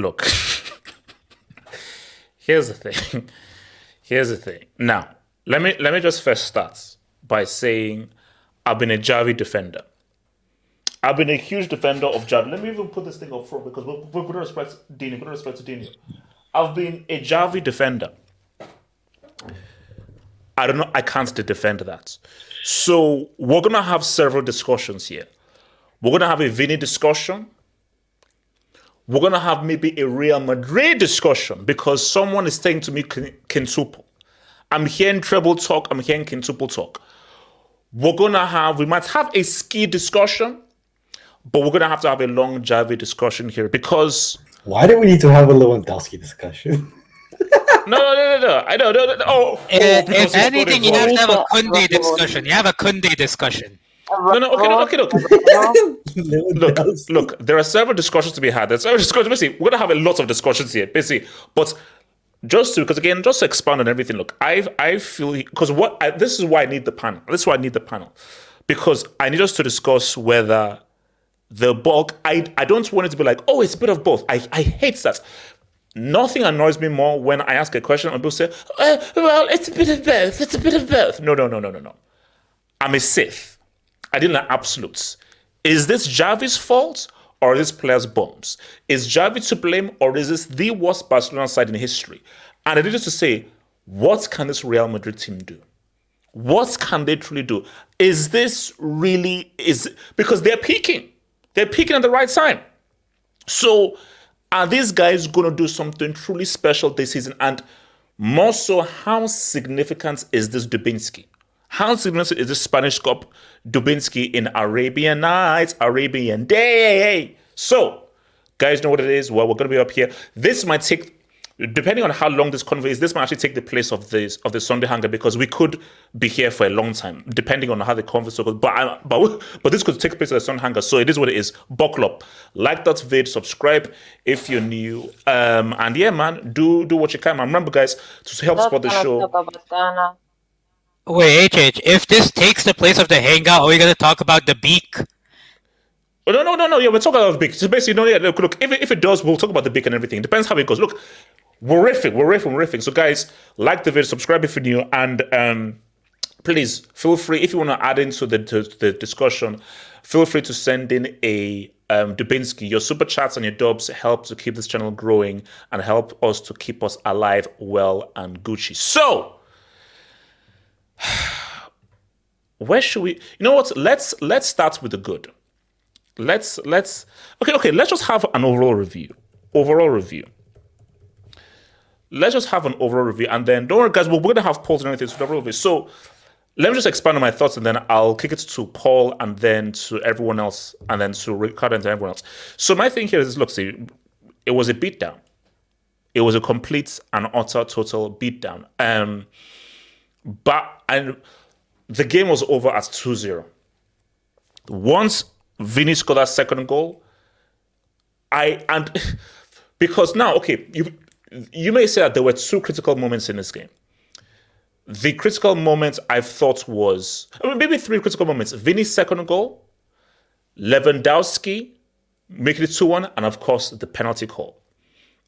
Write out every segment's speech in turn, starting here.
Look. Here's the thing. Here's the thing. Now, let me let me just first start by saying I've been a Xavi defender. I've been a huge defender of Xavi. Let me even put this thing up front because we'll put respect to Dini, put respect to Dini. I've been a Xavi defender. I don't know, I can't defend that. So we're gonna have several discussions here. We're gonna have a Vinny discussion. We're gonna have maybe a Real Madrid discussion because someone is saying to me Kin- quintuple. I'm hearing treble talk, I'm hearing quintuple talk. We're gonna have, we might have a ski discussion, but we're gonna have to have a long Xavi discussion here because Why do we need to have a Lewandowski discussion? no, no, no, no, no. I know, no, no, no. Oh, oh, If, because if he's got anything, you have to have a Kunde discussion. You have a Kunde discussion. No, no, okay, no, okay, look. Look, look, there are several discussions to be had. There's several discussions. Basically, we're gonna have a lot of discussions here, basically. But just to, because again, just to expand on everything. Look, I, I feel because what I, this is why I need the panel. This is why I need the panel because I need us to discuss whether the bulk. I, I don't want it to be like, oh, it's a bit of both. I, I hate that. Nothing annoys me more when I ask a question and people say, uh, well, it's a bit of both. It's a bit of both. No, no, no, no, no, no. I'm a Sith. I didn't like absolutes. Is this Xavi's fault or is this players' bombs? Is Xavi to blame or is this the worst Barcelona side in history? And I needed to say, what can this Real Madrid team do? What can they truly do? Is this really is because they're peaking? They're peaking at the right time. So are these guys going to do something truly special this season? And more so, how significant is this Dubinsky? How significant is this Spanish Cup Dubinsky in Arabian Nights, Arabian Day? So, guys know what it is. Well, we're going to be up here. This might take, depending on how long this convo is, this might actually take the place of this of the Sunday Hanger because we could be here for a long time, depending on how the convo goes. But I, but but this could take place of the Sunday Hanger. So it is what it is. Buckle up, like that vid, subscribe if you're new, um, and yeah, man, do do what you can. And remember, guys, to help support the show. Wait, HH, if this takes the place of the hangout, are we going to talk about the beak? Oh, no, no, no, no. Yeah, we're talking about the beak. So basically, no, yeah. Look, look. If it, if it does, we'll talk about the beak and everything. Depends how it goes. Look, we're riffing, we're riffing, we're riffing. So, guys, like the video, subscribe if you're new, and um, please feel free if you want to add into the to the discussion. Feel free to send in a um, Dubinsky. Your super chats and your dubs help to keep this channel growing and help us to keep us alive, well, and Gucci. So. Where should we? You know what? Let's let's start with the good let's let's okay okay let's just have an overall review overall review let's just have an overall review and then don't worry guys we're to have polls and everything so overall review so let me just expand on my thoughts and then i'll kick it to paul and then to everyone else and then to ricardo and to everyone else so my thing here is look see it was a beatdown it was a complete and utter total beatdown um but and the game was over at 2-0 once Vinny scored that second goal. I and because now, okay, you you may say that there were two critical moments in this game. The critical moment I thought was I mean, maybe three critical moments: Vinny's second goal, Lewandowski making it two one, and of course the penalty call.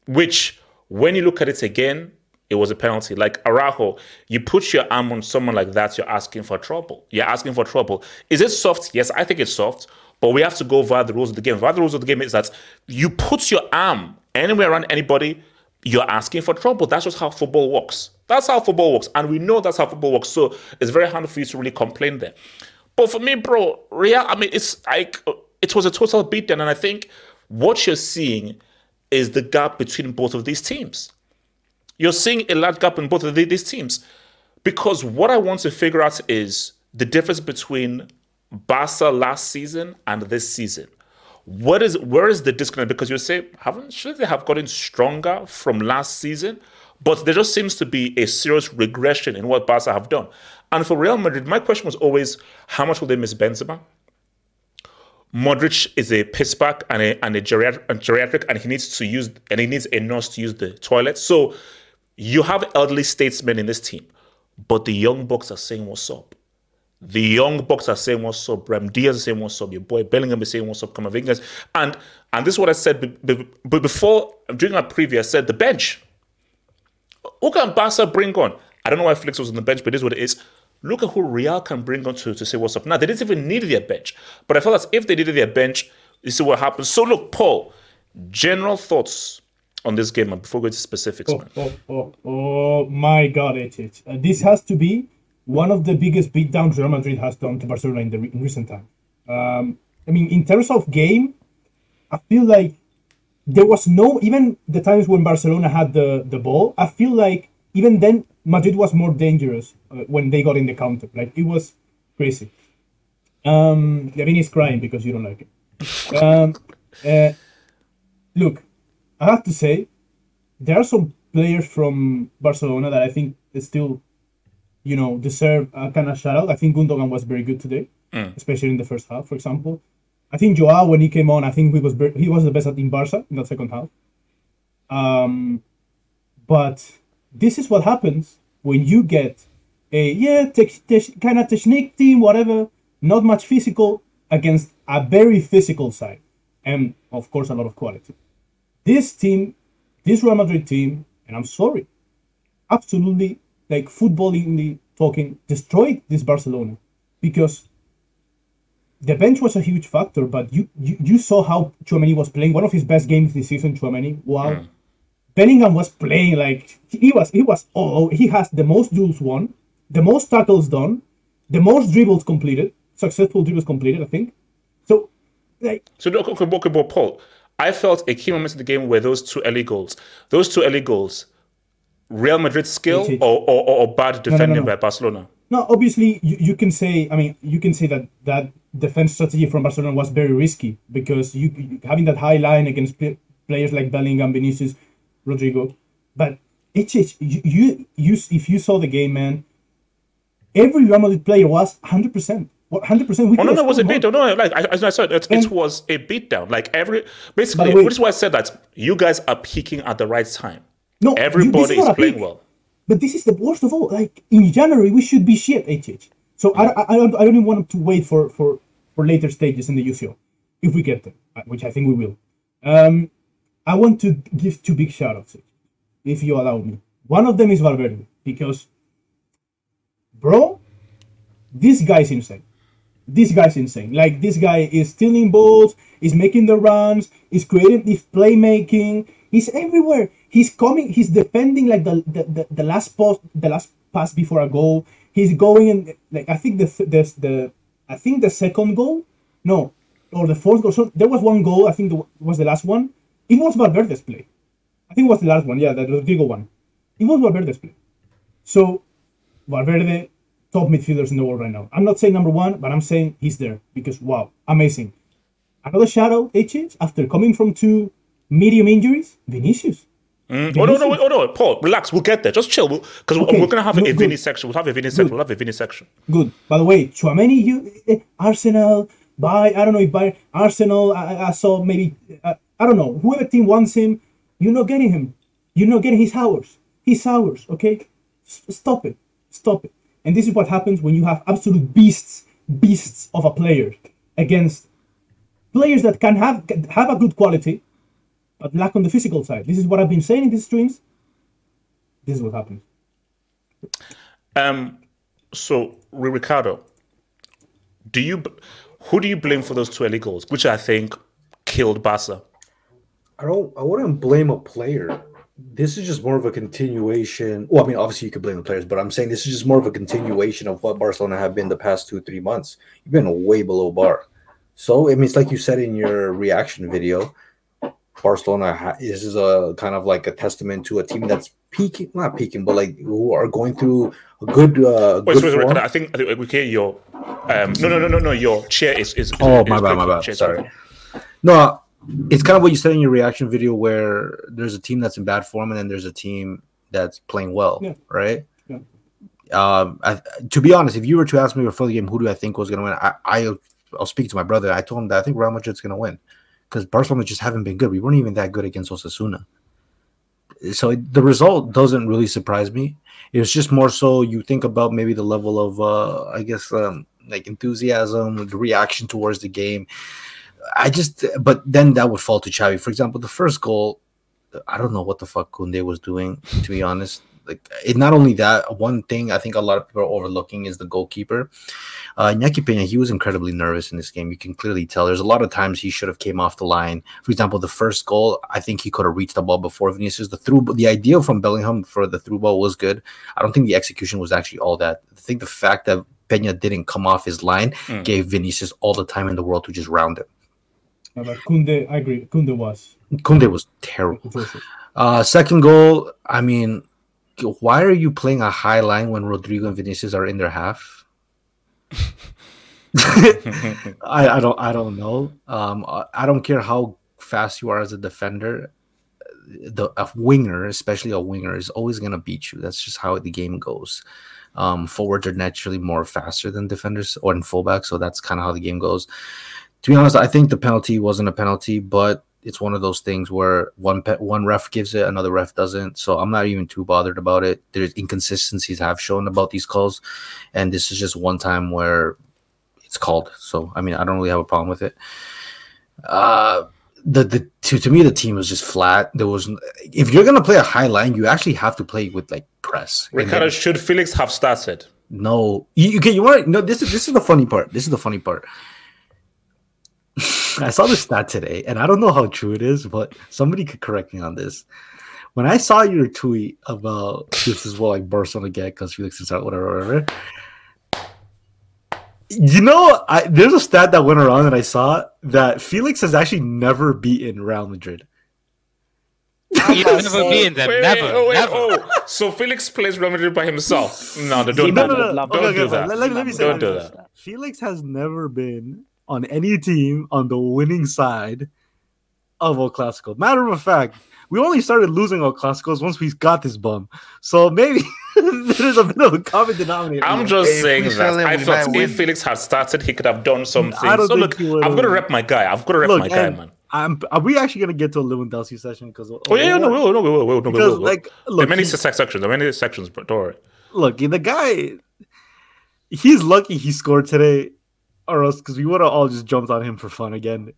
Which, when you look at it again, it was a penalty. Like Araujo, you put your arm on someone like that, you're asking for trouble. You're asking for trouble. Is it soft? Yes, I think it's soft, but we have to go via the rules of the game. Via the rules of the game is that you put your arm anywhere around anybody, you're asking for trouble. That's just how football works. That's how football works. And we know that's how football works. So it's very hard for you to really complain there. But for me, bro, Real, I mean, it's like, it was a total beatdown. And I think what you're seeing is the gap between both of these teams. You're seeing a large gap in both of these teams. Because what I want to figure out is the difference between Barca last season and this season. What is where is the disconnect? Because you say, haven't should they have gotten stronger from last season? But there just seems to be a serious regression in what Barca have done. And for Real Madrid, my question was always, how much will they miss Benzema? Modric is a piss bag and a and a geriatric, and geriatric, and he needs to use and he needs a nurse to use the toilet. So you have elderly statesmen in this team, but the young bucks are saying what's up. The young bucks are saying what's up. Brahim Diaz is saying what's up. Your boy Bellingham is saying what's up. Come Camavinga, and and this is what I said. But before during our preview, I said the bench. Who can Barca bring on? I don't know why Felix was on the bench, but it is what it is. Look at who Real can bring on to, to say what's up. Now, they didn't even need their bench, but I felt as if they needed their bench, you see what happens. So, look, Paul, general thoughts on this game before we go to specifics, oh, man. Oh, oh, oh, my God, HH. Uh, this has to be one of the biggest beatdowns Real Madrid has done to Barcelona in, the, in recent time. Um, I mean, in terms of game, I feel like there was no, even the times when Barcelona had the, the ball, I feel like even then Madrid was more dangerous uh, when they got in the counter. Like it was crazy. Um, Levin is crying because you don't like it. Um, uh, look, I have to say, there are some players from Barcelona that I think still, you know, deserve a kind of shout out. I think Gundogan was very good today, Mm. especially in the first half, for example. I think Joao, when he came on, I think he was he was the best at in Barca in that second half. Um, but this is what happens when you get a yeah te- te- kind of technique team, whatever, not much physical against a very physical side, and of course a lot of quality. This team, this Real Madrid team, and I'm sorry, absolutely like footballingly talking, destroyed this Barcelona because the bench was a huge factor. But you you, you saw how Chouameni was playing one of his best games this season. Chouameni, wow. Bellingham was playing like he was he was oh he has the most duels won, the most tackles done, the most dribbles completed, successful dribbles completed, I think. So like So, look, okay, okay, but Paul, I felt a key moment in the game were those two early goals. Those two early goals, Real Madrid skill or, or, or, bad defending no. by Barcelona? no, obviously you, you can say I mean you can say that that defense strategy from Barcelona was very risky because you, having that high line against pl- players like Bellingham, Vinicius, Rodrygo, but it's it's you, you you if you saw the game, man, every Real Madrid player was hundred percent. Hundred percent. Oh no, no, it was a beat. down. No, like I, as I said, it, it was a beatdown. Like every basically, way- which is why I said that you guys are peaking at the right time. No, Everybody is a playing peak. well. But this is the worst of all. Like in January, we should be shit. HH. So I, I, I don't I don't even want to wait for for for later stages in the UCL if we get them, uh, which I think we will. Um, I want to give two big shout outs, if you allow me. One of them is Valverde because, bro, this guy's insane. This guy's insane. Like this guy is stealing balls, is making the runs, is creating this playmaking. He's everywhere. He's coming. He's defending like the the, the, the last pass, the last pass before a goal. He's going and like I think the the the I think the second goal, no, or the fourth goal. So there was one goal. I think the, was the last one. It was Valverde's play. I think it was the last one. Yeah, the Rodrygo one. It was Valverde's play. So Valverde, top midfielders in the world right now. I'm not saying number one, but I'm saying he's there because wow, amazing. Another out, HH, after coming from two medium injuries, Vinicius. Mm. Oh no, no, wait, oh no, Paul, relax. We'll get there. Just chill. Because Okay, we're gonna have no, a. Vinny section. We'll have a Vinny section. We'll have a Vinny section. Good. By the way, Chouameni, you eh, Arsenal, by I don't know if by Arsenal, I, I- I saw maybe uh, I don't know whoever team wants him, you're not getting him. You're not getting his hours. His hours. Okay, S- stop it. Stop it. And this is what happens when you have absolute beasts, beasts of a player against players that can have can have a good quality, but lack on the physical side. This is what I've been saying in these streams. this is what happens. Um, so Ricardo, do you who do you blame for those two early goals, which I think killed Barca? I don't. I wouldn't blame a player. This is just more of a continuation. Well, I mean, obviously you could blame the players, but I'm saying this is just more of a continuation of what Barcelona have been the past two, three months. You've been way below bar. So I mean, it's like you said in your reaction video. Barcelona ha- this is a kind of like a testament to a team that's peaking, not peaking, but like who are going through a good. Uh, Wait, good wait, wait. I think I think we hear your. Um, no, no, no, no, no. Your chair is is. is Oh is my bad, my bad. Sorry. No, it's kind of what you said in your reaction video, where there's a team that's in bad form and then there's a team that's playing well, Yeah. right? Yeah. Um, I, to be honest, if you were to ask me before the game, who do I think was going to win? I, I, I'll speak to my brother. I told him that I think Real Madrid's going to win because Barcelona just haven't been good. We weren't even that good against Osasuna. So it, the result doesn't really surprise me. It's just more so you think about maybe the level of, uh, I guess, um, like enthusiasm, the reaction towards the game. I just, but then that would fall to Xavi. For example, the first goal, I don't know what the fuck Kunde was doing, to be honest. Like, it, not only that, one thing I think a lot of people are overlooking is the goalkeeper. Uh, Iñaki Peña, he was incredibly nervous in this game. You can clearly tell. There's a lot of times he should have came off the line. For example, the first goal, I think he could have reached the ball before Vinicius. The through, the idea from Bellingham for the through ball was good. I don't think the execution was actually all that. I think the fact that Peña didn't come off his line Mm. gave Vinicius all the time in the world to just round it. But Kunde, I agree. Kunde was Kunde was terrible. Uh, second goal, I mean, why are you playing a high line when Rodrygo and Vinicius are in their half? I, I don't I don't know. Um, I, I don't care how fast you are as a defender. The a winger, especially a winger, is always gonna beat you. That's just how the game goes. Um, forwards are naturally more faster than defenders or in fullback, so that's kind of how the game goes. To be honest, I think the penalty wasn't a penalty, but it's one of those things where one pe- one ref gives it, another ref doesn't. So I'm not even too bothered about it. There's inconsistencies have shown about these calls, and this is just one time where it's called. So I mean, I don't really have a problem with it. Uh, the the to, to me the team was just flat. There was if you're gonna play a high line, you actually have to play with like press. Ricardo, should Felix have started? no, you okay. You want no? This is this is the funny part. This is the funny part. I saw the stat today, and I don't know how true it is, but somebody could correct me on this. When I saw your tweet about this is what like Barcelona get because Felix is out, whatever, whatever. You know, I there's a stat that went around that I saw that Felix has actually never beaten Real Madrid. He's never beaten them. Wait, never. wait, oh, wait, never. oh. So Felix plays Real Madrid by himself? No, no, don't no, do no, that. no, Don't okay, do that. Let, let- let me say Don't do that. Felix has never been on any team on the winning side of El Clasico. Matter of fact, we only started losing El Clasicos once we got this bum. So maybe there's a bit of a common denominator. I'm just If saying that him, I thought might win. Felix had started, he could have done something. I don't so think look, he would've. I've got to rep my guy. I've got to rep Look, my guy, man. I'm, are we actually gonna get to a Lewandowski session? Because Oh yeah, yeah, no, we will, no, we will, we will, no, because will. we will. like there look, are many he- sections. There are many sections, but don't worry. look, the guy, he's lucky he scored today, or else because we would have all just jumped on him for fun again.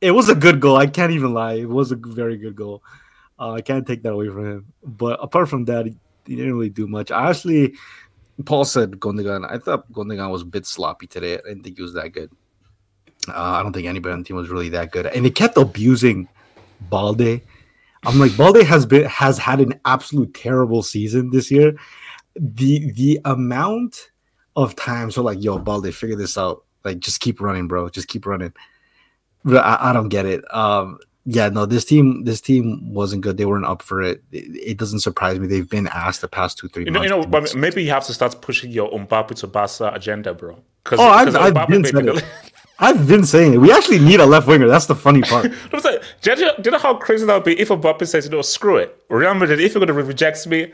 It was a good goal. I can't even lie. It was a very good goal. Uh, I can't take that away from him. But apart from that, he, didn't really do much. I actually, Paul said Gundogan. I thought Gundogan was a bit sloppy today. I didn't think he was that good. Uh, I don't think anybody on the team was really that good, and they kept abusing Balde. I'm like Balde has been has had an absolute terrible season this year. The the amount of times we're like, "Yo, Balde, figure this out. Like, just keep running, bro. Just keep running." But I, I don't get it. Um, yeah, no, this team this team wasn't good. They weren't up for it. It, it doesn't surprise me. They've been asked the past two three You know, you know, but maybe you have to start pushing your Mbappe to Barca agenda, bro. Because Oh, I've, I've been saying it. I've been saying it. We actually need a left winger. That's the funny part. I'm saying, do, you, do you know how crazy that would be if Mbappe says, you know, screw it. Real Madrid, if you're going to reject me,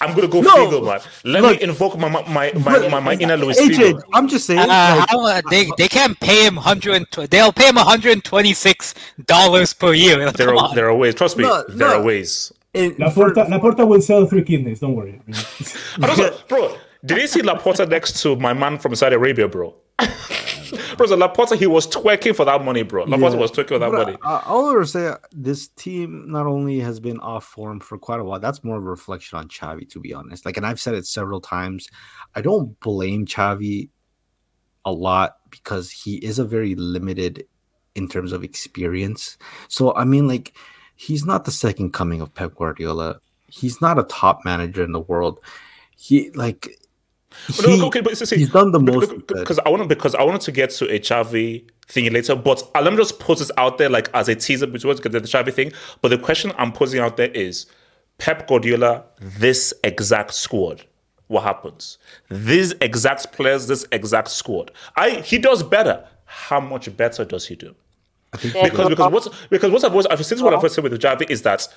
I'm going to go No. Figo, man. Let Look. me invoke my my my, my, my, my inner Luis AJ, Figo. I'm just saying. Uh, like, how, uh, they they can't pay him hundred. They'll pay him one hundred twenty six dollars per year. there are on. there are ways. Trust me, No, there no. are ways. in- Laporta, for- Laporta will sell three kidneys. Don't worry. I mean, And also, bro, did you see Laporta next to my man from Saudi Arabia, bro? Bro, so Laporta, he was twerking for that money, bro. Laporta Yeah. was twerking for that But money. I, I'll ever say uh, this team not only has been off form for quite a while. That's more of a reflection on Xavi, to be honest. Like, and I've said it several times. I don't blame Xavi a lot because he is a very limited in terms of experience. So I mean, like, he's not the second coming of Pep Guardiola. He's not a top manager in the world. He like But no, okay, but see, he's done the most. because I want to because I wanted to get to a Xavi thing later, but uh, let me just put this out there like as a teaser before we get to the Xavi thing. But the question I'm posing out there is Pep Guardiola, this exact squad. What happens? These exact players, this exact squad. I he does better. How much better does he do? Because because what's because what I've always I've since what I've always said with the Xavi is that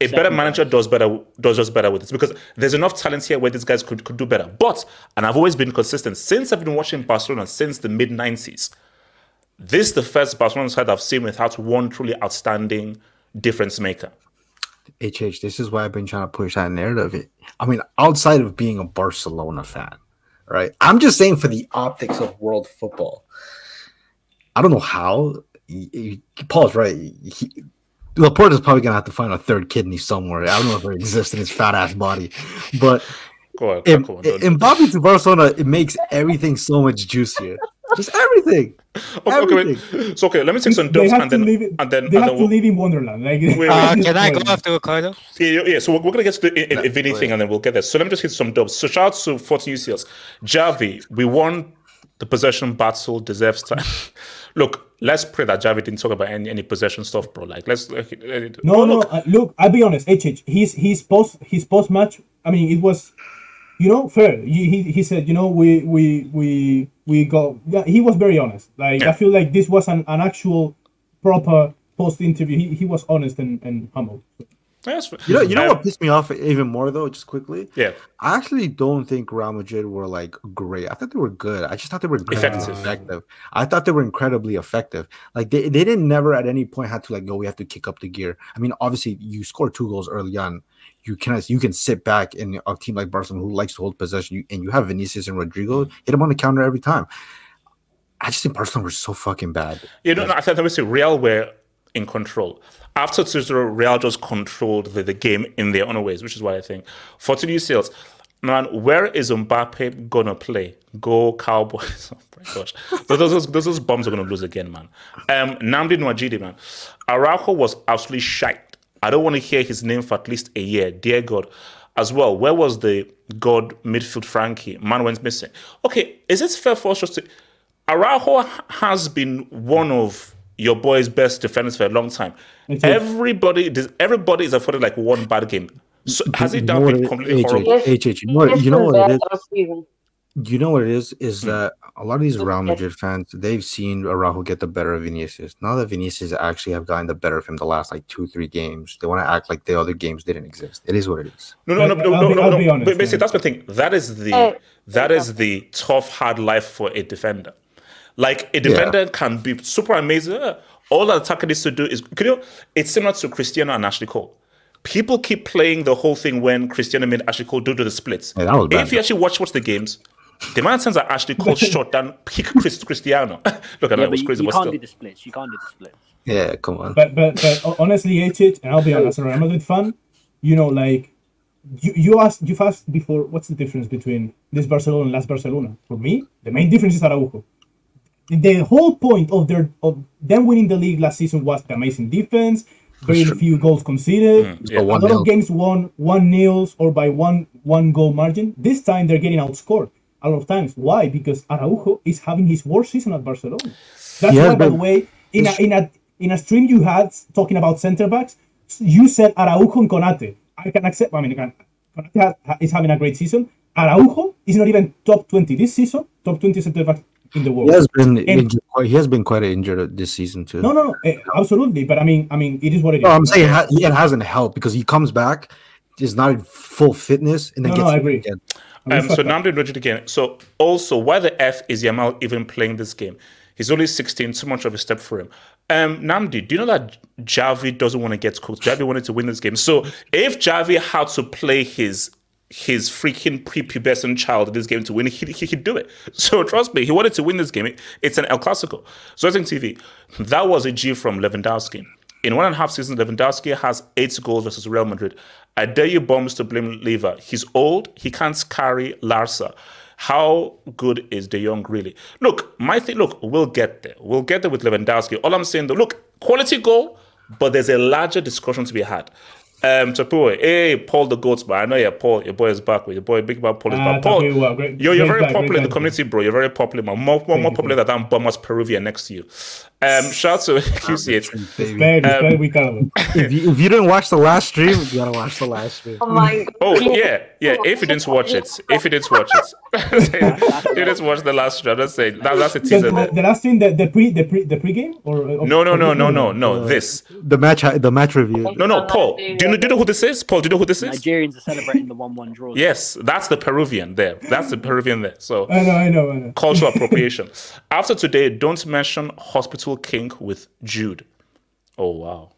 a better manager does better does just better with it because there's enough talent here where these guys could, could do better. But and I've always been consistent since I've been watching Barcelona since the mid '90s. This is the first Barcelona side I've seen without one truly outstanding difference maker. HH, this is why I've been trying to push that narrative. I mean, outside of being a Barcelona fan, right? I'm just saying for the optics of world football. I don't know how. He- he- Paul's right. He, Laporta's probably gonna have to find a third kidney somewhere. I don't know if it exists in his fat ass body, but on, in, go on, in Bobby to Barcelona, it makes everything so much juicier. Just everything. Okay, okay. So okay, let me take some They dubs and then it- and then they and have then to we'll, live in Wonderland. Like, wait. Uh, at can I go after Ricardo? Yeah, yeah, yeah. So we're, we're gonna get to the in- Infinity thing and then we'll get there. So let me just hit some dubs. So shout out to 14 UCLs. Xavi, we won the possession battle, deserves time. Look, let's pray that Xavi didn't talk about any, any possession stuff, bro. Like let's like, uh, No, no. look, Uh, look, I'll be honest. HH, his his post his post match. I mean, it was, you know, fair. He he, he said, you know, we we we we got. Yeah, he was very honest. Like Yeah. I feel like this was an, an actual proper post interview. He, he was honest and, and humble. Yes, You know, you know what pissed me off even more though, just quickly. Yeah. I actually don't think Real Madrid were like great. I thought they were good. I just thought they were incredibly Effective. effective. I thought they were incredibly effective. Like they, they didn't never at any point had to like go. We have to kick up the gear. I mean, obviously you score two goals early on. You can you can sit back in a team like Barcelona who likes to hold possession. You, and you have Vinicius and Rodrygo hit them on the counter every time. I just think Barcelona were so fucking bad. You know, no, I think obviously Real were in control. After 2 0, Real just controlled the, the game in their own ways, which is what I think. For two new sales, man, where is Mbappe gonna play? Go Cowboys. Oh my gosh. those, those, those, those bombs are gonna lose again, man. Um Namdi Nwajidi, man. Araujo was absolutely shite. I don't want to hear his name for at least a year. Dear God. As well, where was the God midfield Frankie? Man went missing. Okay, is it fair for us just to Araujo has been one of your boys' best defenders for a long time. is. Everybody, everybody is afforded like one bad game. So has he You done know what been it- completely AJ, horrible? HH, you know what, It's you know what it bad is? all season. You know what it is? Is Hmm. that a lot of these Real Madrid fans they've seen Araujo get the better of Vinicius. Now that Vinicius actually have gotten the better of him the last like two three games, they want to act like the other games didn't exist. It is what it is. No, no, no, I'll- no, I'll no, be- no, I'll no. be honest, But basically, yeah. that's the thing. That is the Eh, that is the tough, hard life for a defender. Like a defender can be super amazing. All that attacker needs to do is, you know, it's similar to Cristiano and Ashley Cole. People keep playing the whole thing when Cristiano made Ashley Cole do do the splits. Yeah, that was bad. if you actually watch watch the games, the amount of times that Ashley Cole shot down peak Chris, Cristiano. Look, I know Yeah, it was but you, crazy, you can't still. do the splits. You can't do the splits. Yeah, come on. But but but ho- honestly, HH, and I'll be honest, as a Real Madrid fan, you know, like you you asked you've asked before, what's the difference between this Barcelona and last Barcelona? For me, the main difference is Araujo. The whole point of their of them winning the league last season was the amazing defense, very few goals conceded, yeah. a One lot nil. of games won one nils or by one one goal margin. This time they're getting outscored a lot of times. Why? Because Araujo is having his worst season at Barcelona. That's He has why, by the way, in a, in a in a stream you had talking about center backs, you said Araujo and Konate. I can accept. I mean, I can, Konate ha- is having a great season. Araujo is not even top twenty this season. Top twenty center back in the world. He has been And- injured, quite- he has been quite injured this season too. No, no, no, eh, absolutely. But I mean, I mean, it is what it is. No, I'm saying it, ha- it hasn't helped because he comes back, is not in full fitness, and then No, gets no, I hurt agree. again. I Um, respect so that. Namdi Rodriguez again. So also, why the F is Yamal even playing this game? He's only 16, too much of a step for him. Um, Namdi, do you know that Xavi doesn't want to get cooked? Xavi wanted to win this game. So if Xavi had to play his his freaking prepubescent child in this game to win, he, he could do it. So trust me, he wanted to win this game. It- It's an El Clasico. So I think TV, that was a G from Lewandowski. In one and a half seasons, Lewandowski has eight goals versus Real Madrid. I dare you bombs to blame Lever. He's old. He can't carry Larsa. How good is De Jong really? Look, my thing. Look, we'll get there. We'll get there with Lewandowski. All I'm saying, though, look, quality goal, but there's a larger discussion to be had. Um, Tapua, hey, Paul the Goats, man. I know you're Paul. Your boy is back with your boy, Big Man Paul is Ah, back. Paul, Tapua, great- you're, you're great very guy, popular in the community, bro. You're very popular, man. More, more, more popular than Bombers Peruvian next to you. Um, shout out to QC8. Respect, respect, Ricardo. If you, if you didn't watch the last stream, you gotta watch the last stream. Oh my god. Oh yeah, yeah. If you didn't watch it, if you didn't watch it, you didn't watch the last stream. I'm just saying that, that's a The, teaser. the, there. the last thing, the, the pre the pre the pre-game or uh, No, no, no, no, no, no. This. The match, the match review. No, no. Paul, do you know, do you know who this is? Paul, do you know who this is? Nigerians are celebrating the one-one draw. Yes, that's the Peruvian there. That's the Peruvian there. So I know, I know, I know. cultural appropriation. After today, don't mention Hospital King with Jude. Oh wow,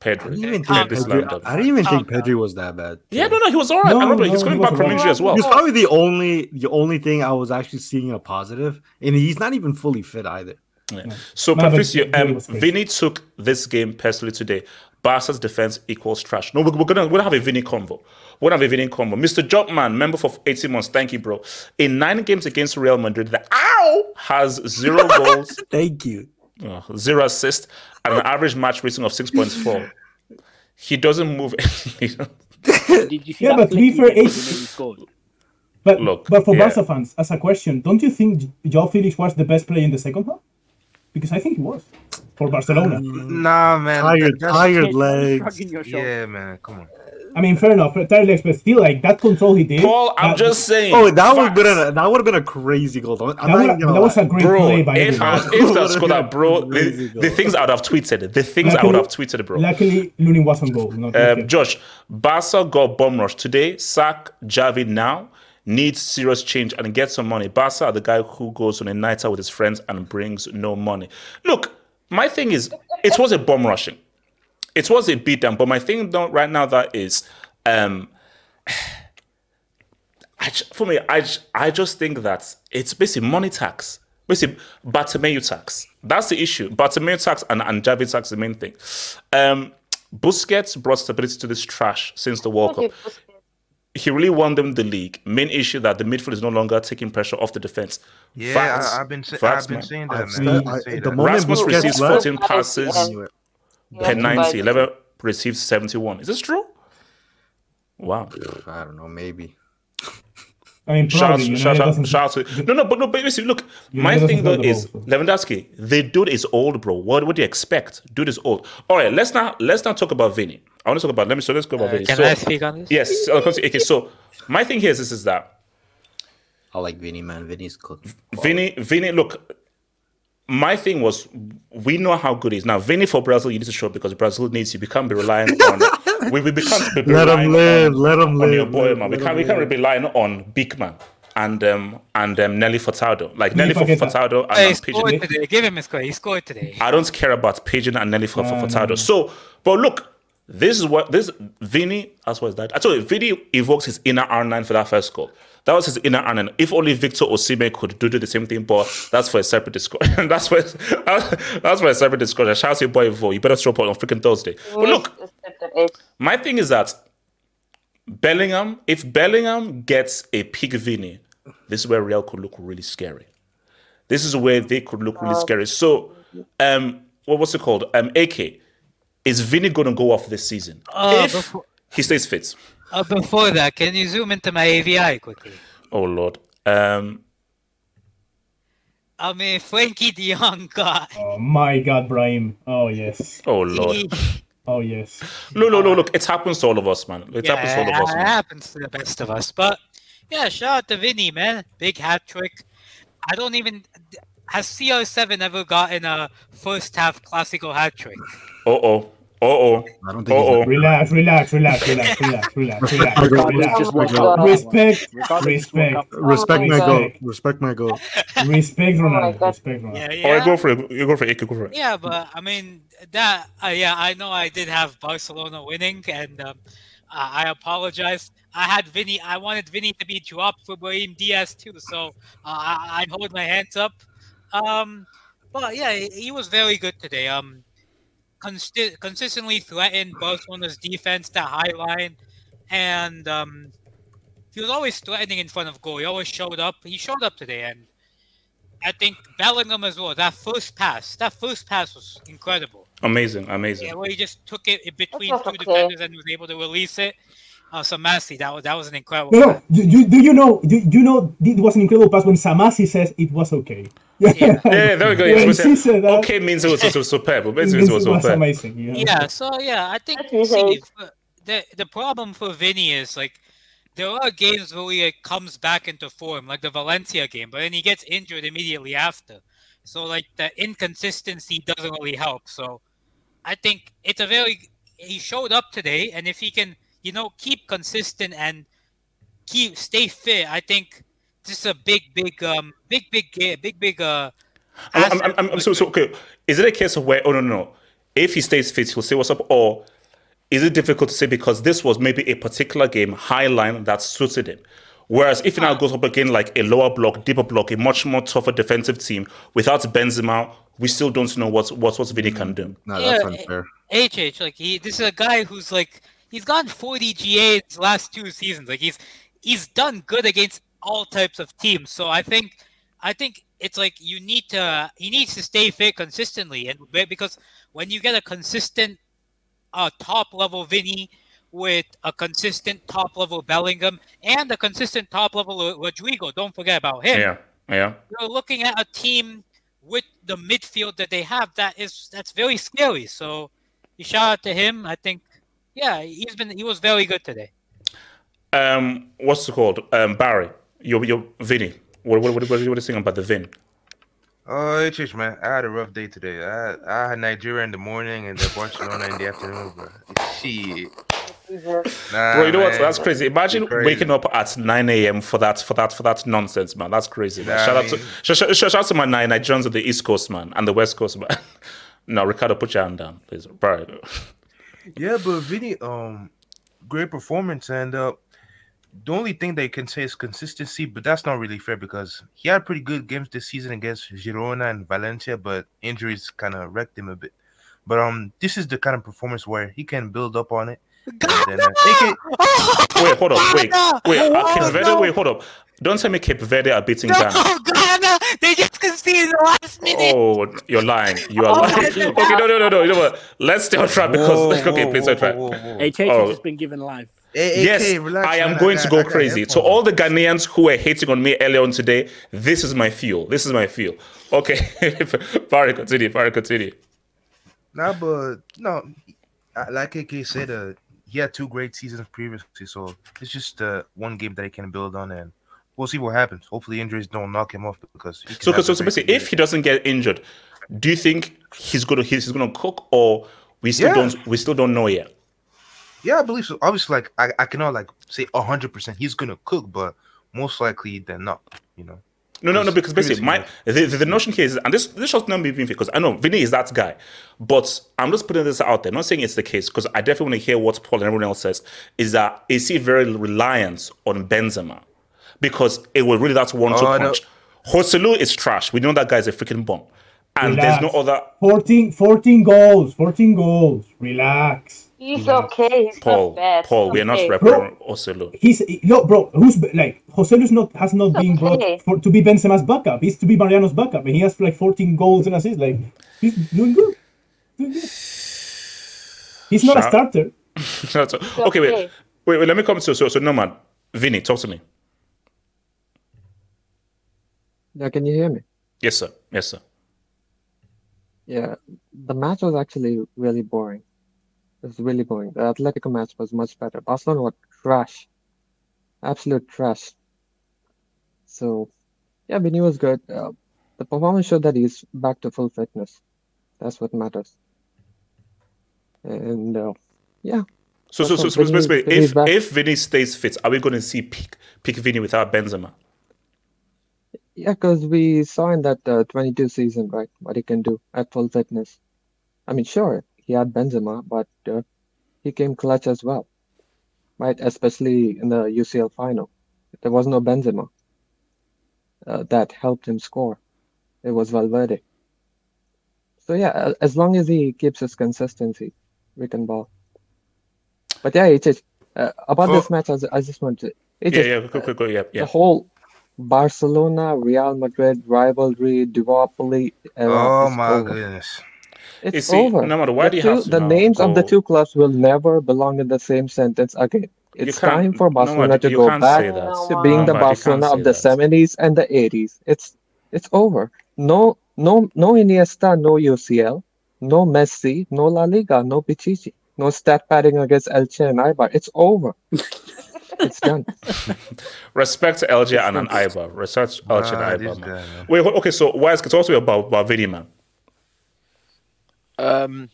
Pedro. I didn't even think this Pedri. I didn't even think Calm. Pedri was that bad. Yeah, no, no, he was all right. No, I remember no, he's he coming back from all injury as well. He's probably the only the only thing I was actually seeing a positive, and he's not even fully fit either. Yeah. So, No, Patricio, um. Vinny took this game personally today. Barca's defense equals trash. No, we're, we're gonna we're gonna have a Vinny convo. We're gonna have a Vinny convo. Mr. Jobman, member for 18 months. Thank you, bro. In nine games against Real Madrid, the ow has zero goals, Thank you. uh, zero assists, and an average match rating of 6.4. He doesn't move. Did you see Yeah, that but to be flick he fair, did when it's- he scored? But Look, but for yeah. Barca fans, as a question, don't you think Joao Felix was the best player in the second half? Because I think he was for Barcelona. Nah, man. Tired, tired legs. Yeah, man. Come on. I mean, fair enough, tired legs, but still, like that control he did. Paul, I'm that- just saying. Oh, that would have been a, that would have been a crazy goal. I'm That, not would- that was a great Bro, play by if I, if that scored that, bro, the, the things I would have tweeted, the things I would have tweeted, bro. Luckily, Lunin was on goal. Not Um, Josh, Barca got bomb rush today. Sack Xavi now. Needs serious change and get some money. Barca are the guy who goes on a night out with his friends and brings no money. Look, my thing is, it was a bomb rushing. It was a beatdown. But my thing though, right now that is, um, I, for me, I, I just think that it's basically money tax. Basically, Bartomeu tax. That's the issue. Bartomeu tax and, and Xavi tax is the main thing. Um, Busquets brought stability to this trash since the World Cup. He really won them the league. Main issue that the midfield is no longer taking pressure off the defense. Yeah, Facts. I, I've been sa- Facts, I've been man. saying I've that, seen- man. I- I've been saying the that. moment Rasmus Busquets receives left- 14 passes per 90. 11 receives 71. Is this true? Wow. I don't know, maybe. I mean, Shout, probably. United shout, doesn't- shout, shout to no, no, but no, but basically, look, my thing though is ball, Lewandowski. The dude is old, bro. What what do you expect? Dude is old. All right, let's not let's not talk about Vinny. I want to talk about. Let me so let's go about Vinny. Can so, I speak on this? Yes. I'll. Okay. So my thing here is this: is that I like Vinny, man. Vinny's cooked. Vinny, Vinny, look, my thing was we know how good he is. Now, Vinny for Brazil, you need to show up because Brazil needs you. We can't be relying on we, we become be Let relying him live. on, Let him live. your boy, man. We can't we can't live. be relying on big man and um and um, Nelly Furtado. Like Nelly for forget that. Furtado and Hey, he um, Pigeon. scored today. Give him a score. He scored today. I don't care about Pigeon and Nelly for, for Furtado. So, but look, this is what this Vinny. That's what is that. I told you, Vinny evokes his inner R9 for that first goal. That was his inner R9. If only Victor Osimhen could do, do the same thing, but that's for a separate discussion. that's for that's for a separate discussion. Shout out to your boy Vo. You better show up on freaking Thursday. But look, my thing is that Bellingham, if Bellingham gets a pick Vinny, this is where Real could look really scary. This is where they could look really scary. So, um, what was it called? Um, AK, is Vinny going to go off this season? Oh, if before- he stays fit. Uh, before that, can you zoom into my AVI quickly? Oh Lord. Um, I mean, Frankie De Jong got. Oh my God, Brahim. Oh yes. oh Lord. Oh yes. No, no, no. Look, it happens to all of us, man. It happens to all of us. it Man. happens to the best of us. But yeah, shout out to Vinny, man. Big hat trick. I don't even. Has CR7 ever gotten a first half classical hat trick? Uh oh. Uh oh. I don't Uh think he's oh. Relax, relax, relax, relax, relax, relax, relax, Ricardo's relax. just Oh my walked God. out. Respect, Ricardo just walked respect. Respect Oh my my goal. Respect my goal. respect Ronaldo. God. Respect Ronaldo. Yeah, All right, yeah. go for it. You go for it. AK, go for it. Yeah, but I mean that. Uh, yeah, I know I did have Barcelona winning, and um, I I apologize. I had Vinny. I wanted Vinny to be dropped for Brahim Diaz too, so uh, I, I hold my hands up. Um, but yeah, he, he was very good today. Um, consti- consistently threatened Barcelona's defense, that high line, and um, he was always threatening in front of goal. He always showed up. He showed up today, and I think Bellingham as well. That first pass, that first pass was incredible. Amazing, amazing. Yeah, where he just took it in between two okay. defenders and was able to release it. Uh, Samasi, that was that was an incredible. No, no. pass. Do, you- do you know? Do, do you know? It was an incredible pass when Samasi says it was okay. Yeah. Yeah, there we go. When Yes, we said said, that, okay means it was, it was superb. But it basically, means it was was superb. amazing. You know? Yeah, so yeah, I think see, age. the the problem for Vinny is like there are games where he like, comes back into form, like the Valencia game, but then he gets injured immediately after. So like the inconsistency doesn't really help. So I think it's a very he showed up today, and if he can, you know, keep consistent and keep stay fit, I think this is a big, big, um, big, big, ga- big, big, uh. I'm, asset I'm, I'm, I'm so, so okay. Is it a case of where? Oh no, no, no. If he stays fit, he'll say what's up. Or is it difficult to say because this was maybe a particular game high line that suited him? Whereas if he now goes up again like a lower block, deeper block, a much more tougher defensive team without Benzema, we still don't know what what what Vinny can do. No, that's Yeah, unfair. HH, like he, this is a guy who's like he's gotten 40 GAs last two seasons. Like he's he's done good against all types of teams. So I think I think it's like you need to he needs to stay fit consistently, and because when you get a consistent uh, top level Vinny with a consistent top level Bellingham and a consistent top level Rodrygo, don't forget about him Yeah, yeah. you're looking at a team with the midfield that they have that is that's very scary. So you shout out to him. I think yeah, he's been he was very good today. Um, what's it called? Um, Barry, your your Vinny. What what what, what, what are you saying about the Vin? Oh, it's just man. I had a rough day today. I I had Nigeria in the morning and then Barcelona in the afternoon, bro. Shit. Nah, Bro, you know what? That's crazy. Imagine Crazy. waking up at 9 a.m. for that for that for that nonsense, man. That's crazy. Man. Nah, shout I out to shout, shout, shout out to my nine Nigerians on the East Coast, man, and the West Coast, man. no, Ricardo, put your hand down, please. Bro. Yeah, but Vinny, um, great performance, and uh, the only thing they can say is consistency, but that's not really fair because he had pretty good games this season against Girona and Valencia, but injuries kind of wrecked him a bit. But um, this is the kind of performance where he can build up on it. then, uh, can- Wait, hold up. Wait, wait. Uh, Oh, Cape Verde. Wait, hold up. Don't tell me Cape Verde are beating No, Ghana. Ghana! They just conceded the last minute. Oh, you're lying. You are Oh, lying. Okay, no, no, no, no. You know what? Let's stay on track because Whoa, okay, whoa, please whoa, on track. whoa, whoa, whoa. HH Oh. has just been given life. Hey, Yes, AK, relax, I am man. going got- to go I got crazy. To headphones. all the Ghanaians who were hating on me earlier on today, this is my fuel. This is my fuel. Okay, Barry, continue. Barry, continue. Nah, but no, like AK said, uh, he had two great seasons previously, so it's just uh, one game that he can build on, and we'll see what happens. Hopefully, injuries don't knock him off because. So, so, so basically, if he doesn't get injured, do you think he's gonna he's he's gonna cook, or we still Yeah. don't we still don't know yet? yeah, I believe so. Obviously, like I, I cannot like say hundred percent he's gonna cook, but most likely than not, you know. No, no, no. Because basically, my the, the, notion here is, and this this should not be being because I know Vinny is that guy, but I'm just putting this out there. not saying it's the case because I definitely want to hear what Paul and everyone else says. Is that is he very reliant on Benzema because it was really that one-two Oh, no. punch. Joselu is trash. We know that guy's a freaking bomb, and there's no other 14, 14 goals. 14 goals. Relax. He's Relax. okay. He's Paul. not bad. Paul, we are not okay. repping Joselu. He's no bro. Who's like Joselu's not has not been brought for to be Benzema's backup. He's to be Mariano's backup, and he has like 14 goals and assists. Like he's doing good. Doing good. He's not a Shout- starter. That's- okay, wait, wait, wait. Let me come to so so Norman, Vinny, talk to me. Yeah, can you hear me? Yes, sir. Yes, sir. Yeah, the match was actually really boring. It was really boring. The Atletico match was much better. Barcelona were trash, absolute trash. So, yeah, Vinny was good. Uh, the performance showed that he's back to full fitness. That's what matters. And uh, yeah, So, so, so, so, Vinny- basically, Vinny's if back. if Vinny stays fit, are we going to see peak peak Vinny without Benzema? Yeah, because we saw in that uh, 22 season, right, what he can do at full fitness. I mean, sure, he had Benzema, but uh, he came clutch as well. right? Especially in the UCL final. There was no Benzema uh, that helped him score. It was Valverde. So yeah, as long as he keeps his consistency, we can ball. But yeah, it is uh, about this match. I, I just want to. It Yeah, is, yeah, go, go, go, yeah, yeah. the whole Barcelona Real Madrid rivalry duopoly era Oh is my over. goodness. It's You see, over. no matter why the do you two, have to the now names of the two clubs will never belong in the same sentence again. It's time for Barcelona Ahmad, to go back to being the Ahmad, you can't Barcelona of the that. 70s and the 80s. It's it's over. No no no Iniesta, no UCL, no Messi, no La Liga, no Pichichi, no stat padding against Elche and Eibar. It's over. it's done. Respect to LJ and an Iba. Respect to LJ Ah, and this Iba, guy, man. man. Wait, okay, so why is it also about, about Vinny, man? Um,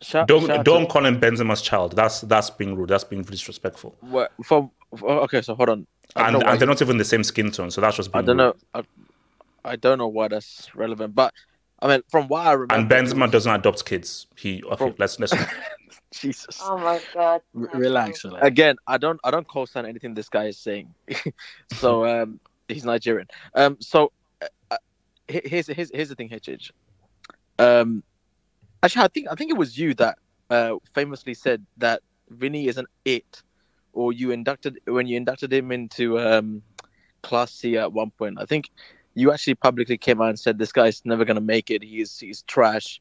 shout, Don't shout don't call him Benzema's child. That's that's being rude. That's being disrespectful. What, from, for, okay, so hold on. And, and they're not even the same skin tone, so that's just I don't rude. know. I, I don't know why that's relevant, but I mean, from what I remember, And it Benzema was- doesn't adopt kids. He okay. From- Let's let's. Jesus. Oh my god. R- relax, relax. Again, I don't I don't co-sign anything this guy is saying. so um he's Nigerian. Um so uh, uh, here's here's here's the thing, HH. Um actually I think I think it was you that uh famously said that Vinny is an it or you inducted when you inducted him into um class C at one point. I think you actually publicly came out and said this guy's never gonna make it. He's he's trash.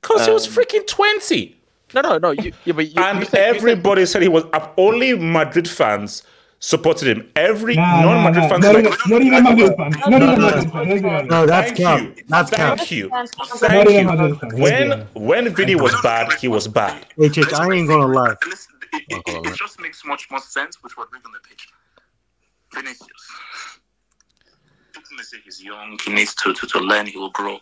Because he was Um, freaking twenty, No, no, no. You, yeah, but you, and you said, you said- everybody said he was. uh, Only Madrid fans supported him. Every Nah, nah, non-Madrid nah. fans Not, like, not even Madrid fans. Not No, even no, Madrid fans. Let's be honest. No, that's Thank cap. you. That's cap. Thank you. Thank even you. Madrid fans. Let's be When when Vinny was bad, he was bad. HH, I ain't gonna lie. Listen, it, it, it, it just makes much more sense with Rodrygo on the pitch. Vinicius. People may say he's young, he needs to, to, to learn, he will grow.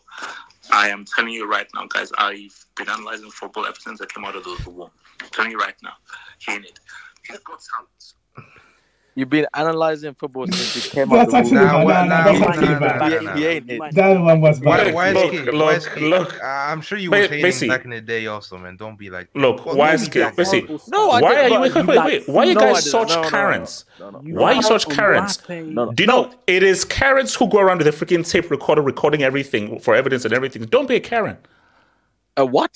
I am telling you right now, guys, I've been analyzing football ever since I came out of the, womb. I'm telling you right now, he ain't it. He's got talent. You've been analyzing football since you came out That's actually womb. Nah, bad. what- Nah, nah, that's actually bad. He, nah, he nah. ain't it. That one was Why, bad. why is Look, K- look, why is K- look. I'm sure you Wait, was hating Messi. back in the day also, man. Don't be like Look, Well, why is that's Messi? No, No, I why are you wait, wait, wait. Why are you guys didn't. such No, no, no, Karens? no, no. Why are you such Karens? No, no. Do you know it is Karens who go around with a freaking tape recorder recording everything for evidence and everything? Don't be a Karen. A what?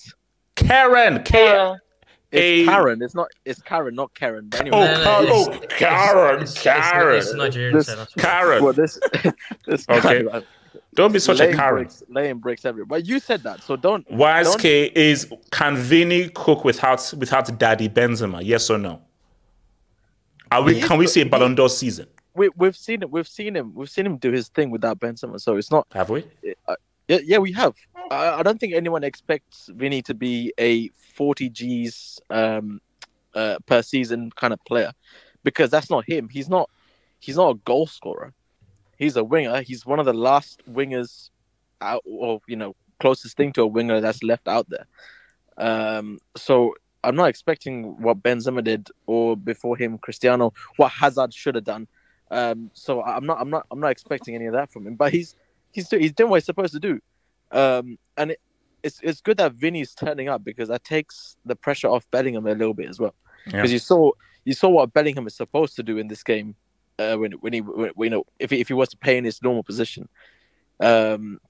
Karen, Karen. Yeah. Uh, It's A- Karen. It's not. It's Karen, not Karen. But Oh, No, no, Karen, it's- oh, it's- Karen, it's- it's- Karen, It's Nigerian, This- so Karen. well, this this Okay. guy, man, Don't be such a Karen. breaks, laying breaks everywhere. But you said that, so don't. YSK is can Vinny cook without without Daddy Benzema? Yes or no? Are we? Can we see a he- Ballon d'Or season? We we've seen it. We've seen him. We've seen him do his thing without Benzema. So it's not. Have we? Uh, yeah, yeah, we have. I, I don't think anyone expects Vinny to be a 40 G's um, uh, per season kind of player, because that's not him. He's not. He's not a goal scorer. He's a winger. He's one of the last wingers out, or you know, closest thing to a winger that's left out there. Um, so I'm not expecting what Benzema did, or before him, Cristiano, what Hazard should have done. Um, so I'm not. I'm not. I'm not expecting any of that from him. But he's he's he's doing what he's supposed to do, um, and it, it's it's good that Vinny's turning up because that takes the pressure off Bellingham a little bit as well. Yeah. Because you saw you saw what Bellingham is supposed to do in this game uh, when when he when, you know if he, if he was to play in his normal position. Um,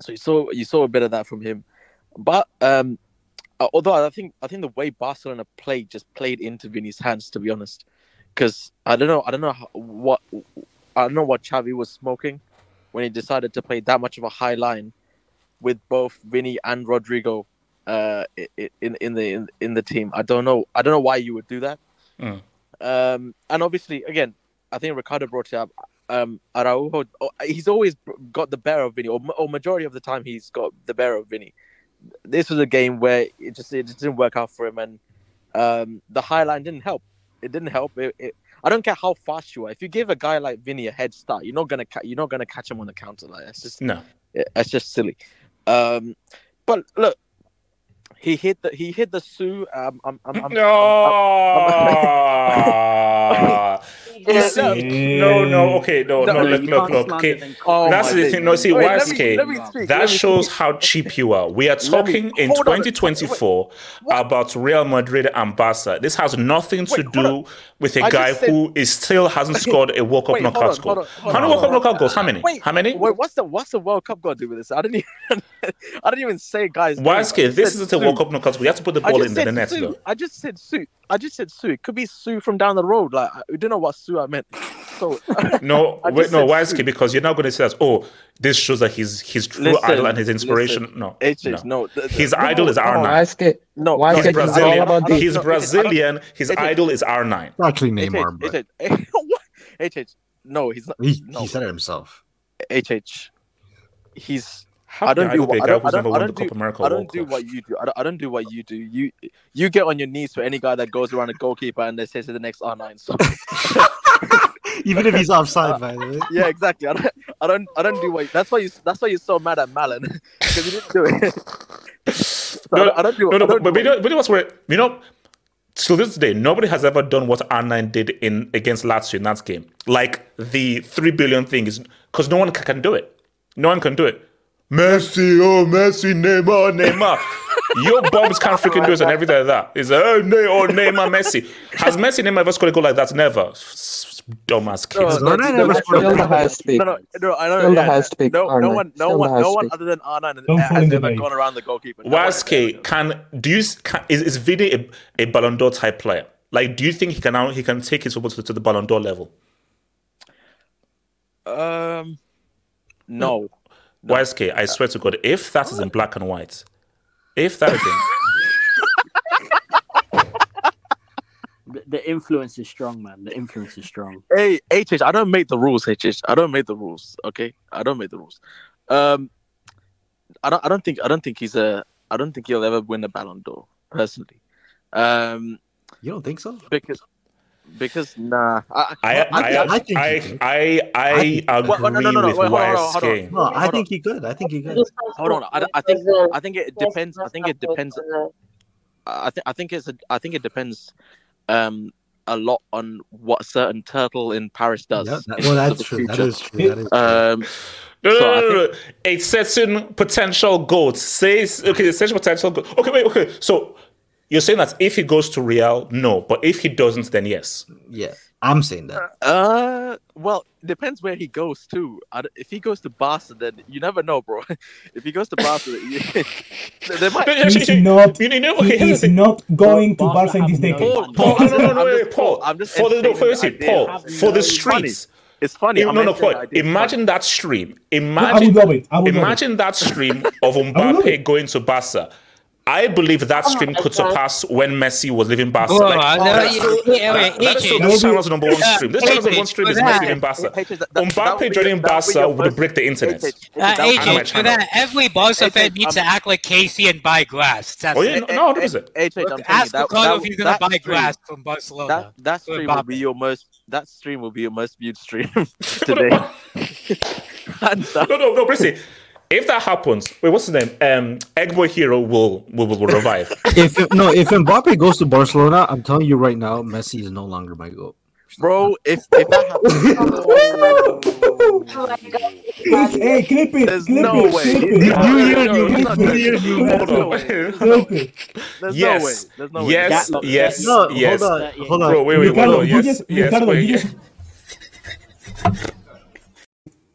so you saw you saw a bit of that from him, but um, uh, although I think I think the way Barcelona played just played into Vinny's hands to be honest, because I don't know I don't know how, what I don't know what Xavi was smoking when he decided to play that much of a high line with both Vinny and Rodrygo uh, in in the in, in the team. I don't know. I don't know why you would do that. Mm. Um, and obviously, again, I think Ricardo brought it up. Um, Araujo, oh, he's always got the better of Vinny, or, or majority of the time he's got the better of Vinny. This was a game where it just it just didn't work out for him, and um, the high line didn't help. It didn't help. It, it, I don't care how fast you are. If you give a guy like Vinny a head start, you're not gonna ca- you're not gonna catch him on the counter. Like that's just No. that's just silly. Um, but look, he hit the he hit the Sue. Um, I'm, I'm, I'm, No. You see, no, no, mm. okay, no, no, No, look, look, look, okay. Oh That's my the days. thing. No, see, Wait, let YSK, me speak, that shows speak. how cheap you are. We are talking in 2024 about Real Madrid and Barca. This has nothing to Wait, hold do with a I just guy said- who is still hasn't scored a World Cup Wait, hold knockout on, goal. hold on, How many World Cup knockout goals? How many? Wait, How many? Wait, what's the what's the World Cup got to do with this? I didn't even I didn't even say guys. names. I YSK, this isn't a World Cup knockout goal. You have to put the ball just in the net, Sue. though. I just said Sue. I just said Sue. It could be Sue from down the road. Like we don't know what Sue I meant. So No, I wait, just no, said YSK, Sue. because you're not going to say that, oh, this shows that he's his true Listen, idol and his inspiration. listen. no, HH, no. no. th- th- His no, idol is no, R9. YSK, No, Why no, is He's it I don't- all Brazilian. about I don't- the- He's no, HH, I don't- Brazilian. His HH. idol is R9. Actually Neymar, HH, but HH. HH, no, he's not. he, no. he said it himself. HH, he's How I don't idol do what I don't, I don't, I don't do I don't do what you do. I don't, I don't do what you do. You you get on your knees for any guy that goes around a goalkeeper and they say to the next R9. So Even if he's offside, by the way. yeah, exactly. I don't, I don't I don't do what. That's why you that's why you're so mad at Malin because he didn't do it. So I, No, don't, I don't do. No, no, I don't but, but do you know, but you know what's weird? You know, till this day, nobody has ever done what R9 did in against Lazio in that game. Like the three billion thing is because no one ca- can do it. No one can do it. Messi, oh Messi, Neymar, Neymar. Your bombs can't freaking do it and everything like that. It's oh, Ney, oh Neymar, Messi. Has Messi, Neymar ever scored a goal like that? Never. S- Dumbass kids. No, Zidane no, never no, scored a no, Still the no, highest peak. No, no, no, I know. Still the highest peak, No, no one, no one, no one other than R9 has ever gone around the goalkeeper. No one has ever Waske can do you can, is is Vini a, a Ballon d'Or type player? Like, do you think he can now he can take his football to, to the Ballon d'Or level? Um, no. YSK, I swear to God, if that is in black and white, if that is in, The, the influence is strong, man. The influence is strong. Hey, HH, I don't make the rules, HH. I don't make the rules. Okay, I don't make the rules. Um, I don't. I don't think. I don't think he's a. I don't think he'll ever win a Ballon d'Or personally. Um, You don't think so? because because nah. I I I- I I think he I could. I, I, I agree Well, no, no, no, no, with wait, hold on, hold on, YSK. No, I think he could. I think he could. hold on. I, I think. I think it depends. I think it depends. I think. I think it's. A, I think it depends. Um, a lot on what certain turtle in Paris does. Yeah, that, well, that's true. That future. is true. That is true. Um, No, no, So no, no, no, no. A certain potential goal says okay, a certain potential goal. Okay, wait, okay. So you're saying that if he goes to Real, no, but if he doesn't, then yes. yeah, I'm saying that. Uh, well, depends where he goes to. If he goes to Barca, then you never know, bro. if he goes to Barca, you, they might. He's not. You know, He okay, is the not going to Barca Barca in this have no decade. Paul, Paul, I'm no, no, no, no, wait, Paul. I'm just For the no, entertaining first, idea. Paul, Have for the no- It's funny. streets. It's funny. No, no, no, entertaining Paul. the idea. It's Imagine that stream. I would Imagine, love it. I would love it. imagine that stream of love Mbappe going to Barca. I believe that stream could surpass when Messi was leaving Barca. Bro, Like, I know that's you- still- yeah, that- yeah, that is still AJ. this channel's number one stream. This channel's number one stream is Messi that- leaving Barca. Mbappe would joining that would be Barca would break the internet. Hey, hey, Uh, that would be on my AJ, for that, every Barca fan needs to act like Casey and buy glass. That's Oh yeah, no, Hey, no, hey, what is it? hey, hey, I'm telling you, Ask that- Ricardo that- if he's gonna buy stream- glass from Barcelona. That that stream will be your most. That stream will be your most viewed stream today. No, no, no, Brissy. If that happens, wait, what's his name? Um, Eggboy Hero will will, will revive. if no, if Mbappe goes to Barcelona, I'm telling you right now, Messi is no longer my goal. Bro, if if that happens, Hey, clip it. There's clip no it. way. Clip it. Year, Clip new- it. new year, Hold on. it. Clip it. there's yes, no way. There's no way. yes, Gatlock, yes, No, yes. hold on, hold on. Bro, wait, wait, Ricardo, hold on. you Yes, just, yes, Ricardo, wait, you yes.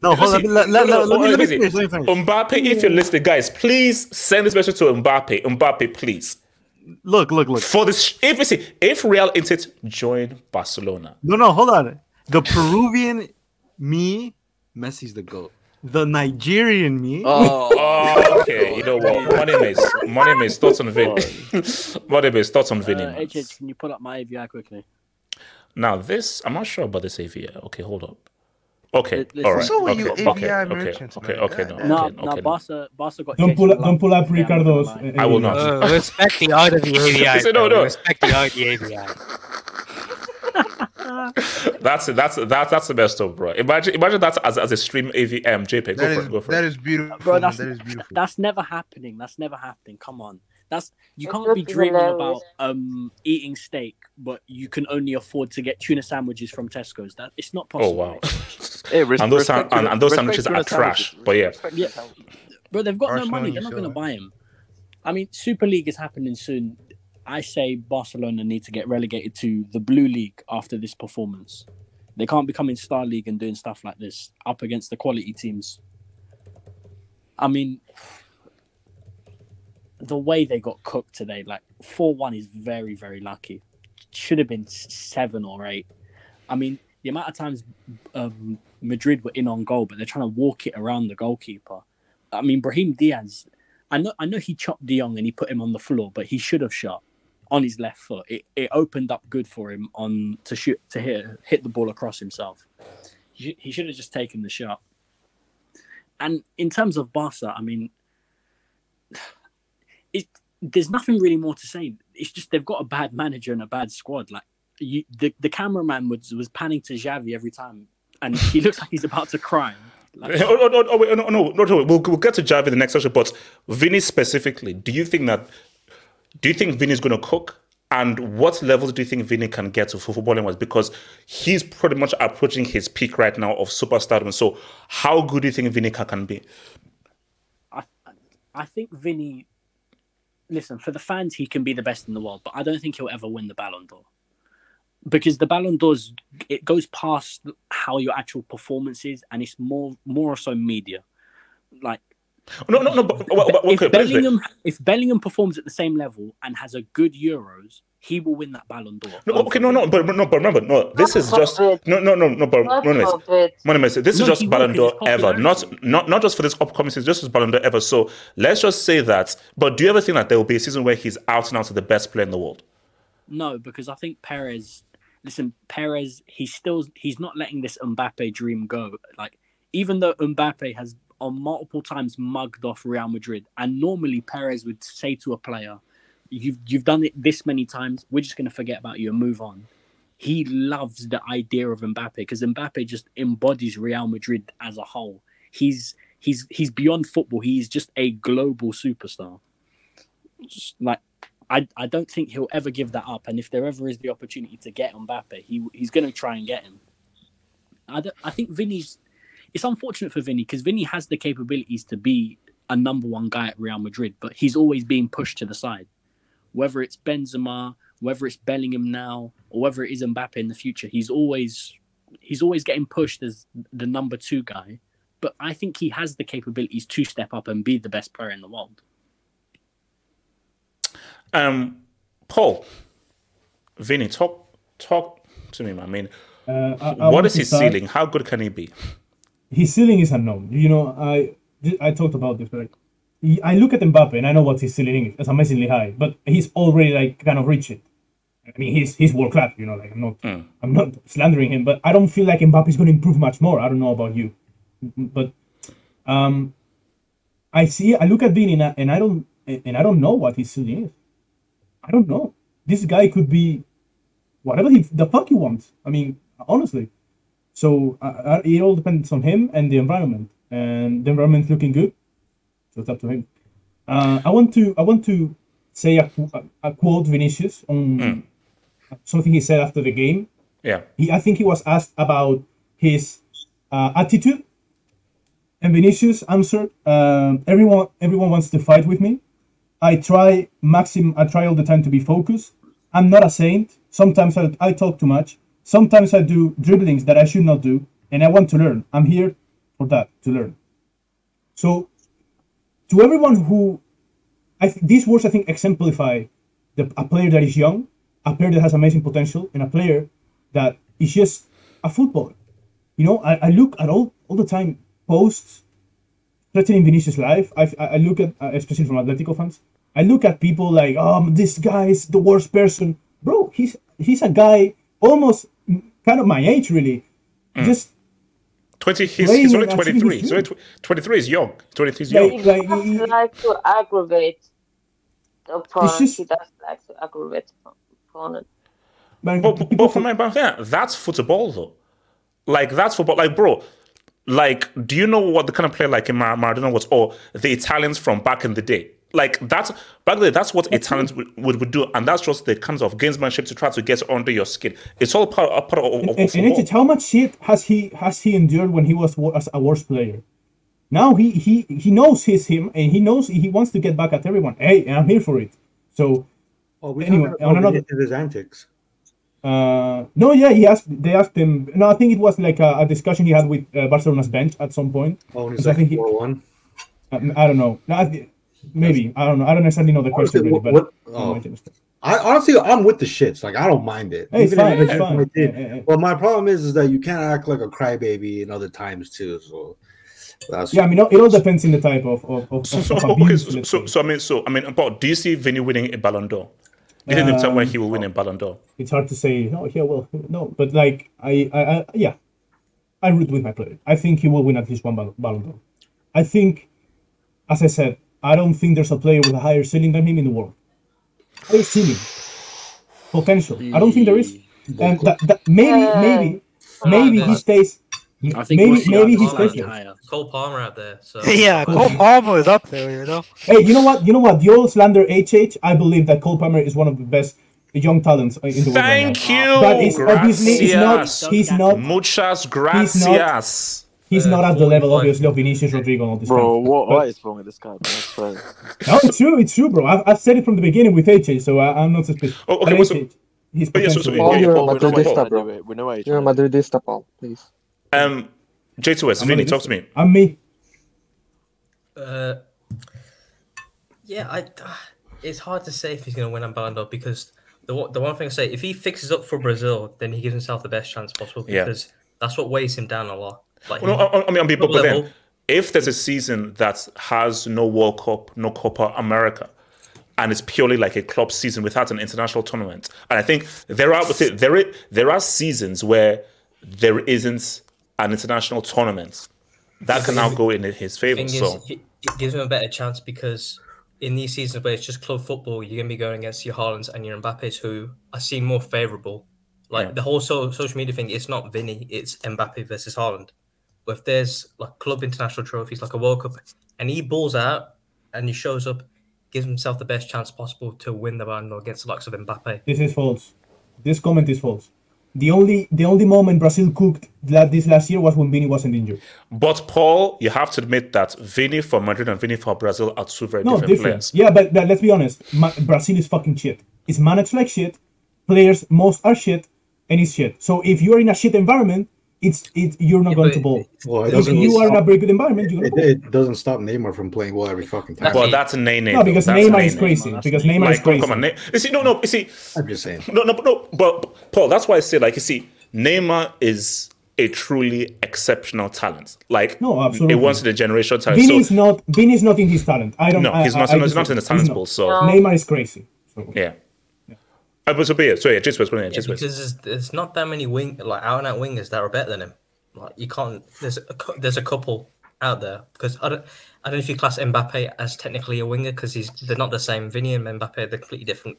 Just, No, hold on. Listen, Let, let, no, let, no, let me, let me Let me. Mbappe, if you're listening, guys, please send this message to Mbappe. Mbappe, please. Look, look, look. For this, if you see, if Real Intet join Barcelona, No, no, hold on. The Peruvian me, Messi's the goat. The Nigerian me, Oh, oh, okay, you know what? Money maze, money maze, thoughts on Vini. money maze, thoughts on Vini. Uh, man. HH, can you pull up my AVI quickly? Now this, I'm not sure about this AVI. Okay, hold up. Okay, Listen- all right. So are okay, you okay, AVI okay, merchants, okay, man? okay, no, God No, okay, no, okay. Barca, Barca got. don't Jason pull up, don't Lam- pull up Yeah, I'm not gonna Ricardo's. lie. I will uh, not. Uh, respect the art of the ABI. Say no, bro. no. Respect the art of the ABI. That's it. That's that's that's the best stuff, bro. Imagine imagine that as, as a stream AVM JPEG. Go That for is it. Go for that it. is beautiful. Bro, man. that's That is beautiful. that's never happening. That's never happening. Come on, That's you It's can't be just dreaming hilarious. about um eating steak, but you can only afford to get tuna sandwiches from Tesco's. That it's not possible. Oh possible. wow. Hey, res- and those respect san- and, and those sandwiches are the trash. sandwiches. But yeah, Respect Yeah. sandwiches. Bro, they've got no money. They're not going to buy them. I mean, Super League is happening soon. I say Barcelona need to get relegated to the Blue League after this performance. They can't be coming Star League and doing stuff like this up against the quality teams. I mean, the way they got cooked today, like 4 1 is very, very lucky. Should have been 7 or 8. I mean, the amount of times um, Madrid were in on goal, but they're trying to walk it around the goalkeeper. I mean, Brahim Diaz. I know, I know he chopped De Jong and he put him on the floor, but he should have shot on his left foot. It, it opened up good for him on to shoot to hit hit the ball across himself. He, he should have just taken the shot. And in terms of Barca, I mean, it there's nothing really more to say. It's just they've got a bad manager and a bad squad. Like you, the the cameraman was was panning to Xavi every time, and he looks like he's about to cry. Like, Oh, oh, oh, wait, no, no, no, no. We'll, we'll get to Xavi in the next session, but Vinny specifically, do you think that? Do you think Vinny's going to cook? And what levels do you think Vinny can get to for footballing wise? Because he's pretty much approaching his peak right now of superstardom. So, how good do you think Vinny can, can be? I, I think Vinny. Listen, for the fans, he can be the best in the world, but I don't think he'll ever win the Ballon d'Or because the Ballon d'Or's it goes past how your actual performance is, and it's more more or so media. Like No, no, no. But, but, but, if but this way. Bellingham if Bellingham performs at the same level and has a good Euros, he will win that Ballon d'Or. No, okay, no, no, but but no, but remember, no, this is just no, no, no, no, but God no, no, forbid. no, no, this is No, just he Ballon won't, 'cause d'Or it's ever, not popularity. not not just for this upcoming season, just as Ballon d'Or ever. So let's just say that. But do you ever think that there will be a season where he's out and out to the best player in the world? No, because I think Perez. Listen, Perez. He's still. He's not letting this Mbappe dream go. Like even though Mbappe has on multiple times mugged off Real Madrid, and normally Perez would say to a player, "You've you've done it this many times. We're just to forget about you and move on." He loves the idea of Mbappe because Mbappe just embodies Real Madrid as a whole. He's he's he's beyond football. He's just a global superstar. Just like I, I don't think he'll ever give that up. And if there ever is the opportunity to get Mbappe, he he's going to try and get him. I, I think Vinny's. It's unfortunate for Vinny because Vinny has the capabilities to be a number one guy at Real Madrid, but he's always being pushed to the side. Whether it's Benzema, whether it's Bellingham now, or whether it is Mbappe in the future, he's always he's always getting pushed as the number two guy. But I think he has the capabilities to step up and be the best player in the world. Um, Paul, Vinny, talk talk to me, man. I mean, Uh, I- I what want is to his start- ceiling? How good can he be? his ceiling is unknown. You know, I I talked about this, but like, he- I look at Mbappe and I know what his ceiling is. It's amazingly high, but he's already like kind of reached it. I mean, he's he's world class. You know, like I'm not I'm not slandering him, but I don't feel like Mbappe is going to improve much more. I don't know about you, but um, I see. I look at Vini and I, and I don't and I don't know what his ceiling is. I don't know. This guy could be whatever he, the fuck he wants. I mean, honestly. So uh, uh, it all depends on him and the environment. And the environment's looking good, so it's up to him. Uh, I want to I want to say a, a, a quote Vinicius on something he said after the game. Yeah. He, I think he was asked about his uh, attitude, and Vinicius answered, um, "Everyone, everyone wants to fight with me. I try maxim. I try all the time to be focused. I'm not a saint. Sometimes I, I talk too much. Sometimes I do dribblings that I should not do, and I want to learn. I'm here for that to learn. So, to everyone who, I th- these words I think exemplify the, a player that is young, a player that has amazing potential, and a player that is just a footballer. You know, I, I look at all all the time posts threatening Vinicius' life. I, I look at, uh, especially from Atletico fans, I look at people like, um, this guy is the worst person. Bro, he's he's a guy almost mm, kind of my age, really. Just 20, he's, he's only 23. his He's only tw- 23 is young. 23 is young. like, He does like to aggravate the opponent. just- He does like to aggravate the opponent. man, But, but, but for my but yeah, that's football though. Like that's football. Like bro, like do you know what the kind of player like Mar- Maradona was, or the Italians from back in the day? Like that's back then that's what a talent would, would, would do and that's just the kinds of gamesmanship to try to get under your skin it's all part, a part of, of, And, of and, and it's how much shit has he has he endured when he was as a worse player? Now he he he knows he's him, and he knows he wants to get back at everyone. Hey, I'm here for it. So Oh, we Anyway, talking on about another- Vinicius' his antics. Uh, no, yeah, he asked. They asked him. No, I think it was like a, a discussion he had with uh, Barcelona's bench at some point. Oh, and he's Because I think he, four one. um, I don't know. No, I thi- maybe I don't know. I don't necessarily know the question Honestly, really, what- but what- oh. I might understand. I honestly, I'm with the shits. Like I don't mind it. Hey, it's fine, it's it's fine. my team. Yeah, yeah, yeah. But my problem is, is that you can't act like a crybaby in other times too. So that's Yeah, I mean, it all depends in the type of of, of, so, of, so, of okay, so, so, so I mean so I mean about do you see Vinny winning a Ballon d'Or do you think the time when Um, he will win a Ballon d'Or it's hard to say. Oh, yeah, well, no, but like I, I, I yeah, I root with my player. I think he will win at least one Ballon Ballon d'Or. I think, as I said, I don't think there's a player with a higher ceiling than him in the world. Higher ceiling, potential. I don't think there is, and that, that maybe, uh, maybe, maybe he stays. I think maybe, we'll maybe he Arsenal stays there. Cole Palmer out there. So yeah, Cole Palmer is up there, you know. Hey, you know what? You know what? The old slander HH. I believe that Cole Palmer is one of the best young talents in the world. right thank now. you But it's obviously he's not. He's not. muchas He's not- gracias He's Uh, not at the level, 41. obviously, of Vinicius, Rodrygo, and all this Bro, kind of what, stuff. But- is wrong with this guy? Man? I swear. No, it's true. It's true, bro. I've, I've said it from the beginning with HH, so I, I'm not suspicious. Oh, okay, But well, so- he's but yeah, so- so- potentially- Paul, yeah, you're a Paul, we Madridista, bro. Anyway, we know what You're a Madridista, Paul. Please. um J2S I'm Vinny talk to me I'm me. Uh, yeah, I. It's hard to say if he's going to win on Ballon d'Or because the one- the one thing I say, if he fixes up for Brazil, then he gives himself the best chance possible Yeah. because that's what weighs him down a lot. Like, Well, no, I, I mean, I mean, but, but then, if there's a season that has no World Cup, no Copa America, and it's purely like a club season without an international tournament, and I think there are there are, there are seasons where there isn't an international tournament that can now go in his favor. So it, gives him a better chance because in these seasons where it's just club football, you're going to be going against your Haalands and your Mbappes who are seen more favourable. Like Yeah. the whole so, social media thing, it's not Vinny, it's Mbappe versus Haaland. But if there's like club international trophies, like a World Cup, and he balls out and he shows up, gives himself the best chance possible to win the Ballon d'Or against the likes of Mbappe. This is false. This comment is false. The only the only moment Brazil cooked la- this last year was when Vini wasn't injured. But Paul, you have to admit that Vinny for Madrid and Vinny for Brazil are two very No, different, different. players. Yeah, but, but let's be honest. Ma- Brazil is fucking shit. It's managed like shit. Players most are shit, and it's shit. So if you are in a shit environment, it's it you're not Yeah, going to bowl. Well, it doesn't. you are in a very good environment, you're it, it doesn't stop Neymar from playing well every fucking time. But that's Nene. No, because though. Neymar is crazy. That's Because Neymar. Neymar is crazy. come on, Ne- you see, no, no, you see, I'm just saying. No, no, but no, but Paul, that's why I say, like, you see, Neymar is a truly exceptional talent. Like, No, absolutely. a once in a generation talent. Vini so, is not. Vini is not in his talent. I don't. no, I- he's not. I, I not in the talent pool. not. So, Neymar is crazy. So, yeah. But so, but yeah, so yeah, just was, yeah, because there's, there's not that many wing like out and out wingers that are better than him. Like you can't. There's a, there's a couple out there because I don't I don't know if you class Mbappe as technically a winger because he's they're not the same. Vinny and Mbappe they're completely different.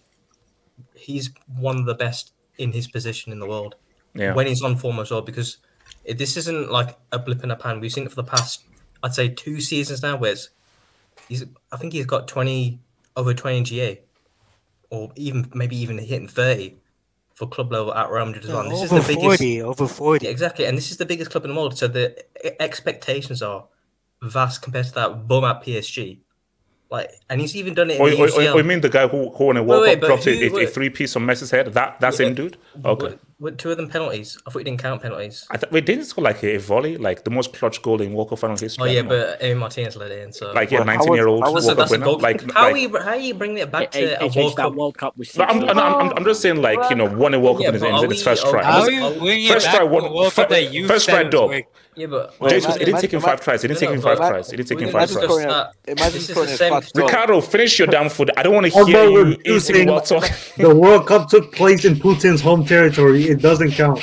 He's one of the best in his position in the world Yeah. when he's on form as well because it, this isn't like a blip in a pan. We've seen it for the past I'd say two seasons now where he's I think he's got twenty over twenty GA or even maybe even hitting thirty for club level at Real Madrid as well. And this is over the biggest 40, over 40. yeah, exactly, and this is the biggest club in the world, so the expectations are vast compared to that bum at PSG. Like, and he's even done it in Or, the or, or, you mean the guy who, who won a World wait, Cup but dropped who- a, a, a three piece on Messi's head? That that's Yeah, him, dude. Okay. With, with two of them penalties, I thought he didn't count penalties. I th- wait, didn't score like a volley, like the most clutch goal in World Cup final history? Oh yeah, but Emi Martinez let it in. So like yeah, nineteen year old how World Cup winner. Like, how like are you how are you bringing it back to hey, a HH, World Cup? World Cup was I'm, I'm, I'm, I'm just saying, like you know, won a World Cup Yeah, in, his, but in, are his we- first try. how How is- are you bringing First try, back one- World Cup first try was dub. Yeah, but Wait, Jesus, it didn't take him five tries. It didn't take him five tries. It didn't take him five gonna Imagine tries. scoring a- discuss that. imagine This is scoring the a same- fast goal. Ricardo, finish your damn food. I don't want to hear you we're eating choosing- while talking. The World Cup took place in Putin's home territory. It doesn't count.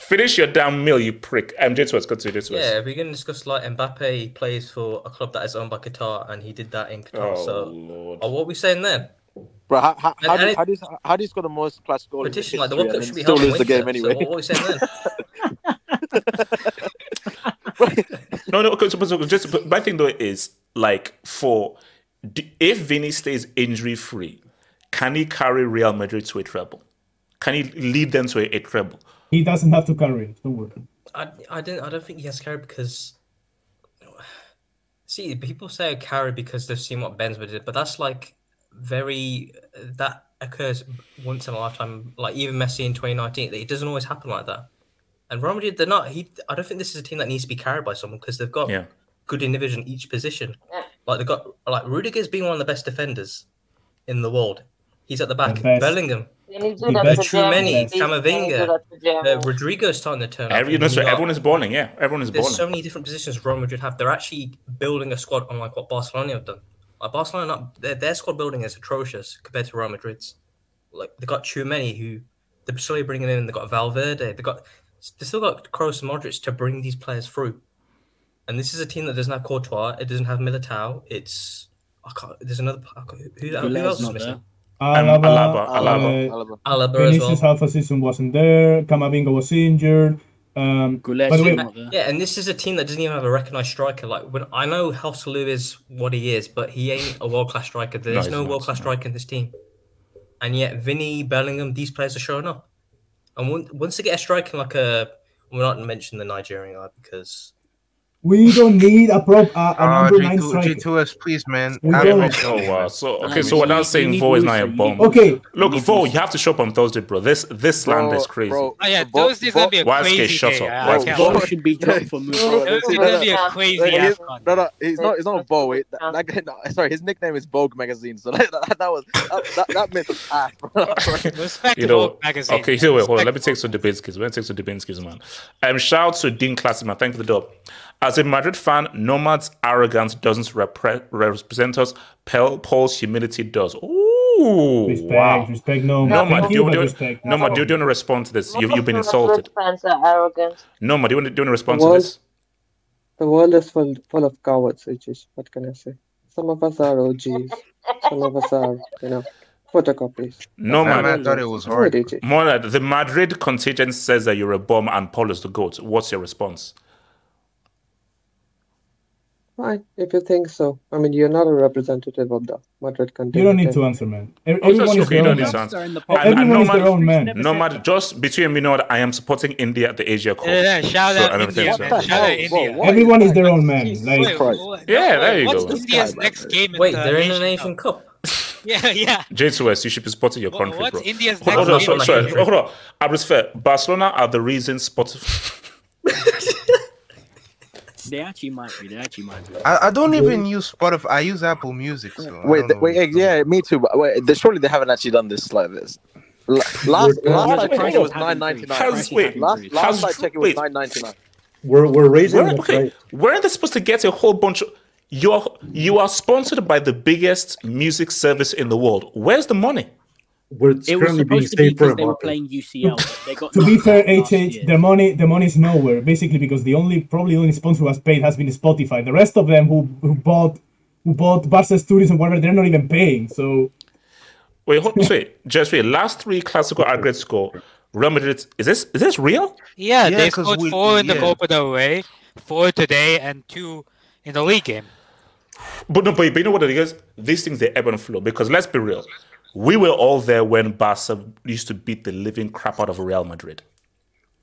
Finish your damn meal, you prick. Um, J2S, go to J2S. Yeah, we're going to discuss like Mbappe plays for a club that is owned by Qatar, and he did that in Qatar. Oh, so, Lord. oh, what are we saying then? Bro, how, how, how, And- do, how, do you, how do you score the most class goal Petition, history like the World Cup and should be still lose the game winter, anyway? So what are we saying then? No, no, because so, so just but my thing though is like for if Vinny stays injury free, can he carry Real Madrid to a treble? Can he lead them to a, a treble? He doesn't have to carry it. Don't worry. I, I don't I don't think he has carry because see people say carry because they've seen what Benzema did, but that's like very that occurs once in a lifetime. Like even Messi in 2019, it doesn't always happen like that. And Real Madrid, they're not. He, I don't think this is a team that needs to be carried by someone because they've got Yeah. good individual in each position. Like they've got like Rudiger's being one of the best defenders in the world. He's at the back. The. Bellingham, They need to The do that best- to Tchouameni, Germany. They need to Camavinga, do to uh, Rodrygo's starting to turn up. Every, you know, And so you got- everyone is balling. Yeah, everyone is there's balling. so many different positions Real Madrid have. They're actually building a squad unlike what Barcelona have done. Like Barcelona, their, their squad building is atrocious compared to Real Madrid's. Like they got too many who they're slowly bringing in. They got Valverde. They got they still got Kroos and Modric to bring these players through. And this is a team that doesn't have Courtois. It doesn't have Militao. It's I can't, there's another I can't- who, who, who else is missing? there. Um, Alaba, uh, Alaba. Alaba. Alaba as Vinicius well. half a season wasn't there. Camavinga was injured. Um, Goulet's by the not. Yeah, and this is a team that doesn't even have a recognized striker. Like when I know Joselu is what he is, but he ain't a world class striker. There's he's no world class striker in this team. And yet Vinny, Bellingham, these players are showing up. And once, once they get a striker like a we're not mentioning the Nigerian guy because we don't need a prop a, a Ah, number G2, striker. G2S, please, man. We don't. him in. Oh wow! So okay, so we what I'm saying, need Vo is Musa, not a bomb. Okay, Look, need Vo, you have to show up on Thursday, bro. This this slander is crazy. bro, Oh yeah, Vo- Thursday's gonna be a Why is crazy K shut day. up? I- Why is can't Vo- should be dropped for Musa. Bro, Thursday's gonna no, be a no, crazy no, he's- AFCON. No, no, he's not. He's not Let's- Bo. It, count. that, guy- no, sorry, his nickname is Vogue Magazine. So that, that, that was that, that, that myth was ass, bro. Respect You know, Vogue magazine. okay, so wait, hold on. Let me take some Dubinsky's. Let me take some Dubinsky's, man. Um, shout out to Dean Classic, man. Thank you for the dub. As a Madrid fan, Nomad's arrogance doesn't repre- represent us. Pel- Paul's humility does. Ooh, respect, wow. respect. No, Nomad, thank do you, you, do, respect. Nomad, do you want to respond to this? You, Most you've been of Madrid insulted. fans are arrogant. Nomad, do you want to, do you want to respond to this? The world is full full of cowards, which is what can I say? Some of us are OGs, some of us are, you know, photocopies. No, Man, man. I thought it was That's hard. what it is. The Madrid contingent says that you're a bomb and Paul is the goat. What's your response? Fine, if you think so. I mean, you're not a representative of the Madrid country. You don't need to answer, man. Ev- that's Everyone is their own need man. to Manchester in the And- and Everyone is their own man. No matter, just between me and I am supporting India at the Asia Cup. Yeah, yeah, shout So, out India, everything, man. so- Shout out India. Everyone is their own man. Like, Wait, Christ. Yeah, there wait, you what's go. India's guy, next game? wait, the they're in the Asian Nation Cup? Cup. Yeah, yeah. J2S, you should be supporting your What- country, what's bro. India's Hold next on, game? sorry, in sorry, hold on. I was fair. Barcelona are the reason Spotify. They actually might be. They actually might be. I, I don't even use Spotify. I use Apple Music. So Wait, don't th- wait, what's yeah, me too. But wait, they, surely they haven't actually done this like this. L- last last We're- I checked, it was nine ninety nine. Wait, Last last I checked, it was nine ninety nine. We're we're raising Where, the okay, price. where they supposed to get a whole bunch of. You're you are sponsored by the biggest music service in the world. Where's the money? We're it's It was currently being supposed to be for because a they were playing UCL. They got to be knocked fair, out HH, the money the money is nowhere. Basically, because the only probably the only sponsor who has paid has been Spotify. The rest of them who who bought who bought Barca Studios and whatever, they're not even paying. So Wait, hold, wait, just wait. Last three classical aggregate score. Real Madrid. Is this is this real? Yeah, Yeah, they 'cause scored we- four in the yeah. Copa del Rey, four today, and two in the league game. But no, but, but you know what it is? These things they ebb and flow. Because let's be real, we were all there when Barca used to beat the living crap out of Real Madrid.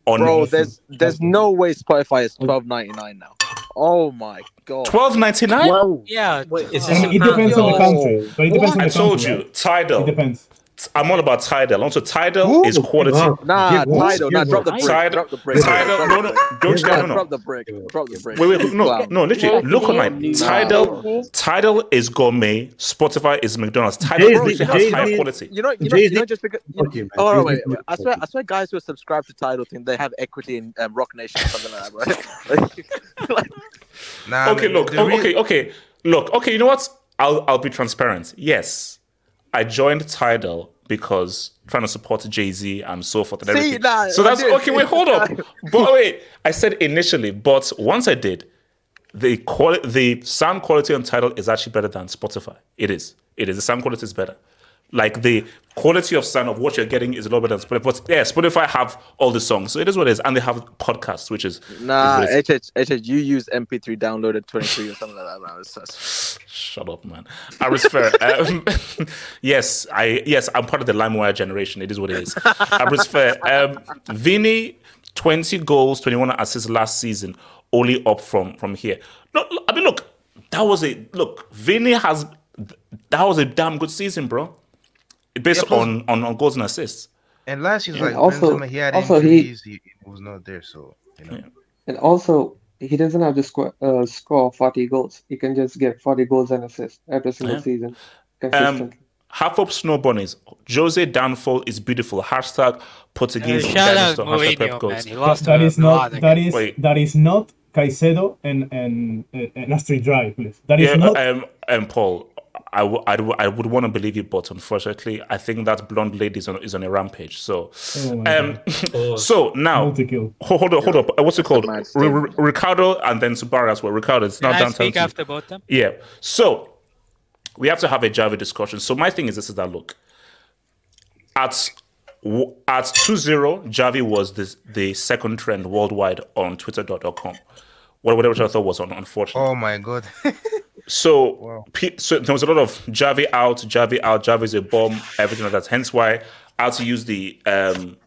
On Bro, there's there's no way Spotify is twelve ninety nine now. Oh my god. twelve ninety nine. Yeah, Wait, is I this mean, a it depends on the country. But it depends on I the told country. you, right? Tidal. It depends. I'm all about Tidal. Also, Tidal Ooh, is quality. wow. Nah, Give what? Tidal. Nah, drop the brick. Tidal, Drop the brick. Tidal. No, no, don't Nah, no, no, Drop no. the brick. Drop the brick. Wait, wait, no, Wow. no, literally, Nah. look online. Nah. Tidal, Tidal is gourmet. Spotify is McDonald's. Tidal Jay-Z- obviously has Jay-Z- high quality. You know, you know, you know, just because. You Fuck you, man. oh Jay-Z- wait, wait, I swear, I swear, guys who are subscribed to Tidal think they have equity in um, Roc Nation or something like that, bro. Like, Nah, Okay, man, look. oh, real- okay, okay. Look. Okay, you know what? I'll I'll be transparent. Yes, I joined Tidal because trying to support Jay Z and so forth and See, everything. nah, so that's okay. Wait, hold up. but wait, I said initially, but once I did, the quality, the sound quality on Tidal is actually better than Spotify. It is. It is. The sound quality is better. Like the quality of sound of what you're getting is a little bit than Spotify. But yeah, Spotify have all the songs, so it is what it is, and they have podcasts, which is Nah, is what it is. HH, HH, you use MP3 downloaded 23 or something like that. Man. Shut up, man. Aris Fair. Um, yes, I yes, I'm part of the LimeWire generation. It is what it is. Aris Fair. Um, Vinny, 20 goals, 21 assists last season, only up from from here. No, I mean, look, that was a look. Vinny has that was a damn good season, bro. Based Yeah, plus- on, on on goals and assists. And last year, And like also- Benzema, he had also injuries. He, he was not there, so you know. And also, he doesn't have to score, uh, score 40 goals. He can just get 40 goals and assists every single Yeah. season consistently. Um, half up snow bunnies. Jose downfall is beautiful. Hashtag Portuguese Uh, shout out dinosaur. Hashtag Mourinho, man. goals. He That- lost that to not Milan that again. is Wait. that is not Caicedo and and uh, and Astrid Drive, please. That is Yeah, not. um, um, Paul, I, w- I, w- I would want to believe you, but unfortunately, I think that blonde lady is on, is on a rampage. So, Oh um, Pause. so now, hold, hold on, hold up. Uh, What's it called? R- R- Ricardo and then Subaru as well. Ricardo, it's Can not I downtown. speak to you. after both them? Yeah. So we have to have a Xavi discussion. So my thing is this is that look. At at 2-0, Xavi was this, the second trend worldwide on twitter.com. What- Whatever I thought was un- unfortunate. Oh my god. So, Wow. so there was a lot of Xavi out, Xavi out, Xavi is a bomb, everything like that. Hence why I had to use the um,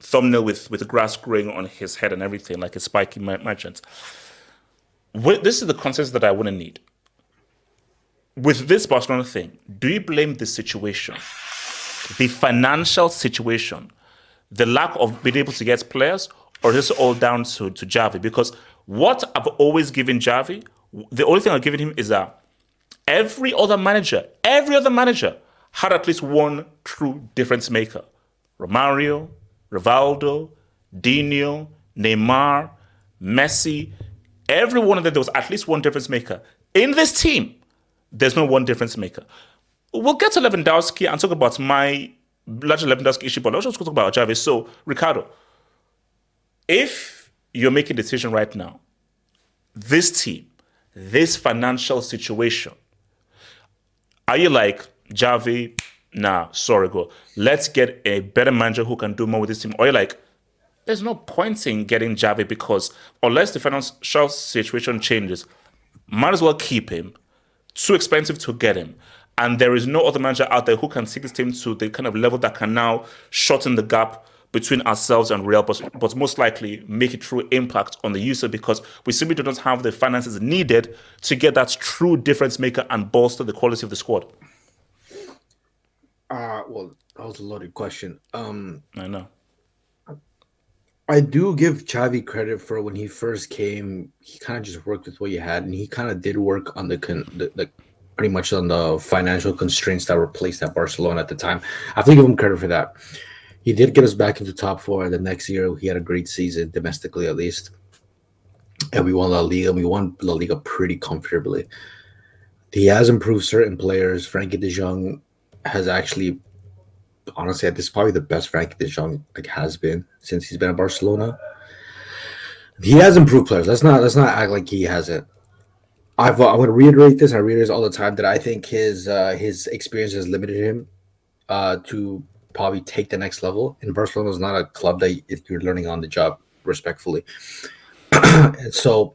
thumbnail with with grass growing on his head and everything, like a spiky mer- merchant. This is the context that I wouldn't need. With this Barcelona thing, do you blame the situation, the financial situation, the lack of being able to get players, or is this all down to, to Xavi? Because what I've always given Xavi, the only thing I've given him is that every other manager, every other manager had at least one true difference maker. Romario, Rivaldo, Dino, Neymar, Messi, every one of them, there was at least one difference maker. In this team, there's no one difference maker. We'll get to Lewandowski and talk about my larger Lewandowski issue, but let's just talk about Xavi. So, Ricardo, if you're making a decision right now, this team, this financial situation, are you like Xavi? Nah, sorry, go. Let's get a better manager who can do more with this team. Or you're like, there's no point in getting Xavi because unless the financial situation changes, might as well keep him. Too expensive to get him. And there is no other manager out there who can take this team to the kind of level that can now shorten the gap between ourselves and Real, but, but most likely make a true impact on the user because we simply do not have the finances needed to get that true difference maker and bolster the quality of the squad. Uh, well, that was a loaded question. Um, I know. I do give Xavi credit for when he first came. He kind of just worked with what you had, and he kind of did work on the, con- the, the pretty much on the financial constraints that were placed at Barcelona at the time. I have to give him credit for that. He did get us back into top four. The next year, he had a great season domestically, at least, and we won La Liga. We won La Liga pretty comfortably. He has improved certain players. Frenkie De Jong has actually honestly, this is probably the best Frenkie De Jong like has been since he's been at Barcelona. He has improved players. Let's not let's not act like he hasn't. I've I'm going to reiterate this. I reiterate this all the time that I think his uh, his experience has limited him uh, to probably take the next level. And Barcelona is not a club that if you're learning on the job, respectfully. so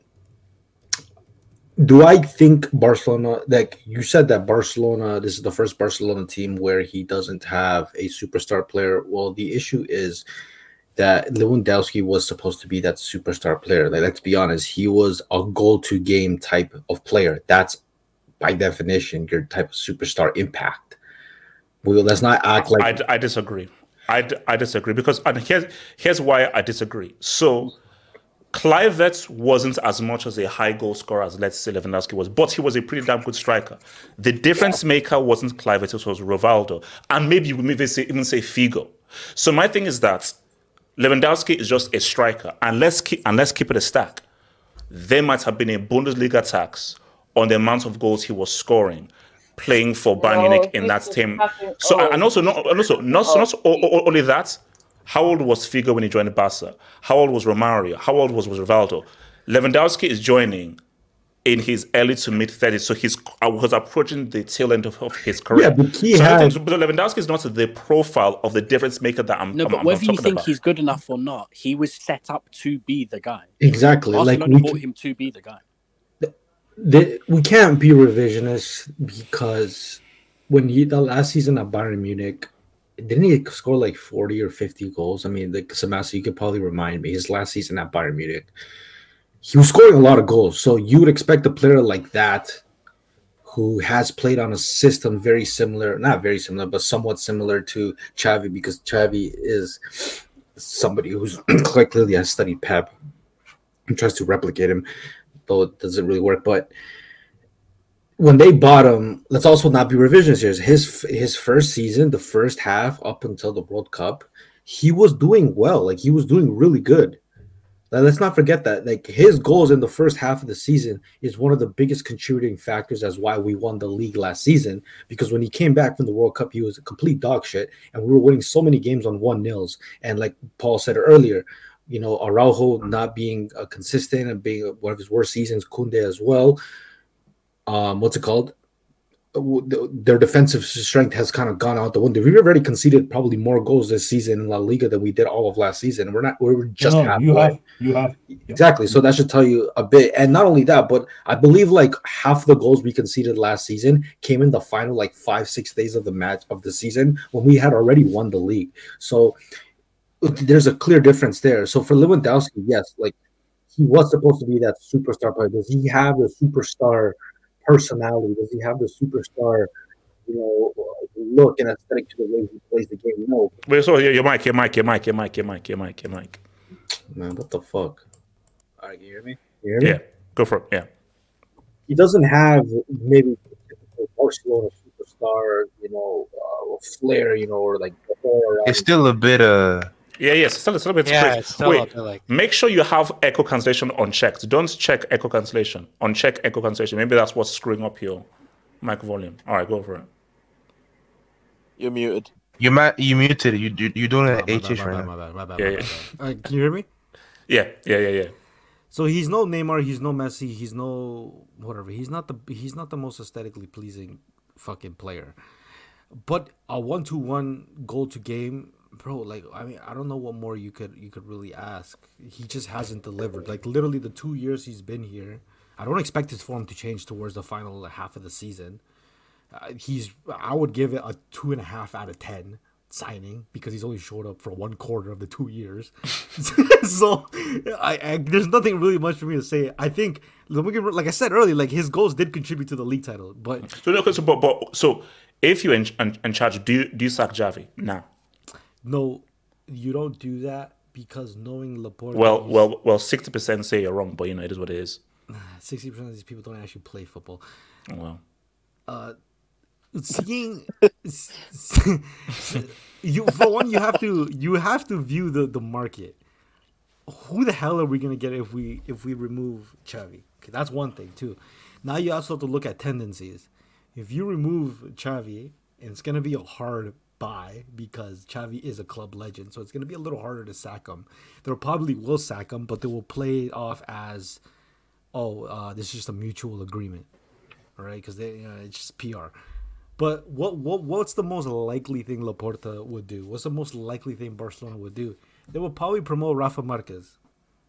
do I think Barcelona, like you said, that Barcelona, this is the first Barcelona team where he doesn't have a superstar player? Well, the issue is that Lewandowski was supposed to be that superstar player. Like, let's be honest, he was a goal to game type of player. That's by definition your type of superstar impact. Well, let's not act like I, I disagree. I disagree because and here's here's why I disagree. So Kluivert wasn't as much as a high goal scorer as let's say Lewandowski was, but he was a pretty damn good striker. The difference maker wasn't Kluivert, it was Rivaldo, and maybe maybe say, even say Figo. So my thing is that Lewandowski is just a striker, and let's keep and let's keep it a stack. There might have been a Bundesliga tax on the amount of goals he was scoring playing for Bayern No, Munich in that team. So oh. and also not and also not Oh. not o- o- only that. How old was Figo when he joined Barca? How old was Romario? How old was, was Rivaldo? Lewandowski is joining in his early to mid 30s. So he's I was approaching the tail end of, of his career. Yeah, but he so I had- think, but Lewandowski is not the profile of the difference maker that I'm, No, I'm, but I'm whether you think about. he's good enough or not, he was set up to be the guy. Exactly, like Barcelona we bought him to be the guy. The, we can't be revisionist because when he the last season at Bayern Munich, didn't he score like forty or fifty goals? I mean, like Sebastian, you could probably remind me his last season at Bayern Munich, he was scoring a lot of goals. So you would expect a player like that, who has played on a system very similar, not very similar, but somewhat similar to Xavi, because Xavi is somebody who's clearly has studied Pep and tries to replicate him, though it doesn't really work. But when they bought him, let's also not be revisionist here. His his first season, the first half up until the World Cup, he was doing well. Like he was doing really good. Now, let's not forget that. Like his goals in the first half of the season is one of the biggest contributing factors as why we won the league last season. Because when he came back from the World Cup, he was a complete dog shit, and we were winning so many games on one nils. And like Paul said earlier, you know, Araujo not being uh, consistent and being one of his worst seasons, Koundé as well. Um, what's it called? Uh, Their defensive strength has kind of gone out the window. We've already conceded probably more goals this season in La Liga than we did all of last season. We're not. We're just no, halfway. you have, you have. Exactly. So that should tell you a bit. And not only that, but I believe like half the goals we conceded last season came in the final like five, six days of the match of the season when we had already won the league. So there's a clear difference there. So for Lewandowski, yes, like he was supposed to be that superstar player. Does he have the superstar personality? Does he have the superstar, you know, look and aesthetic to the way he plays the game? No. Wait, so your, your mic, your mic, your mic, your mic, your mic, your mic, your mic. Man, what the fuck? All right, you hear me? You hear me? Yeah, go for it. Yeah. he doesn't have maybe the typical Barcelona superstar, you know, uh, flair, you know, or like or, It's still a bit uh Yeah, yes, it's still, it's still a bit Yeah, crazy. it's still Wait, like- make sure you have echo cancellation unchecked. Don't check echo cancellation. Uncheck echo cancellation. Maybe that's what's screwing up your mic volume. All right, go for it. You're muted. you might you muted. You you you're doing an Oh, my HH right bad, now. my bad, my bad, Yeah, my yeah. bad. All right, can you hear me? Yeah, yeah, yeah, yeah. So he's no Neymar, he's no Messi, he's no whatever. He's not the he's not the most aesthetically pleasing fucking player. But a one to one goal to game, bro, like I mean, I don't know what more you could you could really ask. He just hasn't delivered. Like literally the two years he's been here, I don't expect his form to change towards the final half of the season. Uh, he's I would give it a two and a half out of ten signing because he's only showed up for one quarter of the two years. so I, I there's nothing really much for me to say. I think like I said earlier, like his goals did contribute to the league title, but So, okay, so, but, but, so if you're in, in, in charge, do you, do you sack Xavi? Nah. No, you don't do that because knowing Laporta. Well, well, well, 60% say you're wrong, but you know, it is what it is. sixty percent of these people don't actually play football. Well, uh, seeing you for one, you have to you have to view the the market. Who the hell are we gonna get if we if we remove Xavi? Okay, that's one thing too. Now you also have to look at tendencies. If you remove Xavi, it's gonna be a hard buy because Xavi is a club legend, so it's gonna be a little harder to sack him. They probably will sack him, but they will play it off as, oh, uh, this is just a mutual agreement, right? Because they, you know, it's just PR. But what what what's the most likely thing Laporta would do? What's the most likely thing Barcelona would do? They would probably promote Rafa Marquez.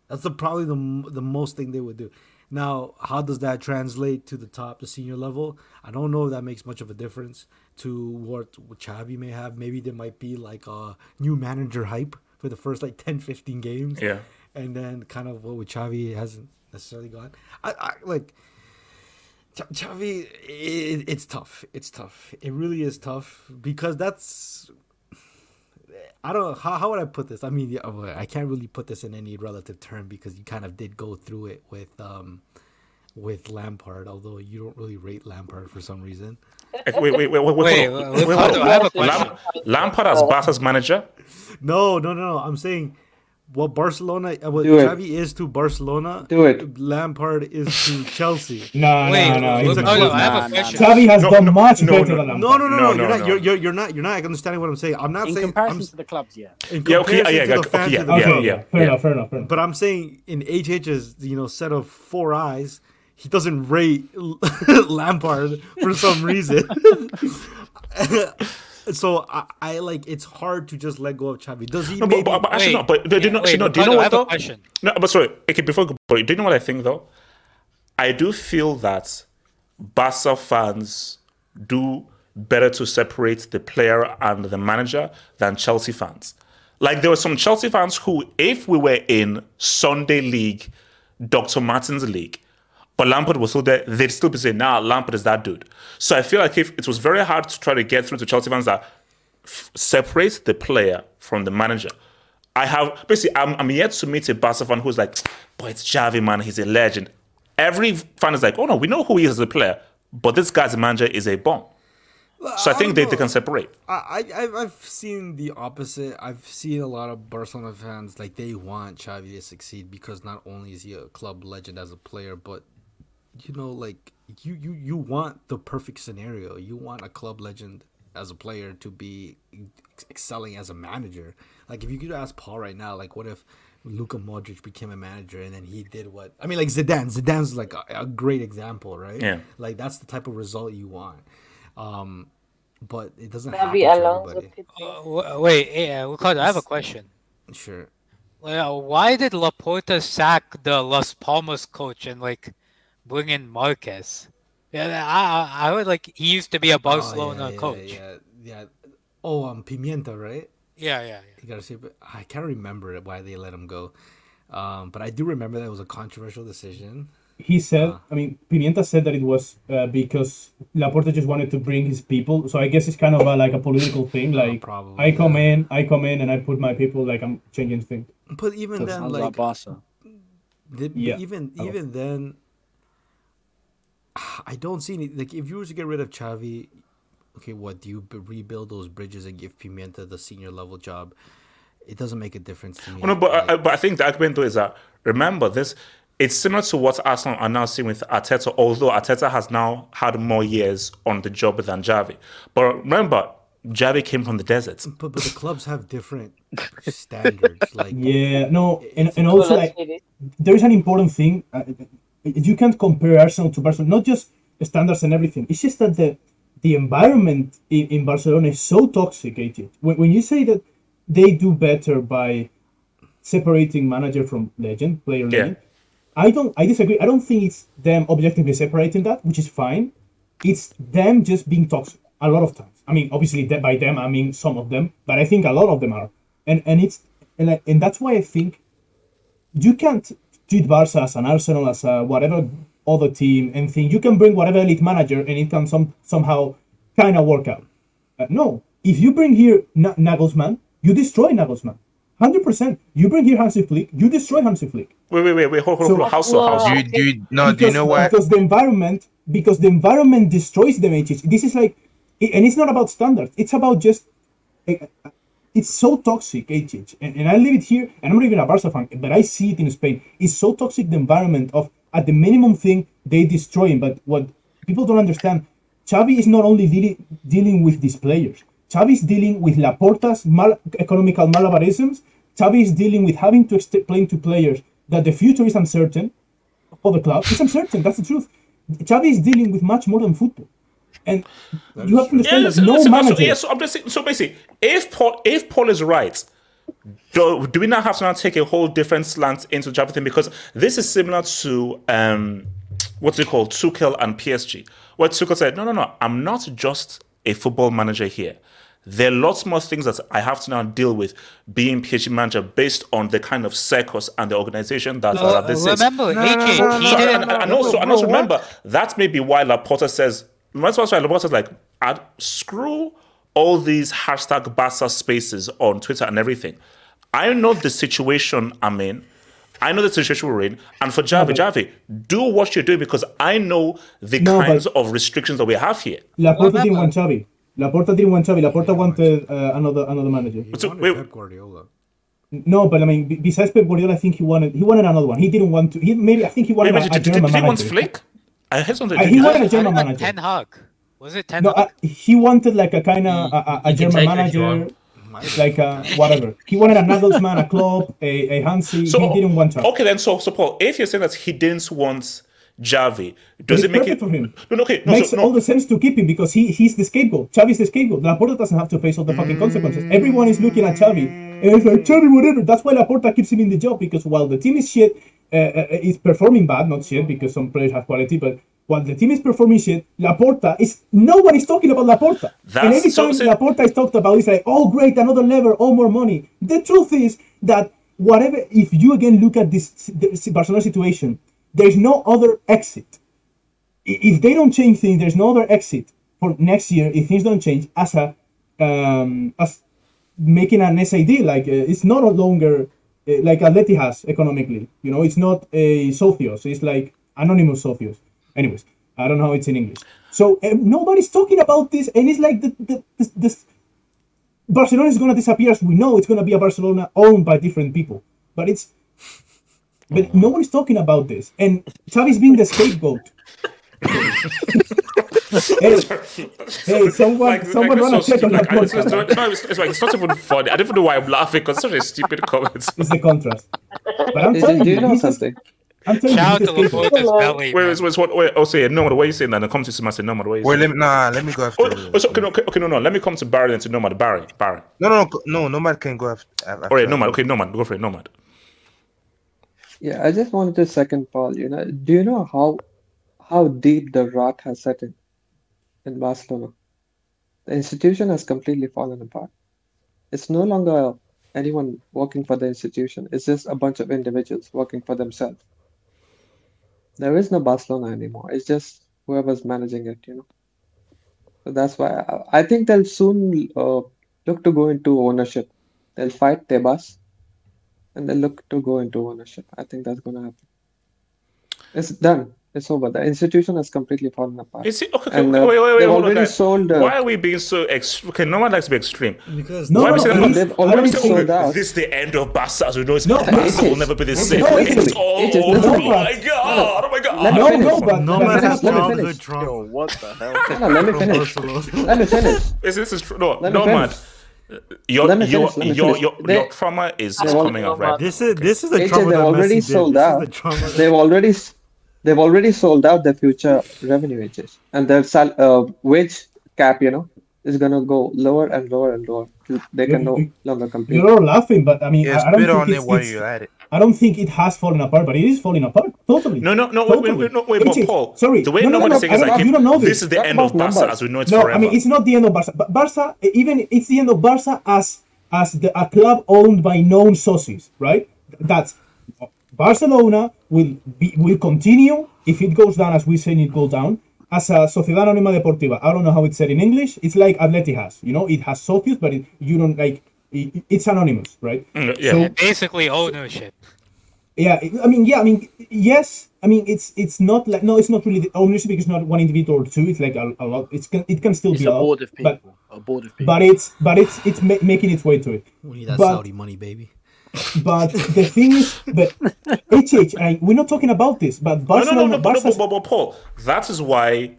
That's the probably the the most thing they would do. Now, how does that translate to the top, the senior level? I don't know if that makes much of a difference to what, Xavi may have. Maybe there might be like a new manager hype for the first like 10, 15 games. Yeah. And then kind of what with Xavi hasn't necessarily gone. I, I like Ch- Xavi, it, it's tough. It's tough. It really is tough because that's. I don't know how, how would I put this. I mean, I can't really put this in any relative term because you kind of did go through it with um with Lampard, although you don't really rate Lampard for some reason. wait, wait, wait, wait, wait, Wait, hold on. wait, Wait, Ricardo, hold on. I have a question. Lam- Lampard as Barca's manager. No, no, no, no. I'm saying what Barcelona, uh, what Do. Xavi is to Barcelona, Do it. Lampard is to Chelsea. No, Wait, no, no. it's It's a a Ricardo, I have a nah, question. Xavi has No, done no, much no, better no, than Lampard. no, no, No, no. no, You're not. no. You're, you're you're not. You're not understanding what I'm saying. I'm not In saying. comparison I'm, to the clubs, yeah. in Yeah, okay, comparison yeah, to yeah, the okay, fans yeah, of the yeah, Okay, yeah, fair yeah. enough, fair enough, fair enough. But I'm saying in HH's you know set of four eyes, he doesn't rate Lampard for some reason. so I, I like it's hard to just let go of Xavi. Does he? No, maybe, but, but, but actually, Wait, no. But do, do, you know, wait, actually, no, do you know I what have a though? question. No, but sorry. Okay, before go- but do you know what I think though? I do feel that Barca fans do better to separate the player and the manager than Chelsea fans. Like there were some Chelsea fans who, if we were in Sunday League, Dr. Martin's league, but Lampard was still there, they'd still be saying, nah, Lampard is that dude. So I feel like if it was very hard to try to get through to Chelsea fans that f- separate the player from the manager. I have basically I'm, I'm yet to meet a Barca fan who's like, boy, it's Xavi, man, he's a legend. Every fan is like, oh no, we know who he is as a player, but this guy's manager is a bomb. So I think they, they can separate. I, I I've- I've seen the opposite. I've seen a lot of Barcelona fans like they want Xavi to succeed because not only is he a club legend as a player, but you know, like you you you want the perfect scenario. You want a club legend as a player to be ex- excelling as a manager. Like if you could ask Paul right now, like what if Luka Modric became a manager and then he did what I mean, like Zidane. Zidane's like a, a great example, right? Yeah. Like that's the type of result you want. Um, but it doesn't Xavi happen to Alonso everybody. Uh, w- wait, yeah, Ricardo, I have a question. Sure. Well, why did Laporta sack the Las Palmas coach and like bring in Marquez? Yeah, I I I heard like he used to be a Barcelona oh, yeah, yeah, coach. Yeah, yeah. Oh, um, Pimienta, right? Yeah, yeah, You gotta see, I can't remember why they let him go. Um, but I do remember that it was a controversial decision. He said, I mean, Pimienta said that it was uh, because Laporta just wanted to bring his people. So I guess it's kind of a, like a political thing. Like, probably, I come in, I come in, and I put my people. Like, I'm changing things. But even So then, like, like Barca. the, Yeah. even Oh. even then, I don't see any. Like, if you were to get rid of Xavi, okay, what do you b- rebuild those bridges and give Pimienta the senior level job? It doesn't make a difference to me. Oh, no, but like- uh, but I think the argument though is that remember this. It's similar to what Arsenal are now seeing with Arteta, although Arteta has now had more years on the job than Xavi. But remember, Xavi came from the desert. But but the clubs have different standards. Like Yeah, no, and, and also like there is an important thing. Uh, you can't compare Arsenal to Barcelona, not just standards and everything. It's just that the the environment in, in Barcelona is so toxic. AJ. When, when you say that they do better by separating manager from legend, player Yeah. legend, I don't. I disagree. I don't think it's them objectively separating that, which is fine. It's them just being toxic a lot of times. I mean, obviously, that by them I mean some of them, but I think a lot of them are, and and it's and I, and that's why I think you can't treat Barca as an Arsenal as a whatever other team and think you can bring whatever elite manager and it can some somehow kind of work out. Uh, no, if you bring here Na- Nagelsmann, you destroy Nagelsmann. Hundred percent. You bring here Hansi Flick, you destroy Hansi Flick. Wait, wait, wait, wait. Hold, hold, So- hold. on. How so? How so? You, you, no, do you because, know what? Because the environment, because the environment destroys them. HH. This is like, and it's not about standards. It's about just, eh, it's so toxic. HH. And, and I live it here, and I'm not even a Barca fan, but I see it in Spain. It's so toxic the environment of at the minimum thing they destroy him. But what people don't understand, Xavi is not only dealing dealing with these players. Xavi is dealing with Laporta's mal- economical malabarisms. Xavi is dealing with having to explain to players that the future is uncertain for the club. It's uncertain. That's the truth. Xavi is dealing with much more than football, and you have to Yeah, that listen, no listen, manager. So, yeah, so I'm just saying, so basically, if Paul, if Paul is right, do, do we not have to now take a whole different slant into the Xavi thing? Because this is similar to um, what's it called, Tuchel and PSG, where Tuchel said, "No, no, no, I'm not just a football manager here." There are lots more things that I have to now deal with being PSG manager based on the kind of circus and the organization that, Uh, that this is. remember, AJ, he So, and, didn't. and- and also, and also remember, that's maybe why Laporta says, that's why Laporta's like, "I'd- screw all these hashtag Barca spaces on Twitter and everything. I know the situation I'm in. I know the situation we're in. And for Xavi, Xavi, do what you're doing because I know the No, kinds of restrictions that we have here. Laporta didn't want Xavi. Laporta didn't want Xavi. Laporta wanted uh, another another manager. he So, wanted wait- Pep Guardiola. No, but I mean, besides Pep Guardiola, I think he wanted he wanted another one. He didn't want to. He maybe I think he Wait, wanted but a, a did, did, German did he want manager. Flick? I heard something. Uh, he wanted a German thought manager. Ten Hag. Was it Ten No, Hag? uh, he wanted like a kind of a, a, a German take it if you manager, like a whatever. He wanted a Nagelsmann, a Klopp, a, a Hansi. So he didn't want Xavi. okay then. So so Paul, if you're saying that he didn't want Xavi, does it's it make it? for him. No, no, okay, no, Makes so, no. all the sense to keep him because he he's the scapegoat. Xavi's the scapegoat. Laporta doesn't have to face all the fucking consequences. Everyone is looking at Xavi, and it's like Xavi, whatever. That's why Laporta keeps him in the job because while the team is shit, uh, uh, is performing bad, not shit because some players have quality, but while the team is performing shit, Laporta is no one is talking about Laporta. and That's- every so- time so- Laporta is talked about, it's like, oh great, another lever, oh more money. The truth is that whatever, if you again look at this this Barcelona situation, there's no other exit if they don't change things, there's no other exit for next year if things don't change as a um, as making an SID. Like uh, it's not a longer uh, like Atleti has economically. You know, it's not a socios. It's like anonymous socios. Anyways, I don't know how it's in English. So uh, nobody's talking about this, and it's like the, the, this, this Barcelona is gonna disappear as we know. It's gonna be a Barcelona owned by different people, but it's. But nobody's talking about this, and Xavi's being the scapegoat. Hey, hey, someone, someone it's run a so check on stupid. that Like, it's, it's, podcast. no, it's, it's like it's not even funny. I don't even know why I'm laughing because such a stupid comment. It's the contrast. But I'm Is telling it- do you, you know something? I'm telling Shout he's out the to scapegoat. Laporta's belly. Wait, wait, wait, what? Wait, oh, say no. What are you saying? Then come to Sebastian. No, what are you Wait, saying? let me, nah, let me go after. Oh, oh, so, okay, no, okay, okay, no, no. Let me come to Barry and to Nomad. Barry, Barry. No, no, no, no, Nomad can go after. after All right, Nomad. Okay, Nomad. Go for it, Nomad. Yeah, I just wanted to second Paul. You know, do you know how how deep the rot has set in in Barcelona? The institution has completely fallen apart. It's no longer anyone working for the institution. It's just a bunch of individuals working for themselves. There is no Barcelona anymore. It's just whoever's managing it, you know. So that's why I, I think they'll soon uh, look to go into ownership. They'll fight Tebas and they'll look to go into ownership. I think that's going to happen. It's done. It's over. The institution has completely fallen apart. Is it okay? okay, And, uh, wait, wait, wait. Hold on, already guys. sold, uh, Why are we being so ex? Okay, Nomad likes to be extreme. Because No, Why are no, no, they've why are we already saying, sold okay, out. This is the end of Barca as we know it. No, Barca it's- will never be the same. no, it's it's- all it's- over. no, Oh my god! Oh my god! Let No, finish. no, but no but- man has let me childhood finish. trauma. Yo, what the hell? No, no, let me finish. Let me finish. This, this is true. No, Let me Nomad. finish. Your your finish, let me your your, They- your trauma is, is coming out right. This is this is the trauma they that already sold out. the trauma that- They've already s- they've already sold out their future revenue wages, and their sal- uh, wage cap, you know, is gonna go lower and lower and lower. till They can no longer compete. You're all laughing, but I mean, Yeah, I, I don't spit think on it's, it it's- you're at it. I don't think it has fallen apart, but it is falling apart totally. No, no, no. Wait, wait, wait, no, wait, but Paul. sorry, The way no, no, Nomad no, is saying I is don't- like, you don't know this this. is the Talk end of about Barca numbers. as we know it No, forever. I mean it's not the end of Barca. But Barca, even it's the end of Barca as as the, a club owned by known socios, right? That's Barcelona will be will continue if it goes down as we say it go down as a Sociedad Anónima Deportiva. I don't know how it's said in English. It's like Atleti has, you know, it has socios, but it, you don't like it, it's anonymous, right? Mm, yeah. So Basically ownership. yeah, I mean, yeah, I mean, yes, I mean, it's it's not like no, it's not really the ownership because it's not one individual or two. It's like a, a lot. It's can- it can still It's be a a lot, board of but people. A board of people. but it's but it's it's ma- making its way to it. We need that But- Saudi money, baby. But the thing is, but HH, I, we're not talking about this, but No, no, Barcelona, no, no, no, Barca's- but, Paul, that is why,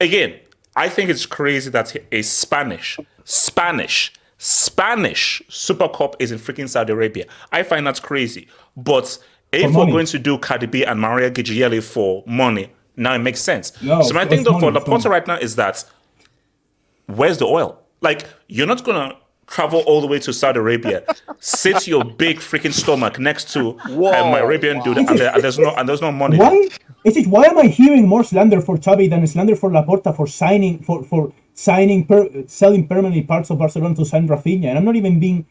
again, I think it's crazy that a Spanish, Spanish, Spanish Super Cup is in freaking Saudi Arabia. I find that crazy. But if we're going to do Cardi B and Maria Gigielli for money, now it makes sense. No, so my thing though for money, it's Laporta right now is that where's the oil? Like, you're not gonna travel all the way to Saudi Arabia, sit your big freaking stomach next to uh, my Arabian dude, and, there, and there's no and there's no money. there. why? HH, why am I hearing more slander for Xavi than slander for Laporta for signing for for signing per, selling permanently parts of Barcelona to sign Rafinha? And I'm not even being.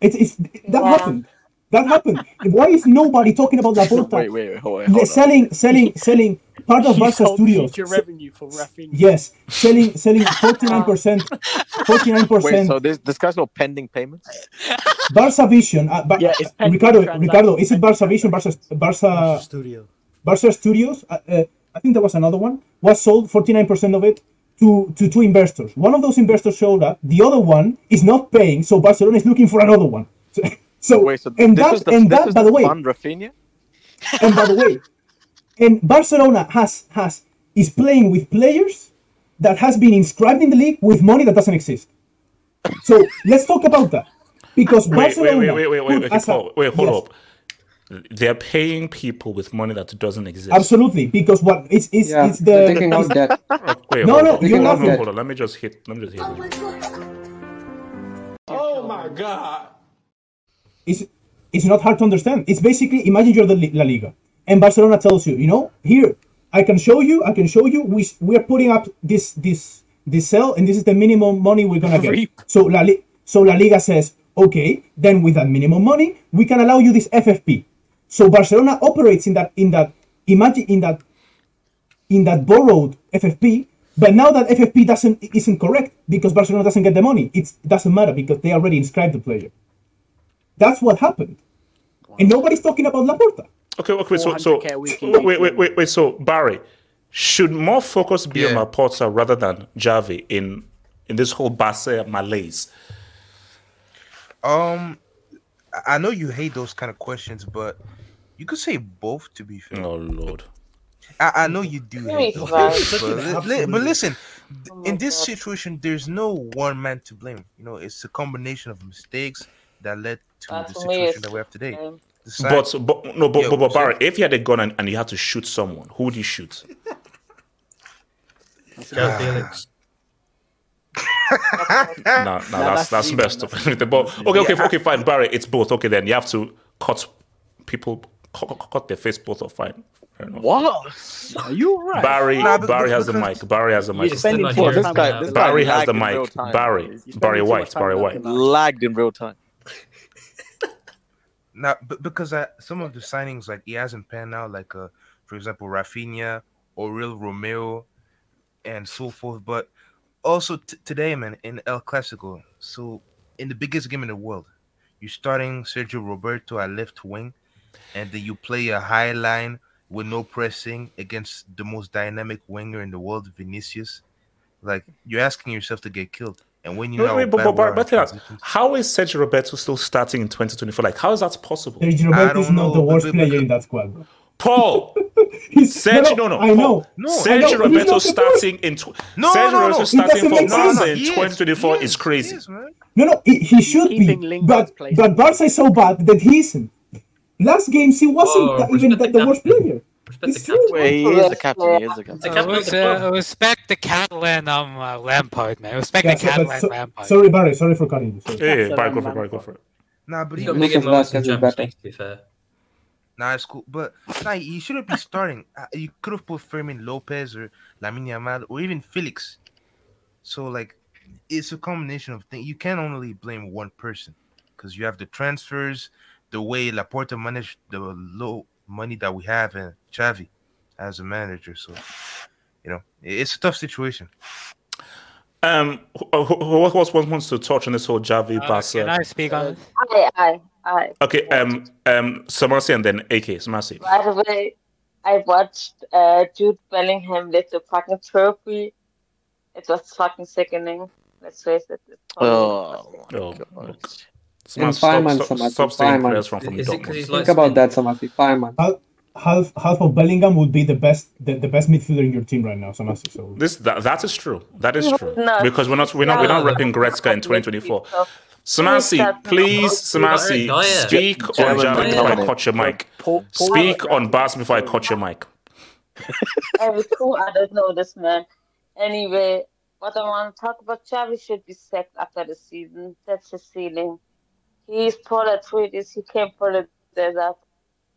It's it's that happened. That happened. Why is nobody talking about Laporta? Wait, wait, wait, hold, Le- hold on. selling selling selling part of Barca sold Studios. future Se- revenue for Rafinha. Yes, selling selling forty nine percent, forty nine Wait, percent. so this this guy's no pending payments? Barca Vision. Uh, Ba- Yeah, it's pending Ricardo. Ricardo, is it Barca Vision? Barca, Barca, Studio. Barca Studios. Uh, uh, I think there was another one. Was sold forty nine percent of it to to two investors. One of those investors showed up. The other one is not paying, so Barcelona is looking for another one. So, Wait, so and this that is the and this that is by the the way, fund Rafinha? and by the way, and Barcelona has has is playing with players that has been inscribed in the league with money that doesn't exist. So let's talk about that because Wait, wait, Barcelona wait, wait, wait, wait, put wait, as a- Paul, wait, hold yes. up. they're paying people with money that doesn't exist. Absolutely, because what it's it's Yeah, it's they're the taking out it's- debt. Oh, wait, No, no, you're hold not on, hold on. Let me just hit. Let me just hit. Oh my god. It's it's not hard to understand. It's basically imagine you're the La Liga and Barcelona tells you, you know, here I can show you, I can show you. We we are putting up this this this sell and this is the minimum money we're gonna get. So La Li- so La Liga says, okay, then with that minimum money we can allow you this FFP. So Barcelona operates in that in that imagine in that in that borrowed FFP. But now that FFP doesn't isn't correct because Barcelona doesn't get the money. It doesn't matter because they already inscribed the player. That's what happened. And nobody's talking about Laporta. Okay, okay. So, so 400K a wait, wait, wait, wait. So, Barry, should more focus be on Yeah. Laporta rather than Xavi in in this whole Barca malaise? Um, I- I know you hate those kind of questions, but you could say both. To be fair, Oh Lord. I, I know you do hate those, but, li- li- but listen, Oh in this God. situation, there's no one man to blame. You know, it's a combination of mistakes that led to But the situation it's that we have today. um, side- But, but no, but, Yeah, but, but so- Barry, if you had a gun and, and you had to shoot someone, who would you shoot? Joe Felix. no, no, that's that's that's even- messed up. but okay, okay, okay, fine, Barry, it's both. Okay, then you have to cut people, cut, cut- cut their face both or fine. Fair enough. What? Are you right? Barry, Nah, but- Barry but has the mic. Barry has the mic. You're spending still too not much This guy, this guy Barry has the mic. time. Barry, Barry White, Barry White. Lagged in real time. Now, but because uh, some of the signings, like he hasn't panned out, like uh, for example, Rafinha, Oriol Romeu, and so forth. But also t- today, man, in El Clasico, so in the biggest game in the world, you're starting Sergio Roberto at left wing, and then you play a high line with no pressing against the most dynamic winger in the world, Vinicius. Like you're asking yourself to get killed, and when you Wait, know wait, but, but, but, but yeah, how is Sergio Roberto still starting in 2024? Like, how is that possible? Sergio Roberto is don't know, the worst but- player in that squad. Paul, Sergio, no, no, I Paul, know. No, I know, Sergio but he's Roberto not the worst. starting in tw- No, Sergio no, no. Roberto It starting doesn't from make sense. Barca in He is, 2024 is crazy. he is. No, no, he, he should Keeping be. But place. but Barca is so bad that he isn't. Last games he wasn't Whoa, that- even respect the, the the worst player. Respect the true. captain. Wait, he is the captain. He is the The captain. Uh, captain of res- the club. uh, respect the Catalan um uh, Lampard, man. Respect Yeah, the so, Catalan so, Lampard. sorry, Barry. Sorry for cutting you. Sorry. Yeah, yeah, That's Barry, go for it, Barry, go for- for it. Nah, but He's he, got Lucas bigger moments in Vazquez is better. To be fair. Nah, it's cool, but nah, you shouldn't be starting. Uh, You could have put Fermin Lopez or Lamine Yamal or even Felix. So like, it's a combination of things. You can't only blame one person because you have the transfers, the way Laporta managed the low money that we have, and Xavi as a manager. So, you know, it's a tough situation. Um, who, who, who else wants, wants to touch on this whole Xavi Uh, Barca? can I speak on it? I, I, I. Okay, um, um, Samasi and then AK, Samasi. By the way, I watched uh, Jude Bellingham lift the fucking trophy. It was fucking sickening. Let's face it. It's probably Oh, Oh, God. look. In Samasi, stop, stop, stop saying months. players from, from Is it because Dortmund. like Think about that, Samasi. Five months. Half, half half of Bellingham would be the best the, the best midfielder in your team right now, Samasi. So This that, that is true. That is true. no. Because we're not we're not we're not repping Gretzka in 2024. Samasi, please, Samasi, speak on German Javi before I McTominay. cut your mic. Paul, Paul, Speak on Bas before I cut your mic. Every cool, I don't know this man. Anyway, what I want to talk about, Xavi should be sacked after the season. That's his ceiling. He's polar treaties. He came for the desert.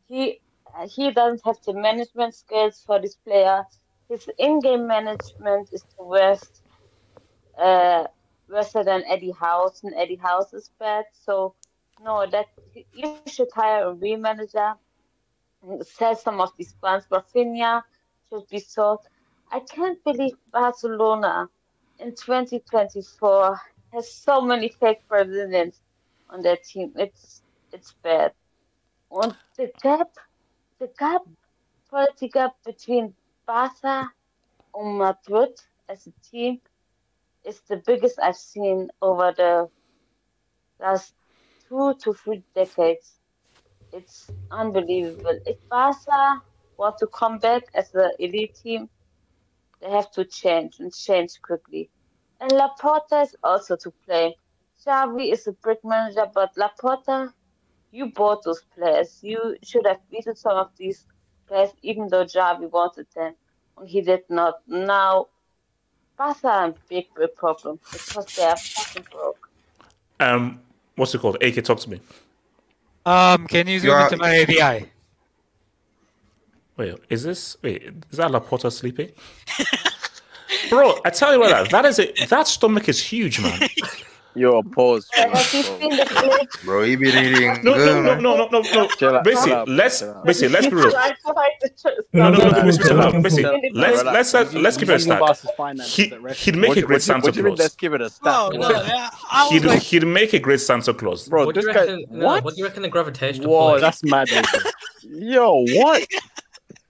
He he doesn't have the management skills for this player. His in-game management is the worst. Uh, worse than Eddie House, and Eddie House is bad. So no, that you should hire a real manager. And sell some of these funds. Rafinha should be sold. I can't believe Barcelona in 2024 has so many fake Brazilians on their team. It's it's bad. And the gap, the gap, quality gap between Barca and Madrid as a team is the biggest I've seen over the last two to three decades. It's unbelievable. If Barca want to come back as an elite team, they have to change and change quickly. And Laporta is also to blame. Xavi is a brick manager, but Laporta You bought those players. You should have beaten some of these players, even though Xavi wanted them. And he did not. Now, Barca are a big, big problem because they are fucking broke. Um, what's it called? AK, talk to me. Um, can you zoom Yeah. into my ABI? Wait, is this? Wait, is that Laporta sleeping? Bro, I tell you what, that, that is it that stomach is huge, man. Yo, pause. You seen the clip? Bro, he be eating No, good, no, no, no, no, no, no. Basically, let's chill basically let's be real. Try to hide the truth. No, no, no, no, Relax, no, no, relax, basically, let's let's let's, let's keep it a Using stack. He, he'd make What a great what do you- Santa what do you mean? Claus. Let's give it a stat. No, no, yeah, He'd like, he'd make a great Santa Claus. Bro, what do this you guy. reckon? no, What? what do you reckon the gravitational Whoa, that's mad. Yo, what?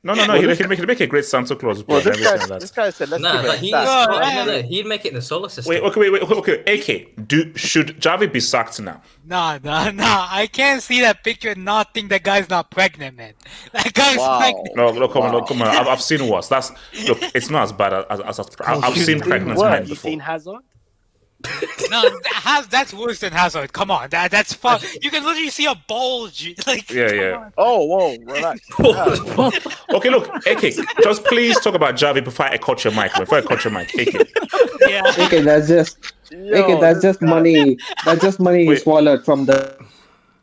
No, no, no. He'd, he'd make he'd make a great Santa Claus. Bro, Bro, this guy, like this guy said, let's Nah, give it nah, a he, stat. No, no, no, no, he'd make it in the solar system. Wait, okay, wait, wait, okay. AK, do should Xavi be sacked now? nah, nah, nah. I can't see that picture and not think that guy's not pregnant, man. That guy's Wow. pregnant. No, look, come on, Wow. look, come on. I've, I've seen worse. That's look. It's not as bad as, as, as I've, I've seen seen pregnant worse. men You before. seen Hazard? No, that has, that's worse than Hazard. Come on, that that's fun. You can literally see a bulge. Like, Yeah, yeah. on. Oh, whoa, relax. Okay, look, AK, just please talk about Xavi before I cut your mic. Before I cut your mic, AK. Yeah. Okay, that's just Yo, okay, that's just guy- money. That's just money you Wait. swallowed from the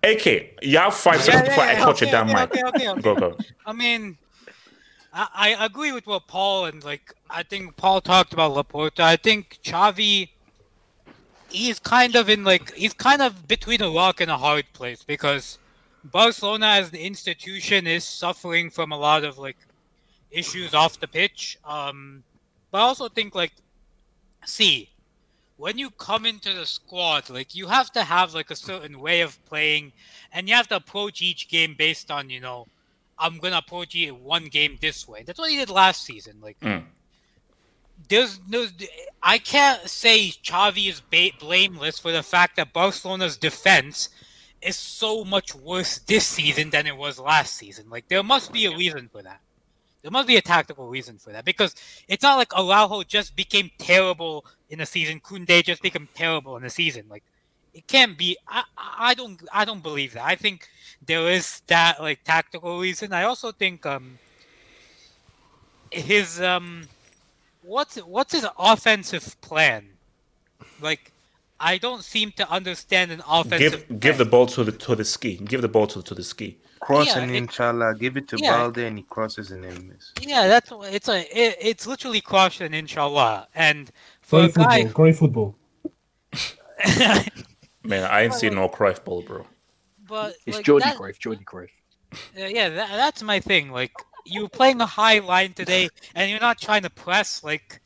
AK, you have five seconds yeah, before I yeah, cut okay, your damn okay, mic. okay, okay, okay. Go, go. I mean, I, I agree with what Paul and like I think Paul talked about Laporta. I think Xavi, he's kind of in like he's kind of between a rock and a hard place because Barcelona as an institution is suffering from a lot of like issues off the pitch. Um, but I also think like, see, when you come into the squad, like you have to have like a certain way of playing, and you have to approach each game based on you know, I'm gonna approach one game this way. That's what he did last season. Like Mm. There's no, I can't say Xavi is ba- blameless for the fact that Barcelona's defense is so much worse this season than it was last season. Like there must be a reason for that. There must be a tactical reason for that because it's not like Araujo just became terrible in the season. Koundé just became terrible in the season. Like it can't be. I, I I don't I don't believe that. I think there is that like tactical reason. I also think um his um what's what's his offensive plan? Like I don't seem to understand an offensive. Give give the ball to the to the ski. Give the ball to, to the ski. Crossing, Yeah, it- inshallah. Give it to Yeah. Balde and he crosses and then miss. Yeah, that's it's a it, it's literally crossed and inshallah. And for Great a guy, football. Great football. Man, I ain't seen no Cruyff ball, bro. but It's like, Jordy that- Cruyff. Jordi Cruyff. Uh, yeah, that, that's my thing. Like you're playing a high line today, and you're not trying to press. Like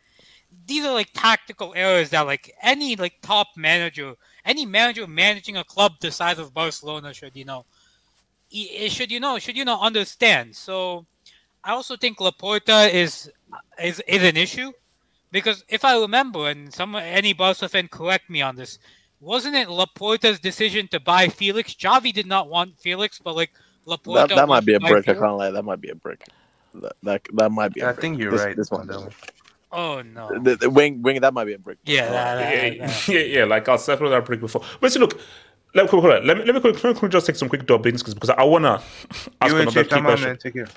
these are like tactical errors that like any like top manager, any manager managing a club the size of Barcelona should you know, should you know should you know understand. So I also think Laporta is is is an issue because if I remember, and some any Barca fan correct me on this, wasn't it Laporta's decision to buy Felix? Xavi did not want Felix, but like Laporta That, that might be a brick. I can't lie. That might be a brick. That that, that might be. a I brick. think you're This- right This one. that one. Oh no! The, the wing, wing. That might be a brick. Yeah, that, that, Yeah, that- yeah, yeah. Like I'll settle that brick before. But see, look. Let me, quick- quick- let me let me quick- let me just take some quick dubbings because I wanna ask You ain't another key question. man. Take care.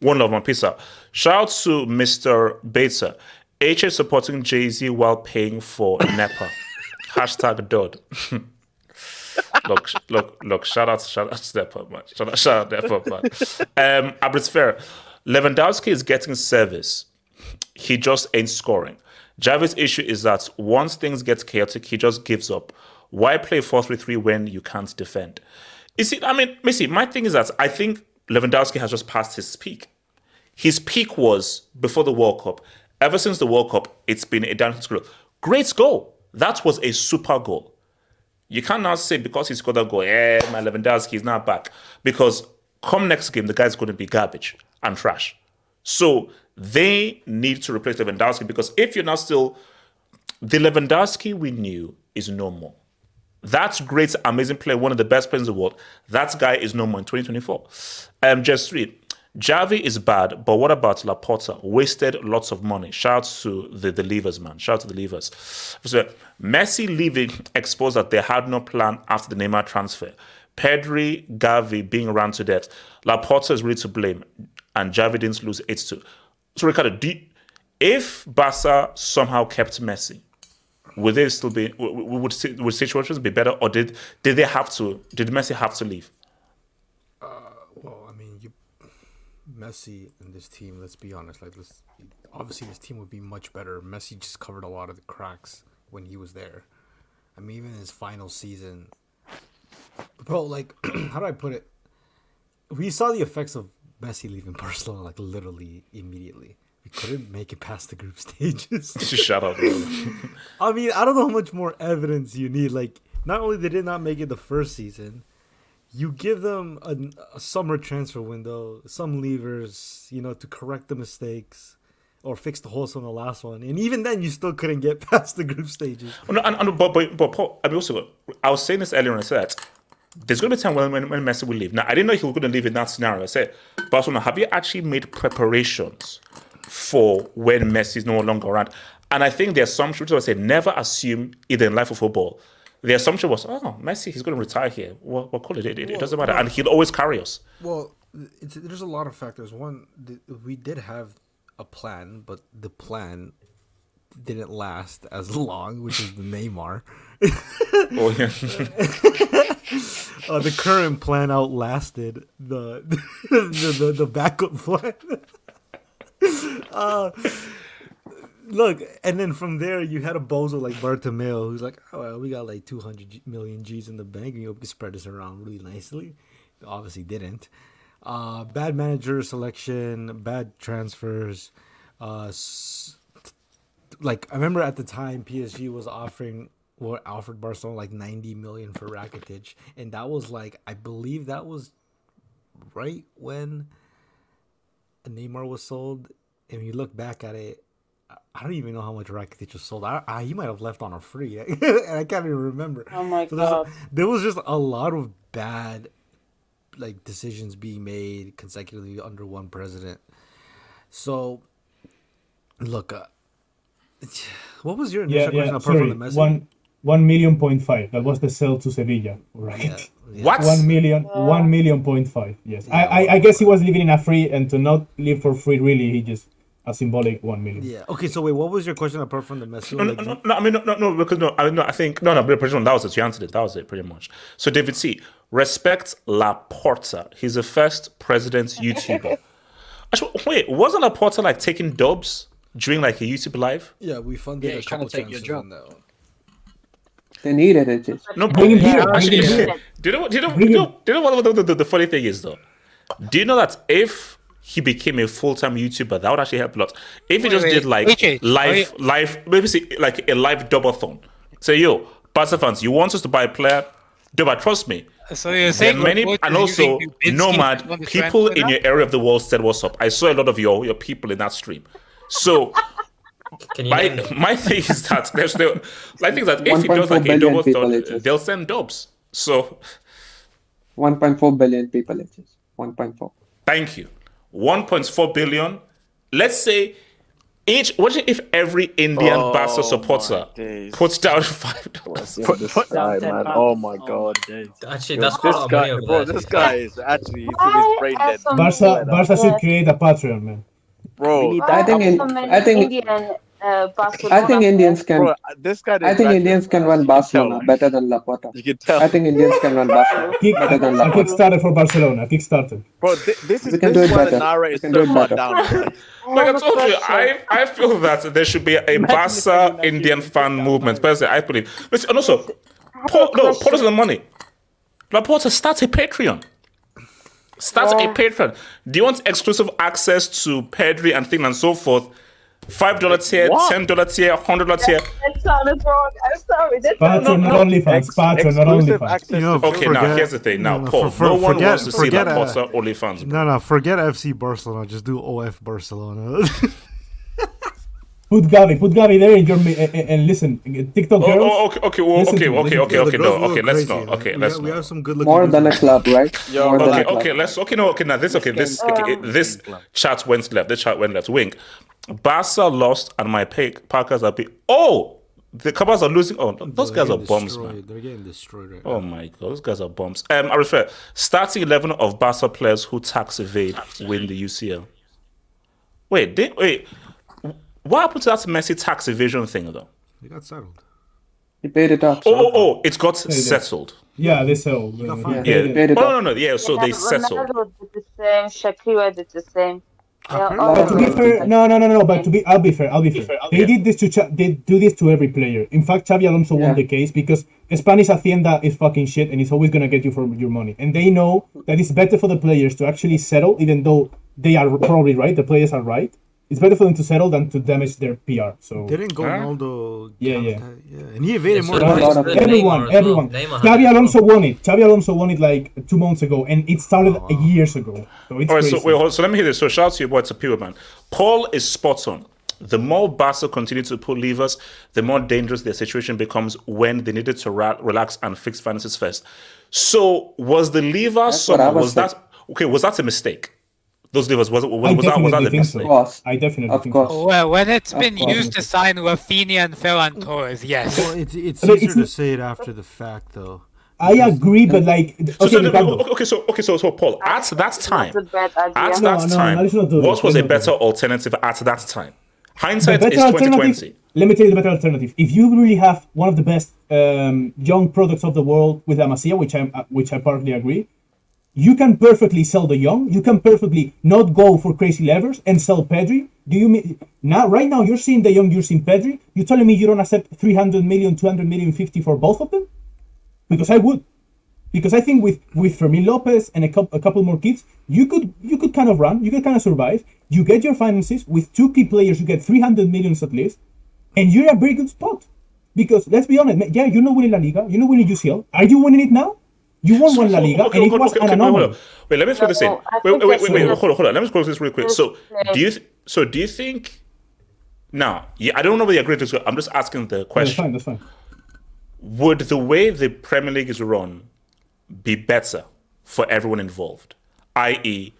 One love, man. Peace out. Shout out to Mr. Beta. H is supporting Jay Z while paying for NEPA. Hashtag Dod. look, look, look. Shout out, shout out to NEPA, man. Shout out, shout out NEPA, man. Um, Abrit's fair. Lewandowski is getting service. He just ain't scoring. Xavi's issue is that once things get chaotic, he just gives up. Why play 4 3 3 when you can't defend? You see, I mean, Missy, my thing is that I think Lewandowski has just passed his peak. His peak was before the World Cup. Ever since the World Cup, it's been a downhill scroll. Great goal. That was a super goal. You can't now say because he scored that goal, yeah, my Lewandowski is not back. Because come next game, the guy's going to be garbage and trash. So they need to replace Lewandowski because if you're not still, the Lewandowski we knew is no more. That's great, amazing player, one of the best players in the world. That guy is no more in 2024. Um, just three. Xavi is bad, but what about Laporta? Wasted lots of money. Shout out to the, levers, man. Shout out to the levers. So Messi leaving exposed that they had no plan after the Neymar transfer. Pedri, Gavi being run to death. Laporta is really to blame, and Xavi didn't lose 8 2. So, Ricardo, do if Barca somehow kept Messi, would they still be, would, would situations be better, or did, did they have to, did Messi have to leave? Well, I mean, you Messi and this team. Let's be honest. Like, let's obviously this team would be much better. Messi just covered a lot of the cracks when he was there. I mean, even in his final season, bro. Like, how do I put it? We saw the effects of Messi leaving Barcelona like literally immediately. We couldn't make it past the group stages. Just Shut up, bro. I mean, I don't know how much more evidence you need. Like, not only they did not make it the first season, you give them a, a summer transfer window, some levers, you know, to correct the mistakes or fix the holes on the last one, and even then, you still couldn't get past the group stages. Oh, no, and, and, but, but, but Paul, I mean, also, I was saying this earlier and I said, there's going to be a time when, when, when Messi will leave. Now, I didn't know he was going to leave in that scenario. I said, Barcelona, have you actually made preparations for when Messi is no longer around? And I think the assumption, which I say, never assume either in the life or football. The assumption was, oh, Messi, he's going to retire here. What, what call it? It, it, it doesn't matter. And he'll always carry us. Well, it's, there's a lot of factors. One, th- we did have a plan, but the plan didn't last as long, which is the Neymar. Oh, yeah. uh, the current plan outlasted the the, the, the backup plan. uh, look, and then from there you had a bozo like Bartomeu who's like, oh, well, we got like 200 million G's in the bank, and you can spread this around really nicely. Obviously, didn't. Uh, bad manager selection, bad transfers. Uh, like I remember at the time PSG was offering what Alfred Barcelona like 90 million for Rakitic and that was like I believe that was right when Neymar was sold and you look back at it I- I don't even know how much Rakitic just sold. I, I, he might have left on a free, and I can't even remember. Oh my So God. there was just a lot of bad, like decisions being made consecutively under one president. So, look, uh, what was your Yeah, initial yeah. question apart Sorry, from the Messi? one one million point five. That was the sale to Sevilla, right? What? One million, one million point five. Yes, I, I, I guess he was living in a free, and to not live for free, really, he just a symbolic one million. Yeah. Okay. So wait, what was your question apart from the Messi? No, no, no, no, I mean, no, no, no, because no, I, no, I think, no, no, but pretty much that was it. You answered it. That was it, pretty much. So, David C, respect Laporta. He's the first president's YouTuber. Actually, wait, wasn't Laporta like taking dubs during like a YouTube live? Yeah, we funded Yeah, a he's trying to couple take your chances job. on that one. They needed it. Just. No, Bring him here, actually, him do you know what? Do you know? Do you know, do you know what the, the, the, the funny thing is though? Do you know that if he became a full time YouTuber, that would actually help a lot. If he Wait, just wait, did like AJ, live, you- live, maybe see, like a live double-thon. Say, yo, Barca fans, you want us to buy a player? Do but trust me. So you're saying many, and also nomad to run the people in your area of the world said what's up. I saw a lot of your your people in that stream. So Can you my my thing is that there's still my thing is that if he does like a double people, thon, they'll send dubs. So 1.4 billion people. It is 1.4. Thank you. 1.4 billion. Let's say each. What if every Indian Oh, Barca supporter puts down five dollars? on this guy, man? Oh my god. Actually, that's quite this lot guy, money bro, there. this guy is actually he's, Why he's brain dead, Barca, Barca should create a Patreon, man. bro. I think in- I think- Indian uh, Barcelona I think Indians can. Bro, this guy. I think Indians can run us. You can Barcelona better than Laporta. You can tell. I think Indians can run Barcelona Kick, better than Laporta. Kickstarter for Barcelona. Kickstarter. Bro, thi- this is We can this do it better. Nara is can so do it far better. down. Like I told you. I I feel that there should be a Barca Indian fan movement. Personally, I believe. Listen, and also, Paul, no, Paul doesn't have money. Laporta, start a Patreon. Start a Patreon. Do you want exclusive access to Pedri and things and so forth? Five dollar tier, What? ten dollar tier, hundred dollar tier. That sounded wrong. I'm sorry. That Patreon, sounded not wrong. OnlyFans. Ex- Patreon, not exclusive OnlyFans. access You know, Okay, now here's the thing. Now, no, no, Paul, for- for- no one forget- wants to see forget, uh, Laporta OnlyFans. bro. No, no, forget FC Barcelona. Just do OF Barcelona. Put Gavi, put Gavi there in your mi- and, and listen. TikTok Oh, girls. oh, okay, okay, well, okay, okay, okay, okay, no, okay, let's crazy, not, okay, let's have, we not. have some good looking. More than a club, right? Yo, More than Okay, okay, let's okay, no, okay, now this okay, this this chat went left. This chat went left. Wing, Barca lost, and my pick Parkers are be. Oh, the Cowboys are losing. Oh, those They're guys are getting bombs, man. They're getting destroyed right Oh now. my god, those guys are bombs. Um, I refer starting eleven of Barca players who tax evade win the UCL. Wait, they, wait, what happened to that Messi tax evasion thing though? They got settled. He paid it up. Oh, oh, oh, it's got they- settled. Yeah, they sell. got fined. Yeah. paid it Oh no, no, no. Yeah, so Yeah, they settled. Ronaldo did the same. Shakira did the same. They are Apparently- all But to be fair, no, no, no, no. But to be, I'll be fair. I'll be fair. They did this to, Cha- they do this to every player. In fact, Xabi Alonso Yeah. won the case because Spanish Hacienda is fucking shit, and it's always gonna get you for your money. And they know that it's better for the players to actually settle, even though they are probably right. The players are right. It's better for them to settle than to damage their PR. So Didn't Huh? Ronaldo? Yeah, count yeah. yeah. And he evaded Yeah, more so than a lot that. Neymar everyone, as well. everyone. Neymar Xabi Alonso won it. Xabi Alonso won it like two months ago, and it started Oh, wow. years ago. So it's All right, crazy. so wait, hold, so let me hear this. So shout out to your boy Tapiro, man. Paul is spot on. The more Barca continue to pull levers, the more dangerous their situation becomes when they needed to ra- relax and fix finances first. So was the lever That's what I some, was was that okay? Was that a mistake? Those levers was was, I was that was definitely that a think so. mistake? Of course. I definitely Of think course. so. Well, when it's Of been course. used to sign Rafinha and Ferran Torres, yes. Well, it's it's easier it's to say it after the fact, though. I agree, but like, okay, so, no, Ricardo. okay, okay, so okay, so so Paul, at that time, That's a bad idea. at that no, time, no, let's not do what was a better alternative at that time? Hindsight is twenty twenty. Let me tell you the better alternative. If you really have one of the best um, young products of the world with Amasia, which I uh, which I partly agree, you can perfectly sell the young. You can perfectly not go for crazy levers and sell Pedri. Do you mean now? Right now, you're seeing the young. You're seeing Pedri. You're telling me you don't accept 300 million, 200 million, 50 for both of them? Because I would. Because I think with with Fermin Lopez and a couple a couple more kids, you could you could kind of run. You could kind of survive. You get your finances with two key players. You get 300 millions at least, and you're in a very good spot. Because let's be honest, yeah, you're not winning La Liga. You're not winning UCL. Are you winning it now? You won one La Liga, Okay, and it okay, was okay, an okay, wait, hold on. Wait, let me throw this in. No, I Wait, think wait, wait, wait, wait, hold on, hold on. Let me close this real quick. So, do you, th- so do you think? Now, yeah, I don't know whether you agree with this. I'm just asking the That's question. fine. That's fine. Would the way the Premier League is run be better for everyone involved? I.e.,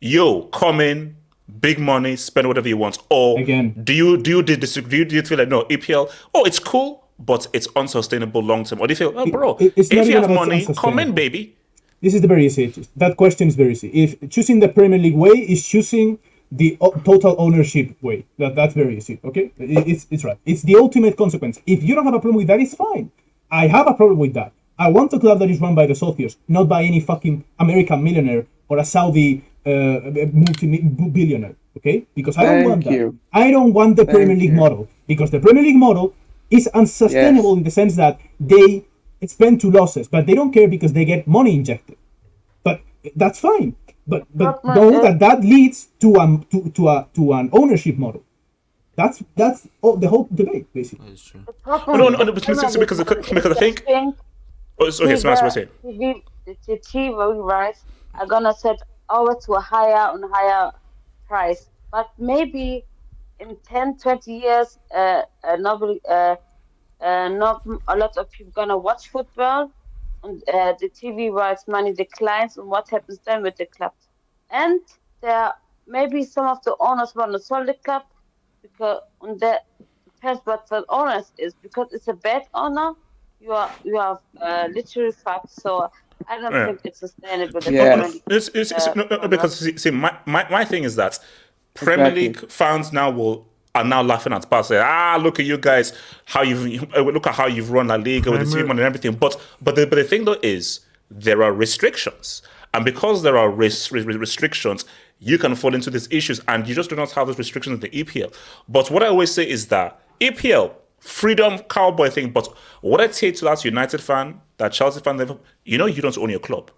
yo, come in, big money, spend whatever you want, or Again. do you do you? Do you, do you feel like no EPL? Oh, it's cool, but it's unsustainable long term. Or do you feel, oh, bro, it- it's if you have money, come in, baby. This is the very easy. That question is very easy. If choosing the Premier League way is choosing the total ownership way, that that's very easy. Okay, it's it's right. It's the ultimate consequence. If you don't have a problem with that, it's fine. I have a problem with that. I want a club that is run by the socios, not by any fucking American millionaire or a Saudi uh, multi-billionaire. Okay, because I don't Thank want that. I don't want the Premier League you. model because the Premier League model is unsustainable in the sense that they spend to losses, but they don't care because they get money injected. But that's fine. But but But, know that that leads to um to to a to an ownership model. That's that's all, the whole debate basically. That's true. No, no, no, but listen, because because I think. Oh, so, okay, so that's what I say. TV, the TV rights are gonna set over to a higher and higher price. But maybe in 10, 20 years, uh, uh, nobody, uh, uh, not a lot of people gonna watch football, and uh, the TV rights money declines, and what happens then with the club? And there maybe some of the owners want to sell the club because and that depends what the owners is because it's a bad owner. You are you are uh, literally fucked. So I don't Yeah. think it's sustainable. The Yeah. It's, it's, it's, uh, no, no, because see, see my, my, my thing is that Premier Exactly. League fans now will are now laughing at Barca. Ah, look at you guys, how you've uh, look at how you've run La Liga with the Premier- team and everything. But but the, but the thing though is there are restrictions, and because there are res- res- restrictions, you can fall into these issues, and you just do not have those restrictions in the EPL. But what I always say is that EPL freedom cowboy thing. But what I say to that United fan, that Chelsea fan, you know, you don't own your club.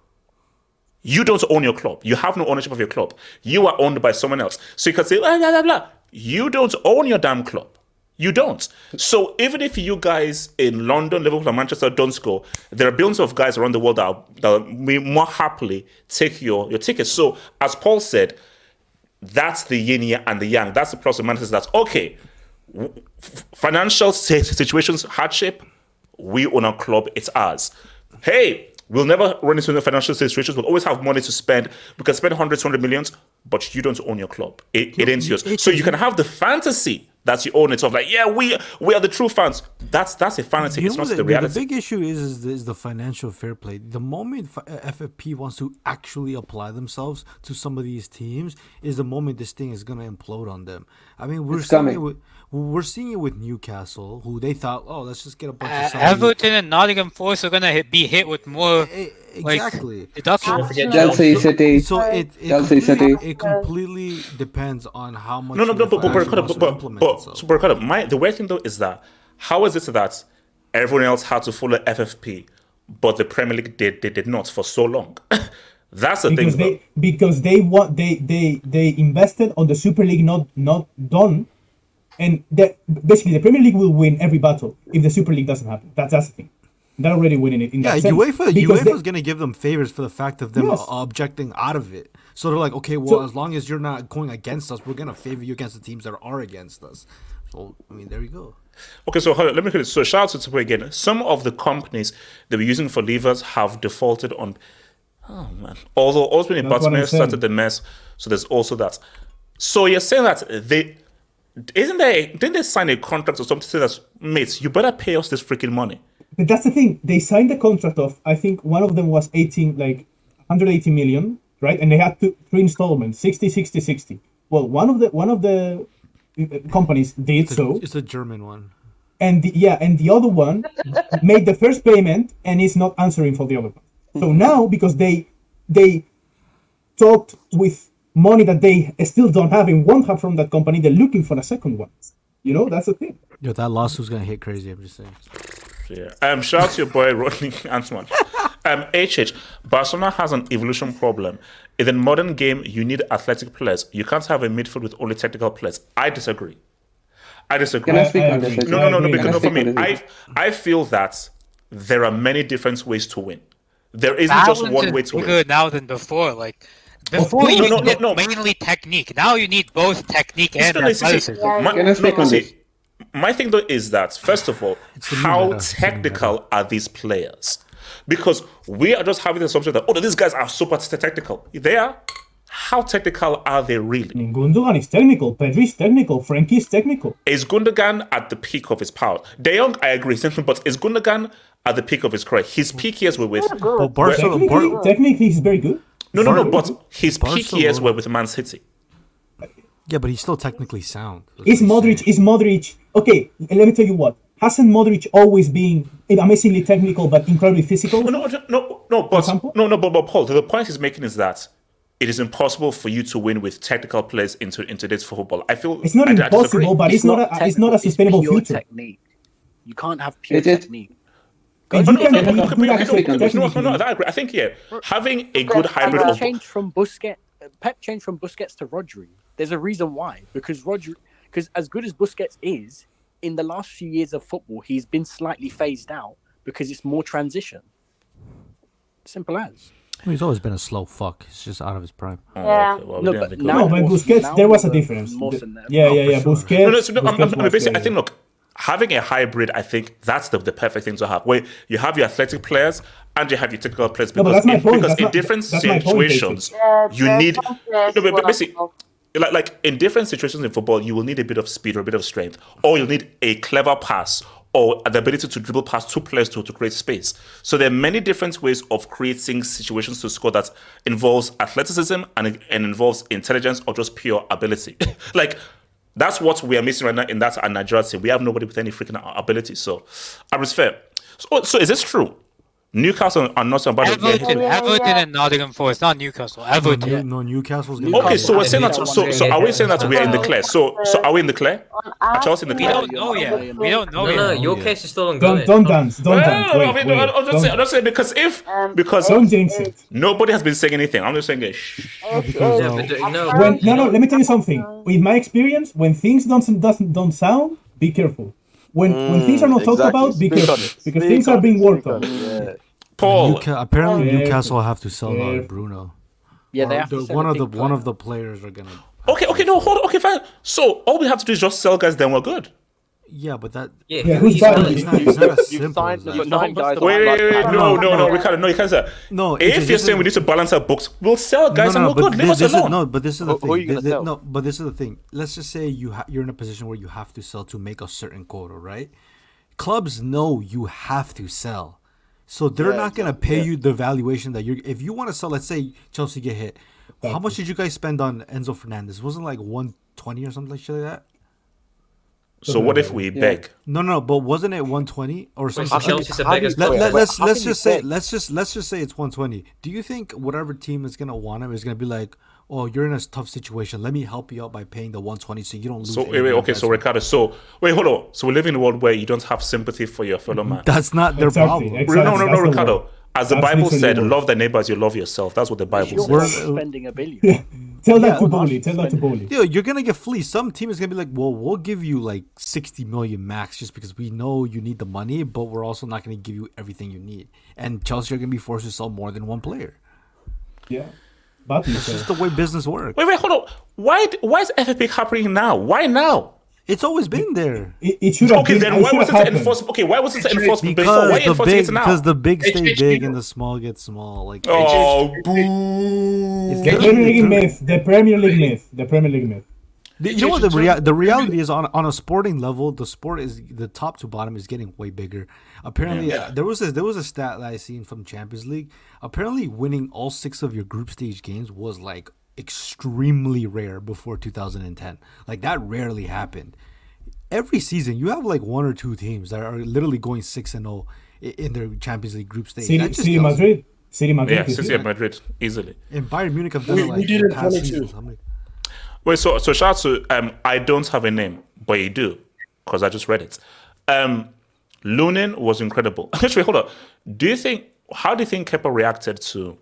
You don't own your club. You have no ownership of your club. You are owned by someone else. So you can say, blah, blah, blah, blah. You don't own your damn club. You don't. So even if you guys in London, Liverpool, and Manchester don't score, there are billions of guys around the world that, that will more happily take your, your tickets. So as Paul said, that's the yin and the yang. That's the plus and minus. That's okay. Financial situations, hardship, we own our club, it's ours. Hey, we'll never run into the financial situations. We'll always have money to spend. We can spend hundreds, hundred millions, but you don't own your club. It, it ain't yours. So you can have the fantasy that you own it. Of like, yeah, we we are the true fans. That's that's a fantasy. It's not the, the the- reality. the big issue is, is the, is the financial fair play. The moment uh, FFP wants to actually apply themselves to some of these teams is the moment this thing is gonna implode on them. I mean, we're It's coming. with we're seeing it with Newcastle, who they thought, oh, let's just get a bunch Uh, of salaries. Everton and Nottingham Forest are gonna hit, be hit with more like exactly. deductions. Chelsea City. So it it Chelsea completely, City. it completely depends on how much. No, no, no, the but but but, financial but, wants to but, implement but, itself. so, but Ricardo, my the weird thing though is that how is it that everyone else had to follow FFP, but the Premier League did they did not for so long? That's the because thing. though. they because they want they they they invested on the Super League not not done, and that basically the Premier League will win every battle if the Super League doesn't happen. That's that's the thing. They're already winning it in Yeah, that sense. UEFA because UEFA's gonna give them favors for the fact of them Yes. objecting out of it. So they're like, okay, well, So- as long as you're not going against us, we're gonna favor you against the teams that are against us. So I mean, there you go. Okay, so hold on, let me put it. So shout out to Tipo again. Some of the companies they were using for levers have defaulted on. Oh man! Although also in That's what I'm Bartomeu started the mess, so there's also that. So you're saying that they isn't they didn't they sign a contract or something to say that mates, you better pay us this freaking money. But that's the thing. They signed the contract of I think one of them was 18 like 180 million, right? And they had two, three installments, 60 60 60. Well, one of the one of the uh, companies did It's a, so it's a German one. and the, yeah, and the other one made the first payment and is not answering for the other one. So now because they they talked with money that they still don't have and won't have from that company, they're looking for a second one. You know, that's the thing. Yo, that lawsuit's gonna hit crazy. I'm just saying. Yeah. Um, shout out to your boy Rodney Antoine. Um, HH, Barcelona has an evolution problem. In the modern game, you need athletic players. You can't have a midfield with only technical players. I disagree. I disagree. Can I speak on? No, no, no, no. Because no, for me. I I feel that there are many different ways to win. There isn't just one way to bigger win. Good now than before. Like before, course. you No, no, no, no. mainly technique. Now you need both technique and Still, see, my, Can no, see, my thing though is that first of all, how meta. It's the new technical are these players? Because we are just having the assumption that oh, these guys are super technical. They are. How technical are they really? I mean, Gundogan is technical, Pedri is technical, Frenkie is technical. Is Gundogan at the peak of his power? De Jong, I agree, but is Gundogan at the peak of his career? His peak years were with But Barcelona, Technically, Bar- technically, he's very good. No, no, no, but his peak years Barcelona- were with Man City. yeah, but he's still technically sound. That's Is Modric? Is Modric? Okay, let me tell you what. Hasn't Modric always been amazingly technical but incredibly physical? No, no, no, no, but no, no, but, but Paul, the point he's making is that it is impossible for you to win with technical players into in today's football. I feel It's not I, I impossible, but it's, not, a, it's not a sustainable pure future. Technique. You can't have pure It is- technique. You can no, no, no, no, I agree. I think yeah, having a good hybrid Pep of changed from Busquets. Pep changed from Busquets to Rodri. There's a reason why. Because Rodri, because as good as Busquets is, in the last few years of football, he's been slightly phased out because it's more transition. Simple as. He's always been a slow fuck. He's just out of his prime. Oh, Yeah. okay, well, we No, but now- No, that. but Busquets, now there was a difference. more The- than that. Yeah, Oh, yeah, yeah. Oh, sure. Busquets. No, no, so no, I'm, I'm, I'm was, basically, I think look, having a hybrid, I think that's the, the perfect thing to have, where you have your athletic players and you have your technical players. No, Because, that's my in, point. because That's in not- different that's my point, situations, you need no, but, but basically, like like in different situations in football, you will need a bit of speed or a bit of strength, or you'll need a clever pass or the ability to dribble past two players to, to create space. So there are many different ways of creating situations to score that involves athleticism and, and involves intelligence or just pure ability. like that's what we are missing right now in that Nigeria team. We have nobody with any freaking ability. So I fair. So, so is this true? Newcastle are not about to get Everton, Yeah, Everton, yeah. and Nottingham Forest, not Newcastle. No, Everton. New- no, Newcastle's gonna Okay, so we're saying that. So, so are we saying that we're in the clear? So, so are we in the clear? On Are Chelsea in the We don't know yet. We don't know No, no, yet. your yeah. case is still Don't, don't dance. Don't No, dance. no, no, Wait, no, I'm just don't- saying, I'm just saying because if Um, because Don't jinx it. nobody has been saying anything, I'm just saying it. Shh. Because, uh, no, when no no let me tell you something in my experience when things don't doesn't don't sound be careful when when mm, things are not talked exactly. about be Speak on careful it. because Speak things on are being worked on on. Yeah. Paul, Newca- apparently Careful. Newcastle have to sell Careful. Bruno. Yeah, they have to sell one of the big one of the players are gonna. okay, okay, no, hold on, okay, fine. So all we have to do is just sell guys, then we're good. Yeah, but that Yeah, Yeah, who who's is buying it? it's not, it's not as You've simple signed, as No, signed guys. the- Wait, wait, wait, no, No, no, no, no. Ricardo, no, you can't say. No, If you're saying we need to balance our books, we'll sell guys no, and no, we're but good. Leave us alone. no, but this is the thing. who are you gonna Thi- thi- sell? No, but this is the thing. Let's just say you you're in a position where you have to sell to make a certain quota, right? Clubs know you have to sell, so they're Yeah, not gonna pay yeah. you the valuation that you're. If you want to sell, let's say Chelsea get hit. How much did you guys spend on Enzo Fernandez? Wasn't it like one twenty or something like that? So what if we Yeah. beg? No, no, but wasn't it one twenty or Wait, something? so Chelsea's the how do biggest Let, let, let's let's just say let's just let's just say it's 120. Do you think whatever team is gonna want him is gonna be like, oh, you're in a tough situation. Let me help you out by paying the 120 so you don't lose. So wait, wait, okay, so. Ricardo, so wait, hold on. So we live in a world where you don't have sympathy for your fellow man. that's not their Exactly, problem. exactly. no, no, that's no, the Ricardo. word. As the That's Bible said, love thy neighbor as you love yourself. That's what the Bible You're says. We're- spending a billion. Yeah. Tell that to Boehly. Tell that to Boehly. Dude, you're gonna get fleeced. Some team is gonna be like, well, we'll give you like 60 million max just because we know you need the money, but we're also not gonna give you everything you need. And Chelsea are gonna be forced to sell more than one player. Yeah. But It's just the way business works. Wait, wait, hold on. Why? Why is FFP happening now? Why now? It's always been there. it, it should have Okay, been, then why wasn't it happened. enforced? Okay, why wasn't it enforced before? Because Why the enforcing big, it now? because the big stay HHP. big and the small get small. Like oh, it's The Premier League myth. The Premier League myth. The Premier League myth. The- you know what the rea- the reality is on on a sporting level, the sport is the top to bottom is getting way bigger. Apparently, uh, there was a, there was a stat that I seen from Champions League. Apparently, winning all six of your group stage games was like extremely rare before 2010. Like that rarely happened. Every season, you have like one or two teams that are literally going six and zero in their Champions League group stage. City, City Madrid. City Madrid. yeah, City year. of Madrid easily. And Bayern Munich have done We- it we like did it in past 22. seasons. How Wait, so so shout out to um, I don't have a name, but you do because I just read it. Um, Lunin was incredible. Actually, hold on. Do you think? How do you think Kepa reacted to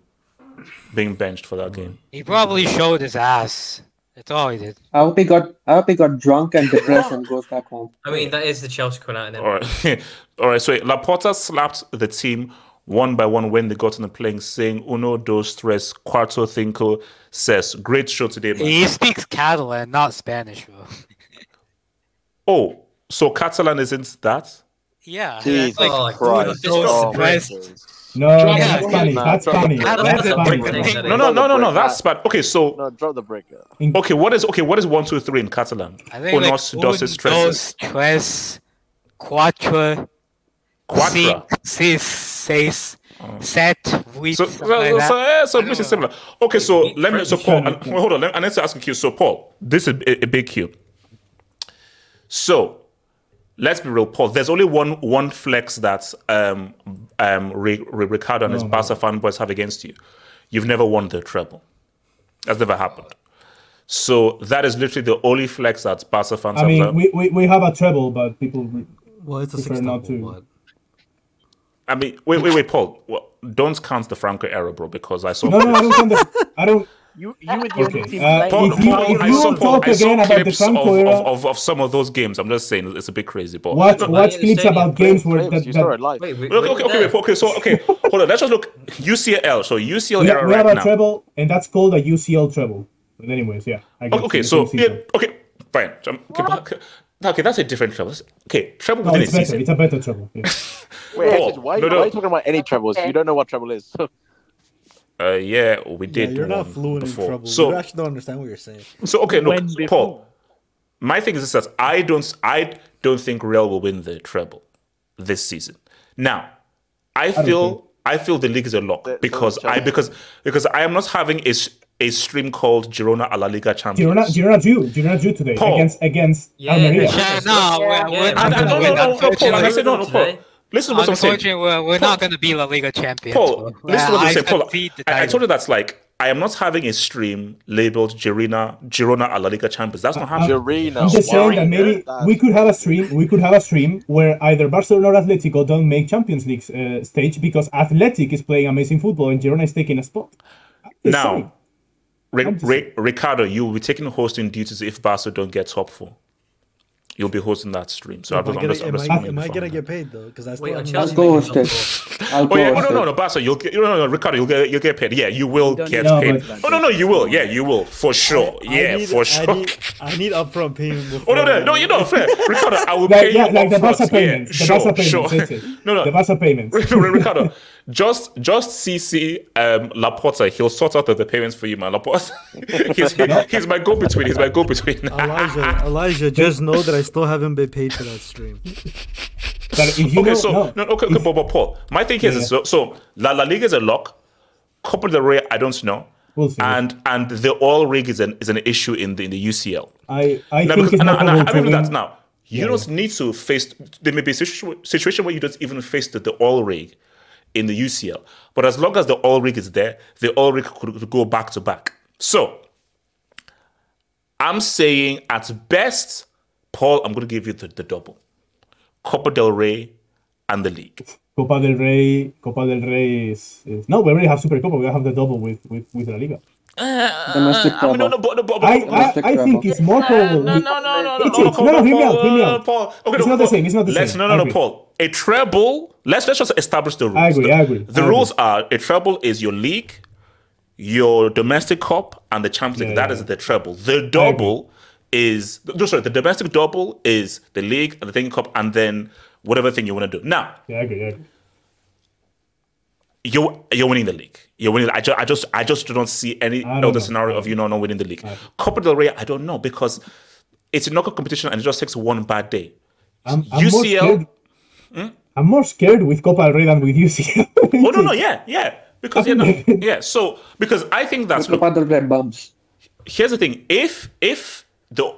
being benched for that game? He probably showed his ass. That's all he did. I hope he got. I hope he got drunk and depressed and goes back home. I mean, that is the Chelsea coming out in All right, all right. So Laporta slapped the team one by one when they got on the playing, saying "Uno, dos, tres, cuatro, cinco, ses." Great show today, man. He speaks Catalan, not Spanish, bro. Oh, so Catalan isn't that? Yeah. Jesus like, Christ. those Oh, Spanish- No, Drop that's the Spanish. brick, That's man. Drop Spanish. the That's brick. Spanish. No, no, no, no, no. That's bad. Okay, so No, drop the brick. okay, what is okay? What is one, two, three in Catalan? I think like Unos, dos, un, tres, dos, tres, cuatro, Cuatra. cinco, seis, seis, set, huit, So, something so, like so, that. eh, so pretty similar. Okay, so let me. So Paul, French. and- hold on. Let, I need to ask you. So Paul, this is a, a big cue. So let's be real, Paul. There's only one one flex that um um Ri- Ri- Ricardo and his no. Barca fanboys have against you. You've never won the treble. That's never happened. So that is literally the only flex that Barca fans I have. mean, done. we, we, we have a treble, but people re- Well, it's a prefer six not double, to. I mean, wait, wait, wait, Paul. Well, don't count the Franco era, bro, because I saw. No, no, I don't. Count the, I don't. You, you and the Okay. team. Uh, Paul, if you, Paul, if you saw, Paul, talk again about the clips of, Franco era, of, of, of some of those games. I'm just saying it's a bit crazy, but watch No, watch clips about games where that, you saw that it live. Wait, we, okay, we okay, okay, wait, okay. So okay, hold on. Let's just look UCL. So UCL we, era we have right a now. treble, and that's called a UCL treble. But anyways, yeah. I guess Okay, okay, so yeah, okay, fine. Okay, but- okay, okay, that's a different treble. Okay, treble No, within a it's better. season. It's a better treble. Yeah. Wait, Paul, why, no, no. why are you talking about any trebles? You don't know what treble is. Uh, yeah, we Yeah, did. you're not fluent before. in trouble. So you actually don't understand what you're saying. So okay, look, When before? Paul. My thing is this: that I don't, I don't think Real will win the treble this season. Now, I feel, I feel the league is a lock The- so because I because because I am not having a, s- a stream called Girona a La Liga Champions. Girona, Girona drew. Girona drew today Paul. against against Yeah, Almeria. yeah. Yeah, no, we're, Yeah, we're I- not I, gonna no, win. no, no, no, Paul. Like I Unfortunately, said, no, no, Paul. Today. Listen to what I'm saying. unfortunately, we're, we're not gonna be La Liga champions. Paul, bro. listen to what I'm saying. Paul, I, I told you that's like I am not having a stream labeled Girona Girona a La Liga Champions. That's not happening. Girina. I'm just saying that maybe That's- we could have a stream. We could have a stream where either Barcelona or Atletico don't make Champions League uh, stage because Athletic is playing amazing football and Girona is taking a spot. I'm Now, saying. Ri- Ri- Ricardo, you will be taking hosting duties if Barca don't get top four. You'll be hosting that stream. So Am I'm just, I I'm gonna, just, I'm am just I, am I gonna get paid though? Because I still Wait, haven't I'll go it. host it. I'll Oh go yeah, oh, no, no, no, Barca, you'll get, no, no, no, Ricardo, you'll get, you'll get paid. Yeah, you will don't get No, paid. Oh no, no, you will. Yeah, you will for sure. I yeah, need, for I sure. need, I need upfront payment. Oh no, no, no, you know, fair, Ricardo. I will Like, pay yeah, you like the upfront. Barca payments. Yeah, the Barca sure, payments. sure. No, no, The Barca payments. Ricardo, just just CC um, Laporta. He'll sort out the, the payments for you, man. Laporta, he's, he's my go between. He's my go between. Elijah, Elijah, just know that I still haven't been paid for that stream. But if you okay, so no, no, okay, okay, but, but Paul, my thing is, Yeah. is so, so La, La Liga is a lock. Copa del Rey, I don't know. We'll see. And and the oil rig is an is an issue in the in the UCL. I I Now, think because, it's and, not and, and, probable and that now, you Yeah, don't need to face. There may be a situ- situation where you don't even face the, the oil rig in the UCL. But as long as the oil rig is there, the oil rig could, could go back to back. So I'm saying at best, Paul, I'm going to give you the, the double. Copa del Rey and the league. Copa del Rey, Copa del Rey is, is no. We already have Super Copa. We have the double with with with La Liga. Domestic I mean, no, trouble. no, but, but, but, I I, I think it's more probable. no, no, no, no, no, It's- no, it's- no, no, hear me out, hear me out. Paul. Okay, It's no, not the same, it's not the same. let's, same. No, no, no. Paul. A treble. Let's let's just establish the rules. I agree, The, I agree, the I rules are a treble is your league, your domestic cup, and the Champions League. Yeah, That yeah. is the treble. The double is no, sorry. The domestic double is the league and the thing cup, and then whatever thing you want to do. Now Yeah, I agree. I agree. you're you're winning the league. You're winning. I just I just I just do not see any I don't other know. scenario of you not, not winning the league. Copa del Rey, I don't know because it's a knockout competition and it just takes one bad day. I'm, I'm more UCL. scared. Hmm? I'm more scared with Copa del Rey than with UCL. Oh no no yeah yeah because yeah no, yeah so because I think that's look, Copa del Rey bumps. here's the thing if if the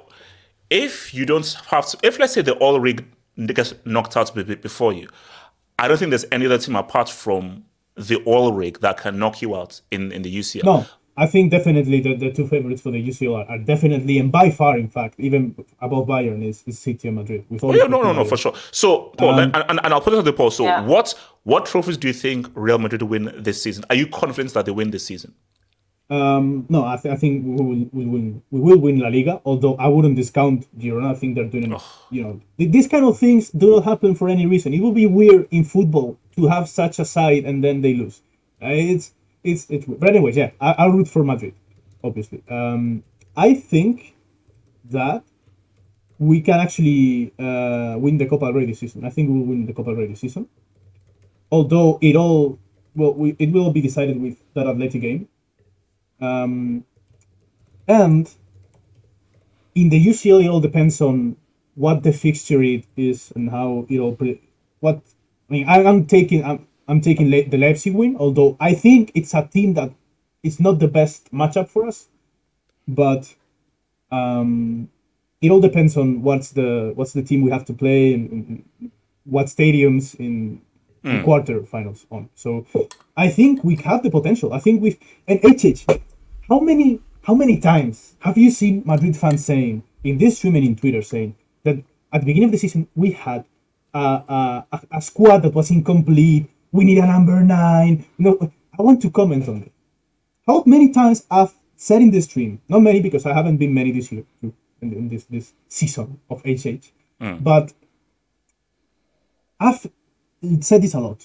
if you don't have to, if let's say the all rig gets knocked out be- be- before you, I don't think there's any other team apart from the oil rig that can knock you out in in the UCL. No, I think definitely the, the two favorites for the UCL are, are definitely and by far, in fact, even above Bayern is, is City and Madrid. With all Oh, yeah, no, no, no, for sure. So, Paul, Um, and, and, and I'll put it on the poll. So, Yeah. what what trophies do you think Real Madrid win this season? Are you confident that they win this season? Um, no, I, th- I think we will, we win. We will win La Liga. Although I wouldn't discount Girona. I think they're doing, you know, th- these kind of things do not happen for any reason. It would be weird in football to have such a side and then they lose. Uh, it's it's it's. But anyways, yeah, I, I'll root for Madrid, obviously. Um, I think that we can actually uh, win the Copa del Rey this season. I think we will win the Copa del Rey this season. Although it all well, we, it will be decided with that Athletic game. Um, and in the UCL, it all depends on what the fixture it is and how it all. Pre- what I mean, I, I'm taking I'm, I'm taking Le- the Leipzig win, although I think it's a team that it's not the best matchup for us, but um, it all depends on what's the what's the team we have to play and, and what stadiums in the Hmm. quarterfinals on. So I think we have the potential. I think we've and HH. How many how many times have you seen Madrid fans saying in this stream and in Twitter saying that at the beginning of the season we had a, a, a- squad that was incomplete. We need a number nine. No, I want to comment on it. How many times I've said in the stream, not many because I haven't been many this year in, in this this season of HH, mm. but I've said this a lot,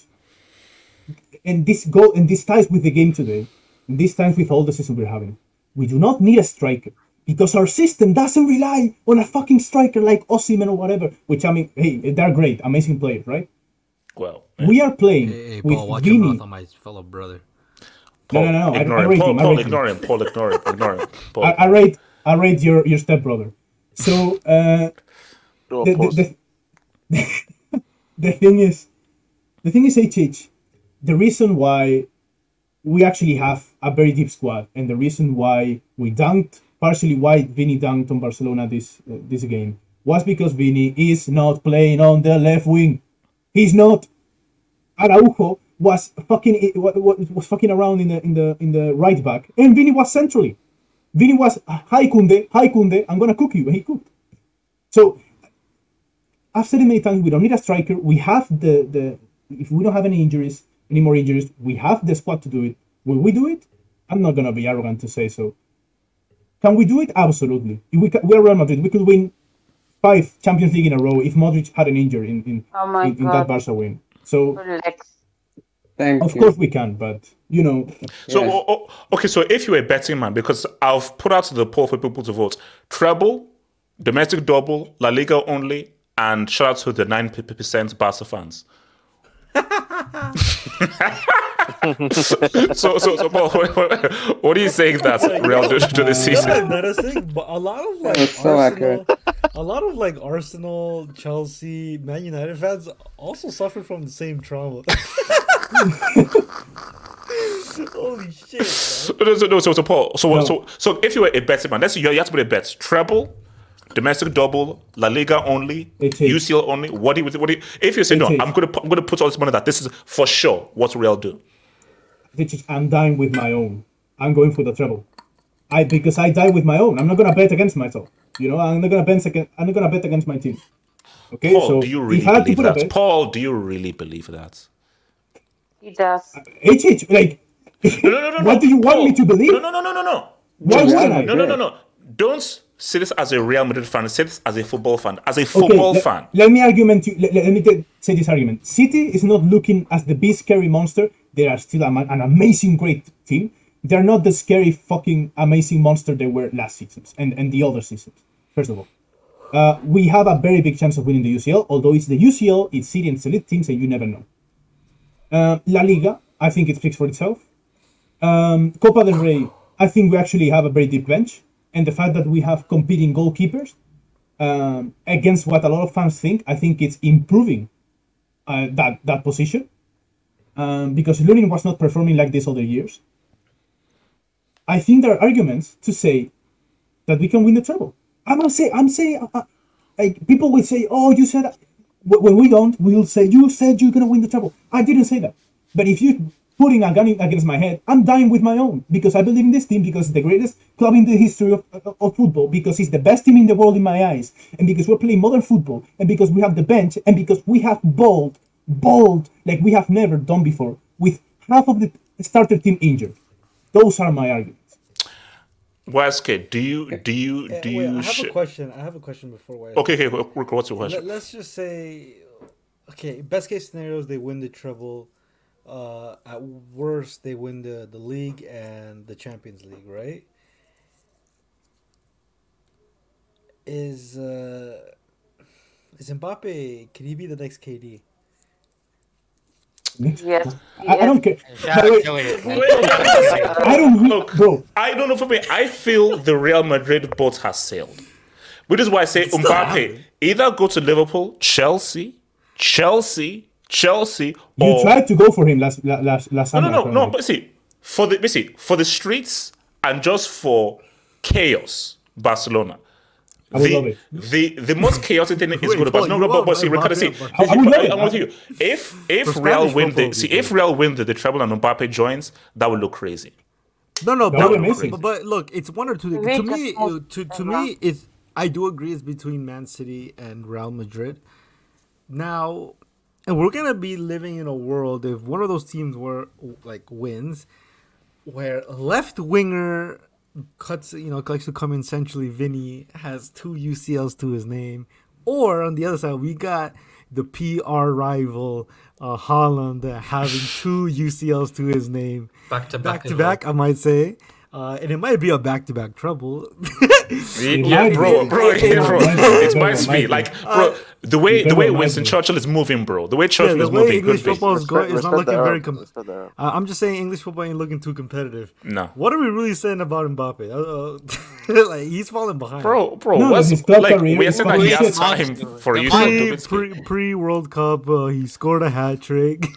and this go and this ties with the game today, this ties with all the season we're having. We do not need a striker because our system doesn't rely on a fucking striker like Osimhen or whatever. Which I mean, hey, they're great, amazing players, right? Well, We are playing Hey, hey, with Paul, watch your Vini. mouth on my fellow brother. No, no, no, no. I, ignore I him. rate Paul, him. Paul ignore him. Paul, ignore him. Ignore him. Paul. I, I rate I rate your your stepbrother. So uh, the, the, the, the thing is, the thing is, HH, the reason why we actually have a very deep squad, and the reason why we dunked, partially why Vini dunked on Barcelona this uh, this game, was because Vini is not playing on the left wing. He's not. Araujo was fucking wa- wa- was fucking around in the in the in the right back, and Vini was centrally. Vini was hi Koundé, hi Koundé, I'm gonna cook you, and he cooked. So I've said it many times. We don't need a striker. We have the the if we don't have any injuries, any more injuries, we have the squad to do it. Will we do it? I'm not gonna be arrogant to say so. Can we do it? Absolutely. If we ca- we're Real Madrid. We could win five Champions League in a row if Modric had an injury in in, Oh my in, in that. Barca win. So Relax. Thank of you. course we can, but you know, So Yeah. o- o- okay, so if you're a betting man, because I've put out the poll for people to vote: treble, domestic double, La Liga only, and shout out to the nine percent Barca fans. so, so, so, Paul, what, what, what are you saying that Real do to this Not season? menacing, but a lot of like That's so Arsenal, a lot of like Arsenal, Chelsea, Man United fans also suffer from the same trauma. Holy shit! No, no, no, so, so, Paul, so, No. so, so, if you were a betting man, let's say you you have to put a bet: treble, domestic double, La Liga only, It is. UCL only. What do you, what do you, if you say It no? is. I'm gonna, put, I'm gonna put all this money that this is for sure what Real do. this I'm dying with my own. I'm going for the treble. I because I die with my own. I'm not gonna bet against myself. You know, I'm not gonna bet against. I'm not gonna bet against my team. Okay, Paul, so do you really if I had to believe put that? bet, Paul, do you really believe that? He does. Uh, HH, like, No, no, no, no. what no. do you want Paul, me to believe? No, no, no, no, no, no. Why wouldn't I? No, no, no, no. Don't say this as a Real Madrid fan. Say this as a football fan. As a football let, fan. Let me argument. You, let, let me get, say this argument. City is not looking as the big scary monster. They are still a, an amazing, great team. They're not the scary, fucking amazing monster they were last season and, and the other seasons. First of all, uh, we have a very big chance of winning the UCL. Although it's the UCL, it's City and it's elite teams, and you never know. Uh, La Liga, I think it speaks for itself. Um, Copa del Rey, I think we actually have a very deep bench, and the fact that we have competing goalkeepers um, against what a lot of fans think, I think it's improving uh, that that position um, because Lunin was not performing like this other years. I think there are arguments to say that we can win the treble. I'm not saying I'm saying uh, uh, like people will say, "Oh, you said." When we don't, we'll say, "You said you're gonna win the treble." I didn't say that, but if you putting a gun against my head, I'm dying with my own because I believe in this team because it's the greatest club in the history of, of, of football because it's the best team in the world in my eyes and because we're playing modern football and because we have the bench and because we have bold, bold like we have never done before with half of the starter team injured. Those are my arguments. Wesker, do you do you do wait, you? I have a question. I have a question before. Wes. okay, okay. What's your question? Let, us just say, okay, best case scenarios they win the treble. Uh, at worst, they win the the league and the Champions League, right? Is uh, is Mbappe? Can he be the next KD? Yes. I, I don't care. Shout By the out way, to it. I don't, re- Look, bro. I don't know for me. I feel the Real Madrid boat has sailed. Which is why I say Mbappe either go to Liverpool, Chelsea, Chelsea, Chelsea, You or tried to go for him last last last no, summer. no, no, no. apparently. But see, for the but see for the streets and just for chaos, Barcelona. I would the, love it. the the most chaotic thing is Wait, good to Paul, Barcelona. you No, but, but see, Ricardo, see, but- I, I would I'm with you. If if Real win the see, if Real win the, the treble and Mbappe joins, that would look crazy. No, no, That but, would amazing. but, but look, it's one or two. We To me, uh, to to me, it's I do agree it's between Man City and Real Madrid. Now, and we're gonna be living in a world if one of those teams were like wins, where left winger cuts, you know, likes to come in centrally. Vini has two UCLs to his name, or on the other side, we got the PR rival uh, Haaland having two UCLs to his name Back to back back. to back, I might say. Uh, and it might be a back to back trouble. Yeah, might bro, be. bro, It bro. might be. It It might might be be. like, bro, the way the way Winston. Churchill is moving, bro. The way yeah, Churchill the is way moving, English could be. football is going, it's not looking very. Com- Respect the Arab. uh, I'm just saying English football ain't looking too competitive. No, What are we really saying about Mbappe? Uh, uh, like he's falling behind. bro, bro. No, what's his club like we are is saying that he has time for you. Pre, to pre, pre World Cup, uh, he scored a hat trick.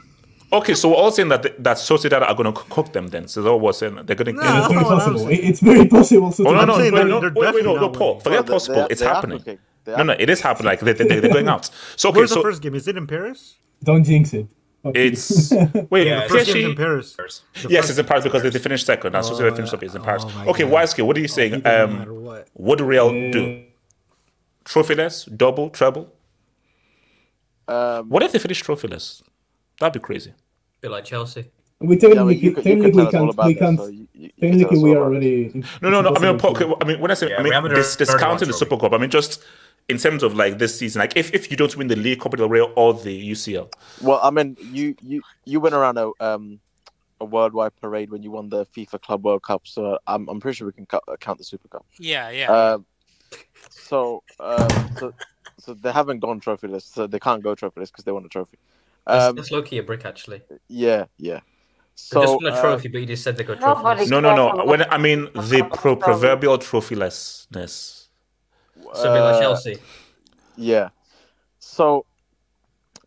Okay, so we're all saying that that Sociedad are going to cook them. Then, so that's what we're saying. They're going to. Nah, It's very not what I'm possible. It's very possible. So Oh no, I'm no, wait, no, wait, wait, no, no, Paul. Forget Well, possible. they- It's they are happening. cooking. They No, no, it is happening. Like they, they, they're going out. So okay, Where's the first game? Is it in Paris? Don't jinx it. Okay. it's wait. Yeah, The first game's PSG in Paris. Yes, it's in Paris because they, they finished second. That's what they finished up is in Paris. oh my okay, God. Wiseky, what are you saying? Beat them no matter Um, what. what do Real do? Trophyless, double, treble. Um, What if they finish trophyless? That'd be crazy. Be like Chelsea. we yeah, well, technically, you, could- you could technically tell us all can't. We can't. So you, you, you can tell Technically, we all are about it. already. No, no, no. I mean, impossible Paul, I mean, when I say, Yeah, I mean, Real this discounting the. Super Cup. I mean, just in terms of like this season? Like if, if you don't win the league, Copa del Rey, or the UCL. Well, I mean, you you you went around a um a worldwide parade when you won the FIFA Club World Cup, so I'm I'm pretty sure we can count, count the Super Cup. Yeah, yeah. Um, so um, so so they haven't gone trophyless, so they can't go trophyless because they won a trophy. That's, Um, that's low key a brick actually. yeah, yeah. They So just won a uh, trophy, but you just said they got Nobody trophies. No, no, no. When I mean the pro- proverbial trophylessness. So a like uh, Chelsea. Yeah. So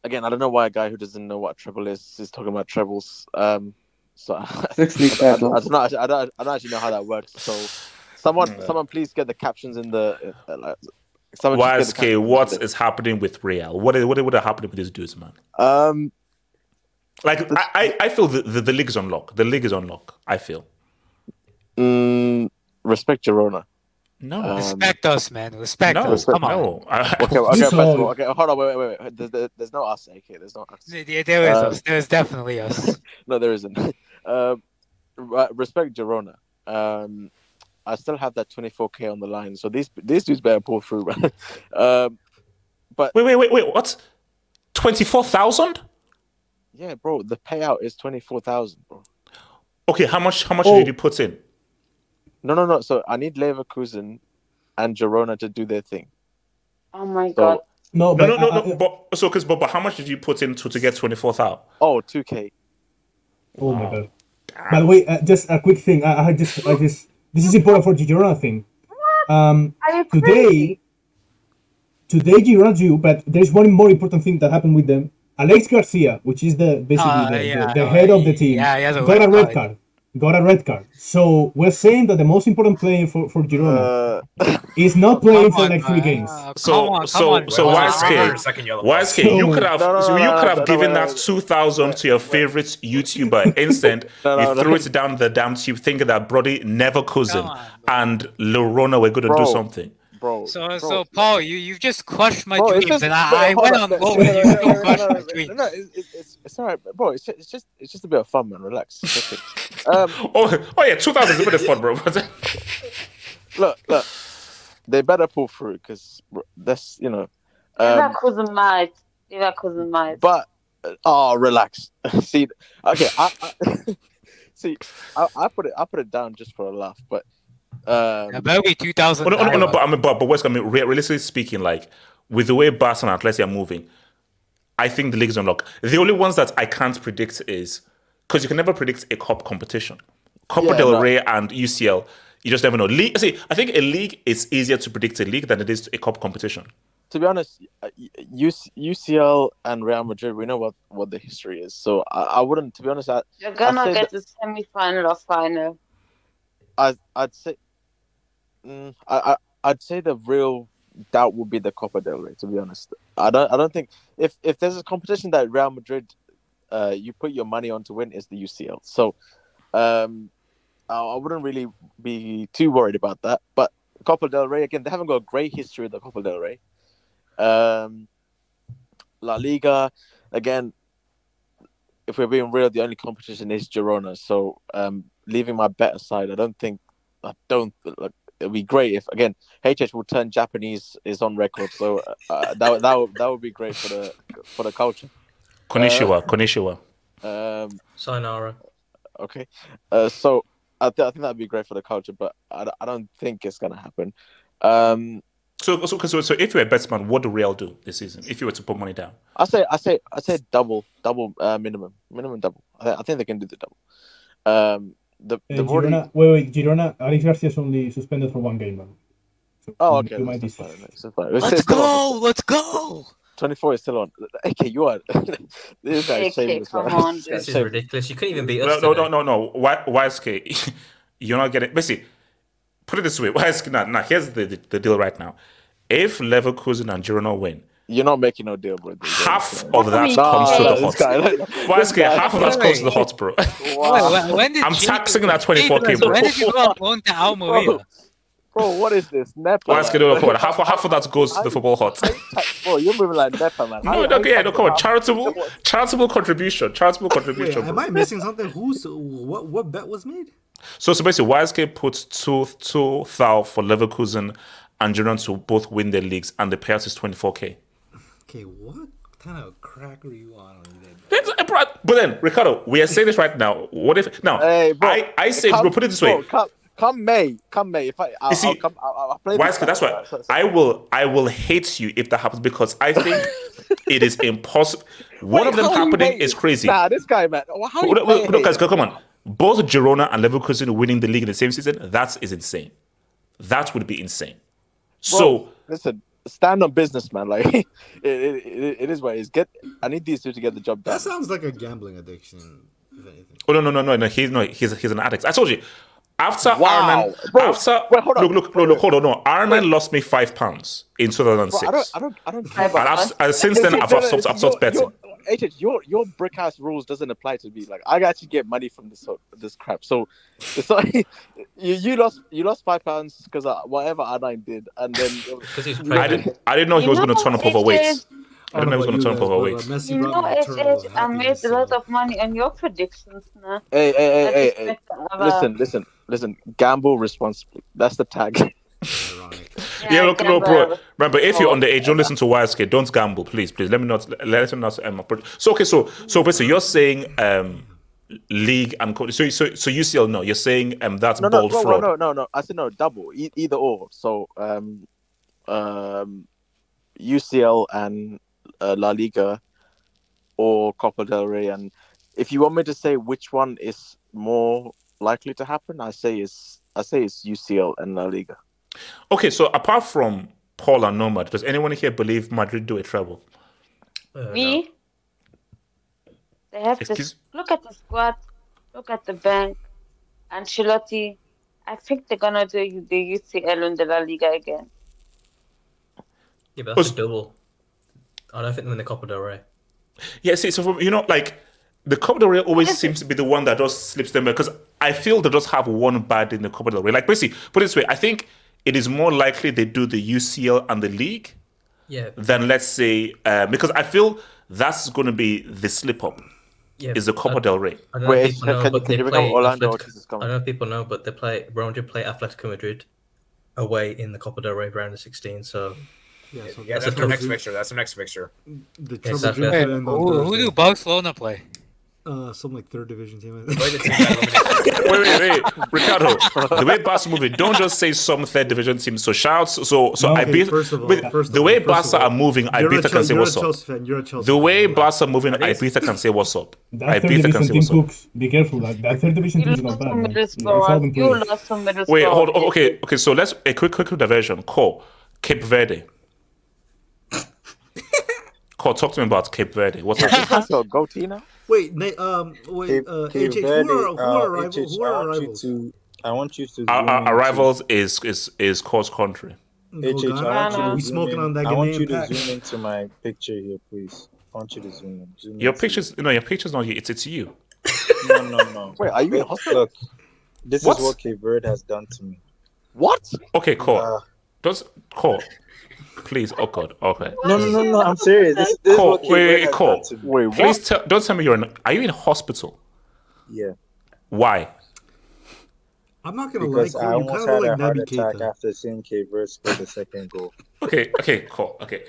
again, I don't know why a guy who doesn't know what treble is is talking about trebles. Um, so Six league I, I, I don't know. I don't, I don't actually know how that works. So someone, Yeah. someone, please get the captions in the. Uh, like, someone just get the YSK, captions what in is happening with Real? What is, what would have happened with these dudes, man? Um, Like I, I, I feel the, the, the league is on lock. The league is on lock. I feel. mm, respect Girona. No. Um, Respect us, man. Respect no, us. Come on. no. Okay, okay, first of all, okay, hold on, wait, wait, wait. There's, there- there's no us, AK. There's no us. Yeah, there is Um, us. There's definitely us. No, there isn't. um, re- respect Girona. Um, I still have that 24k on the line, so these these dudes better pull through. um, but Wait, wait, wait, wait. What? Twenty four thousand? yeah, bro, the payout is 24,000, bro. Okay, how much? How much Oh. did you put in? No, no, no. So I need Leverkusen and Girona to do their thing. Oh my So, god. No, No, but no, no, I- no. I- But so, because but, but how much did you put in to, to get twenty four thousand? oh, 2k. Oh my god. By the way, uh, just a quick thing. I, I just, I just, this is important for the Girona thing. Um, today, today Girona drew, but there's one more important thing that happened with them. Alex Garcia, which is the basically Uh, the, yeah, the, the no, head of the team, yeah, he has a got a red red card. Card. Got a red card. So we're saying that the most important player for, for Girona Uh, is not playing for on, like three man. games. Uh, So, on, come so, on, so, bro. YSK, Second yellow. YSK, you could have, No, no, so no, you could have no, given no, that no. two thousand to your favorite YouTuber instant. No, no, you no. threw it down the damn tube, thinking that Brody never cousin Come on, and Lorona were going to do something. Bro. So, bro. so Paul, you you've just crushed my Bro, dreams, just- and bro, I, I went on, on no, goal, no, and you no, still no, crushed no, my no, dreams. No, it's, it's, it's, it's all right, bro. It's just, it's just, it's just a bit of fun, man. Relax. It's okay. um, Oh, oh yeah, two thousand is a bit of fun, bro. look, look. They better pull through because that's, you know. Um, Leverkusen might. Leverkusen might. but uh, oh, relax. see, okay, I, I see. I, I put it, I put it down just for a laugh, but um, Yeah, better be 2000. Oh, no, no, no, no, but I mean, but, but West, I mean, re- realistically speaking, like with the way Barca and Atleti are moving, I think the league is unlocked. The only ones that I can't predict is because you can never predict a cup competition. Copa Yeah, del no. Rey and UCL, you just never know. League, see, I think a league is easier to predict a league than it is a cup competition. to be honest, uh, UCL and Real Madrid, we know what, what the history is. So I, I wouldn't, to be honest, I, You're gonna I'd say get the semi-final or final. I, I'd say, mm, I, I, I'd say the real doubt would be the Copa del Rey. To be honest, I don't, I don't think if if there's a competition that Real Madrid, uh, you put your money on to win is the UCL. So, um, I, I wouldn't really be too worried about that. But Copa del Rey again, they haven't got a great history of the Copa del Rey. Um, La Liga again. If we're being real, the only competition is Girona. So, um, leaving my bet aside, I don't think, I don't like. It'd be great if again HH will turn Japanese is on record. So uh, that would- that would, that would be great for the for the culture. Konnichiwa, konnichiwa. Um, Sayonara. okay, uh, so I, th- I think that'd be great for the culture, but I, d- I don't think it's gonna happen. Um, So, so, so, so if you're a batsman, what do Real do this season? If you were to put money down, I say I say I say double double uh, minimum minimum double. I, th- I think they can do the double. Um, the Uh, the already Girona, wait, wait, Girona, Alex Garcia is only suspended for one game, man. So oh okay you might that's, be that's fine. Fine. Let's it's still on. go. Let's go. Twenty four is still on. Okay, you are. this guy is Okay, shameless. come man. on, This dude. guy's This is ridiculous. You couldn't even beat no, us. no, today. no, no, no. Why, YSK, you're not getting. Basically, put it this way. YSK, now, now here's the, the the deal right now. If Leverkusen and Girona win, You're not making no deal, bro. half of that Nah, comes to the this hot. guy, like, YSK, this guy- half of that comes to the hot, bro. Wow. Wait, when, when did I'm Jadon- taxing that 24K, bro. When did you go on loan to Almeria? Bro, what is this? Nepa. YSK, no, no, come. Half, half of that goes to the football hot. Bro, you're moving like Nepa, man. No, no, yeah, no, come on. Charitable, charitable contribution, charitable Wait, contribution. am. I missing something? Who's what? What bet was made? So, so basically, YSK puts two two thou for Leverkusen and Girona to both win their leagues, and the payout is 24k. Okay, what kind of crack are you on? That's- uh, bro, But then, Ricardo, we are saying this right now. What if now? Hey, bro, I, I say, come- bro, put it this way. bro, come, come May, come May. If I, I'll, You see, I'll come, I'll, I'll play. Wise, this that's guy. why So- so- I will I will hate you if that happens because I think it is impossible. One Wait, of them how are you happening is crazy. Nah, this guy, man. Well, How Wait, you wait, playing wait, guys, come on. Both Girona and Leverkusen winning the league in the same season, that is insane. That would be insane. Bro, So listen, stand on business, man. Like it, it, it, it is what it is. Get, I need these two to get the job done. That sounds like a gambling addiction, if anything. Oh no no no no no he's no he's he's an addict. I told you. After Wow. Ironman, Bro, after wait, hold on. look look look look hold on no Ironman lost me five pounds in two thousand Bro. I don't, I don't, I don't care And about I've, and since then I've, I've stopped I've stopped betting. Your, HH, your your brick house rules doesn't apply to me. Like I actually get money from this this crap. So it's like you you lost you lost five pounds because uh, whatever R9 did, and then Because he's I didn't I didn't know he was going to turn up overweight. I don't know he was going to turn up overweight. You know, HH, I made a lot of money on your predictions now. Hey, hey, hey, hey, hey. Listen, listen, listen. Gamble responsibly. That's the tag. Yeah, look, no, bro. Remember, if you're underage, don't listen to YSK. Don't gamble, please, please. Let me not. Let me not. Um, so okay, so so basically, you're saying um, league and co- so so so UCL. No, you're saying um that's no, no, bold no, fraud. no, no, no. I said no, double, e- either or. So, um, um, UCL and uh, La Liga, or Copa del Rey. And if you want me to say which one is more likely to happen, I say it's I say it's UCL and La Liga. Okay, so apart from Paul and Nomad, does anyone here believe Madrid do a treble? Me? They have to Excuse- look at the squad, look at the bank, Ancelotti. I think they're gonna do the UCL and the La Liga again. Yeah, but that's a double. I don't think they're in the Copa del Rey. Yeah, see, so from, you know, like the Copa del Rey always seems to be the one that just slips them because I feel they just have one bad in the Copa del Rey. Like basically, put it this way, I think it is more likely they do the UCL and the league Yeah. than let's say uh, because I feel that's going to be the slip up. Yeah, is the Copa I- del Rey. I don't know Wait, if people know, can- but can they you bring play Orlando Atletico- Ortiz? I don't know if people know, but they play Real Madrid play Atletico Madrid away in the Copa del Rey round of 16. So Yeah, so that's Yeah, that's a their next fixture. That's the next fixture. The Exactly. Trouble Dream Hey, could Who, who Thursday. do Barcelona play? Uh, some like third division team. wait, wait, wait, Ricardo. The way Barca moving, don't just say some third division team. So shouts. So so No, I beat. first of all- wait, first the of way all- Barca all, are moving, I you're beat can say what's up. Chelsea fan, you're a Chelsea The fan. way Barca moving, I beat can say what's up. That I third beat can division say team what's up. Be careful. That, that third division team is not bad. some Man. middle It's all score. You lost some middle Wait, hold. Okay, okay. So let's a quick, quick diversion. Call Cape Verde. Call. Talk to me about Cape Verde. What's up? so go Tina. Wait, Na- um, wait, Cape, uh, Cape HH, Verde, who are, who uh, are, rivals? HH, who are I want you rivals? to, I want you to. Our, zoom our, into- our is is is cross country. HH, I want you to We zoom smoking in- on that I want Ghanaian you to pack. zoom into my picture here, please. I want you to zoom in. Zoom Your into- pictures, no, your picture's not you. It's it's you. No, no, no. Wait, are you in Look, hospital? Look, this What? is what Cape Verde has done to me. What? Okay, call. Uh, Just call. Please, oh God, okay. no, no, no, no. I'm serious. This, this is Call. Wait, Verde wait, has call. done to me. Wait, what? Please tell. Don't tell me you're in. Are you in hospital? Yeah, Why? I'm not gonna because lie, I you almost kind of had look a like heart attack Keita. after seeing Cape Verde score the second goal. Okay, okay, call. Okay.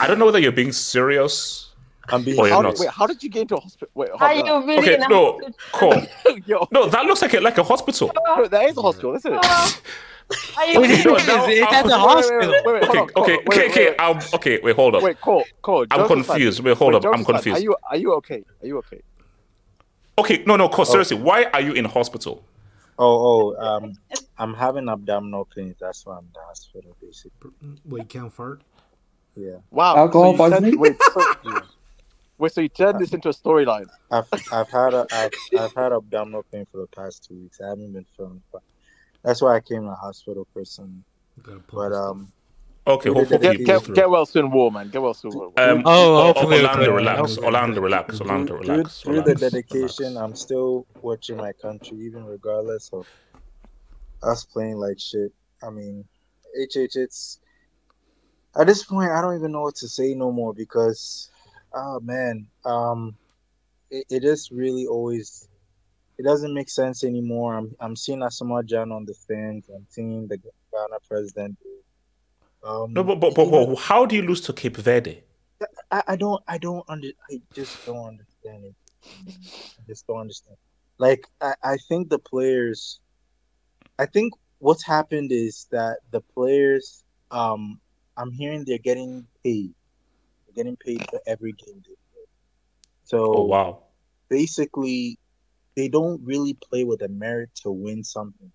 I don't know whether you're being serious I'm being or you're How, not. wait, how did you get into a hospital? Wait, Are hold you on. really Okay, in no, hospital? call. Yo, No, that looks like a, like a hospital. Oh. no, there is a hospital, isn't it? Oh. Are you Wait, No, is now it I'm- at the hospital? Okay, okay, okay, okay. wait, I'm okay. Wait, hold up. Wait, call, call. I'm confused. Wait, hold wait, up. I'm confused. Are you are you okay? Are you okay? Okay, no, no, call. Seriously, why are you in hospital? Oh, oh, um, I'm having abdominal pains. That's why I'm in the hospital, basically. Wait, you can't fart? Yeah. Wow. Alcohol so you turned- Wait, so, wait. So you turned this into a storyline? I've I've had a I've I've had abdominal pain for the past two weeks. I haven't been feeling fine. That's why I came to the hospital personally. Gotta But um, Okay, hopefully. did Get, get, get well soon, war man. Get well soon. War. Um, Oh, oh, hopefully it'll Orlando, turn relax. Orlando, relax. Orlando, through, relax. through the dedication, relax. I'm still watching my country, even regardless of us playing like shit. I mean, HH, it's at this point, I don't even know what to say no more because, oh man, um, it, it just really always it doesn't make sense anymore. I'm I'm seeing Asamoah Gyan on the fence. I'm seeing the Ghana president Um, No, but, but, but, but how do you lose to Cape Verde? I, I don't I don't under I just don't understand it. I just don't understand. Like I, I think the players I think what's happened is that the players um I'm hearing they're getting paid. They're getting paid for every game they play. So Oh wow. basically they don't really play with a merit to win something.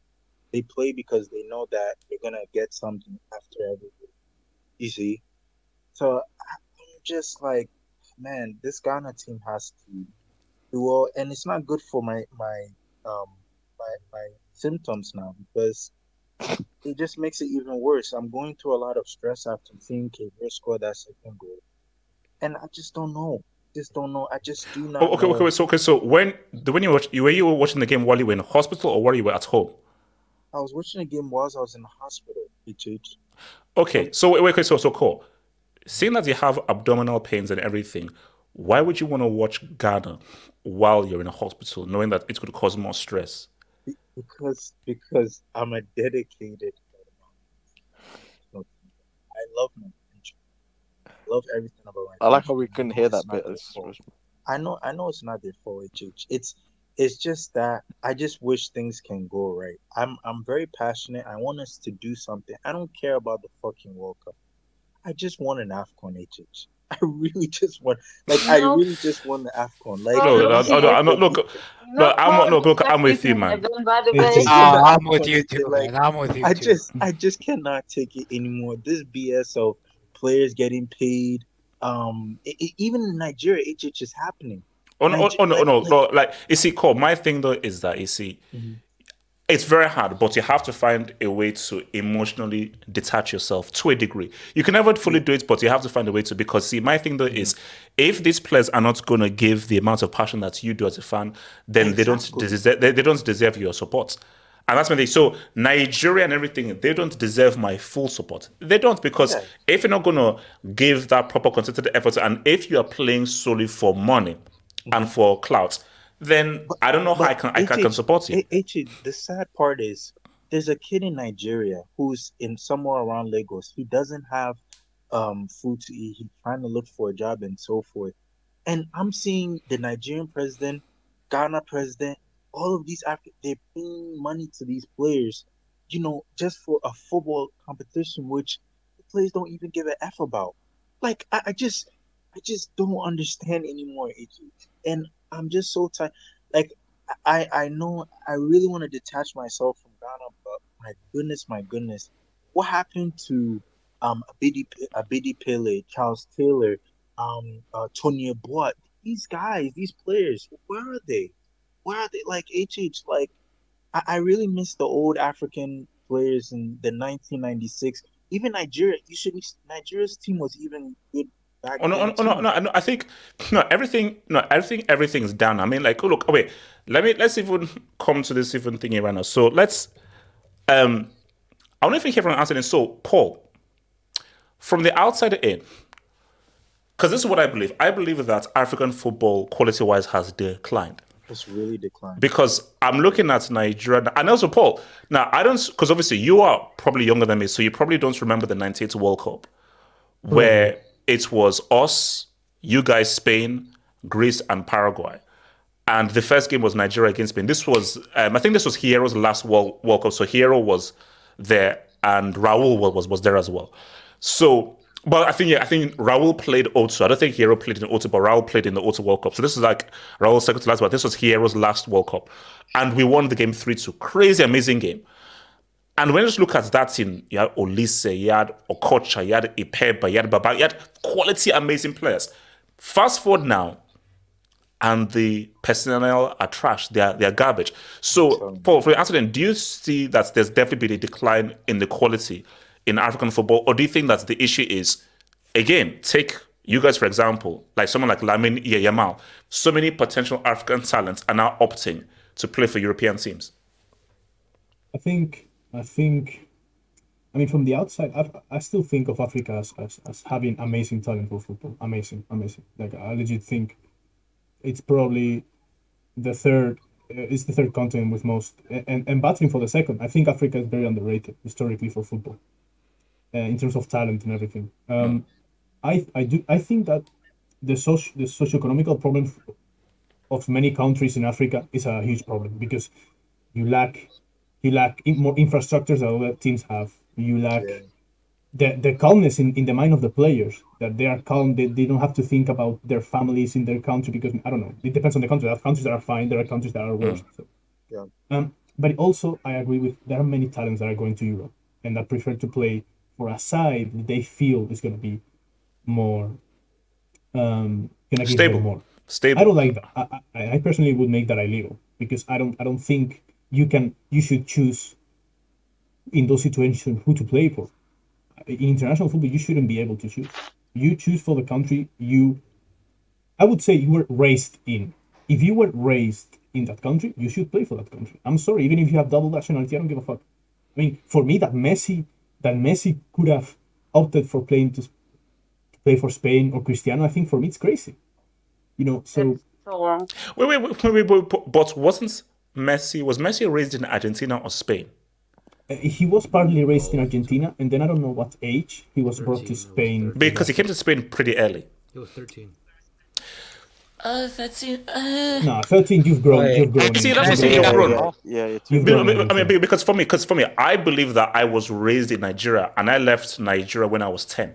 They play because they know that they're gonna get something after every. You see? So I'm just like, man, this Ghana team has to do well, and it's not good for my my um my my symptoms now because it just makes it even worse. I'm going through a lot of stress after seeing Kevin score that second goal, and I just don't know. Just don't know. I just do not. Oh, okay, know. okay, so okay, so when the when you watch, you were you watching the game while you were in hospital or while you were at home? I was watching the game whilst I was in the hospital. HH. Okay, so wait, wait, okay, so so cool. Seeing that you have abdominal pains and everything, why would you want to watch Ghana while you're in a hospital, knowing that it could cause more stress? Because because I'm a dedicated. I love my love everything about my I like how we couldn't hear that bit. their It's- I know I know it's not their fault, HH. It's it's just that I just wish things can go right. I'm I'm very passionate. I want us to do something. I don't care about the fucking World Cup. I just want an AFCON eh, HH. I really just want like I really just want the AFCON. Like No, no, no, no, no, look, no, I'm no, look, I'm with you, man. By the way, It's just I'm with you too, like- man. I'm with you Too. I just I just cannot take it anymore. This BS of players getting paid. Um, e- e- even in Nigeria, it's is happening. Oh no, oh, Niger- oh, no, like- no, like- no. Like you see, Cole. My thing though is that you see, Mhm. it's very hard, but you have to find a way to emotionally detach yourself to a degree. You can never fully do it, but you have to find a way to. Because see, my thing though is, if these players are not going to give the amount of passion that you do as a fan, then they don't Exactly. deserve, they, they don't deserve your support. And that's my thing. So Nigeria and everything, they don't deserve my full support. They don't because if you're not gonna give that proper concerted effort, and if you are playing solely for money and for clout, then I don't know how I can I can, support you. H- the sad part is there's a kid in Nigeria who's in somewhere around Lagos. He doesn't have um food to eat. He's trying to look for a job and so forth. And I'm seeing the Nigerian president, Ghana president, all of these Afri- they're paying money to these players, you know, just for a football competition, which the players don't even give a f about. Like I, I just, I just don't understand anymore. H- And I'm just so tired. Like I, I know I really want to detach myself from Ghana, but my goodness, my goodness, what happened to um Abedi Abedi Pele, Charles Taylor, um uh, Tony Yeboah? These guys, these players, where are they? Where are they? Like HH, like I, I really miss the old African players in the 1996. Even Nigeria, you should. Nigeria's team was even good back Oh no, then oh, no, no, no, no, I think no everything no everything everything's done. I mean, like, oh look, oh, wait, let me let's even come to this even thingy right now. So let's um I don't think everyone answered it. So Paul, from the outside in, because this is what I believe. I believe that African football quality wise has declined. It's really declined. Because I'm looking at Nigeria and also Paul. Now I don't because obviously you are probably younger than me, so you probably don't remember the '98 World Cup where it was us, you guys, Spain, Greece, and Paraguay. And the first game was Nigeria against Spain. This was, um, I think this was Hierro's last World, World Cup. So Hiero was there and Raul was, was there as well. So, but I think, yeah, I think Raul played O2. I don't think Hierro played in O2, but Raul played in the O2 World Cup. So this is like Raul's second to last, but this was Hierro's last World Cup. And we won the game 3 2. Crazy, amazing game. And when you just look at that team, you had Oliseh, you had Okocha, you had Ikpeba, you had Baba, you had quality, amazing players. Fast forward now, and the personnel are trash. They are they are garbage. So, Paul, for your answer, then, do you see that there's definitely been a decline in the quality in African football, or do you think that the issue is, again, take you guys for example, like someone like Lamine Yamal, so many potential African talents are now opting to play for European teams. I think I think I mean from the outside I, I still think of Africa as, as, as having amazing talent for football. Amazing, amazing. Like I legit think it's probably the third uh, it's the third continent with most and, and battling for the second. I think Africa is very underrated historically for football. Uh, in terms of talent and everything. Um, I I do I think that the socio the socioeconomical problem of many countries in Africa is a huge problem because you lack you lack in- more infrastructures that other teams have. You lack the, the calmness in, in the mind of the players that they are calm they, they don't have to think about their families in their country because i don't know it depends on the country there are countries that are fine there are countries that are worse so, Yeah. um, but also i agree with there are many talents that are going to europe and that prefer to play for a side that they feel is going to be more um gonna give Stable. more. Stable. i don't like that. I, I, I personally would make that illegal because i don't i don't think you can you should choose in those situations who to play for. In international football you shouldn't be able to choose. You choose for the country you i would say you were raised in. If you were raised in that country you should play for that country. I'm sorry even if you have double nationality i don't give a fuck. I mean for me that messi that messi could have opted for playing to, to play for spain or cristiano i think for me it's crazy you know so So wrong. Wait, wait, wait, wait, wait, wait, but- but wasn't Messi was Messi raised in Argentina or Spain? uh, he was partly raised in argentina and then i don't know what age he was brought to spain Because he came to Spain pretty early. He was 13. Uh, that's it. Uh... no 13 you've grown Wait. you've grown See, that's what you've I'm saying. You've grown. grown. Yeah, it's You've grown I mean, because for me, because for me, I believe that I was raised in Nigeria and I left Nigeria when I was ten.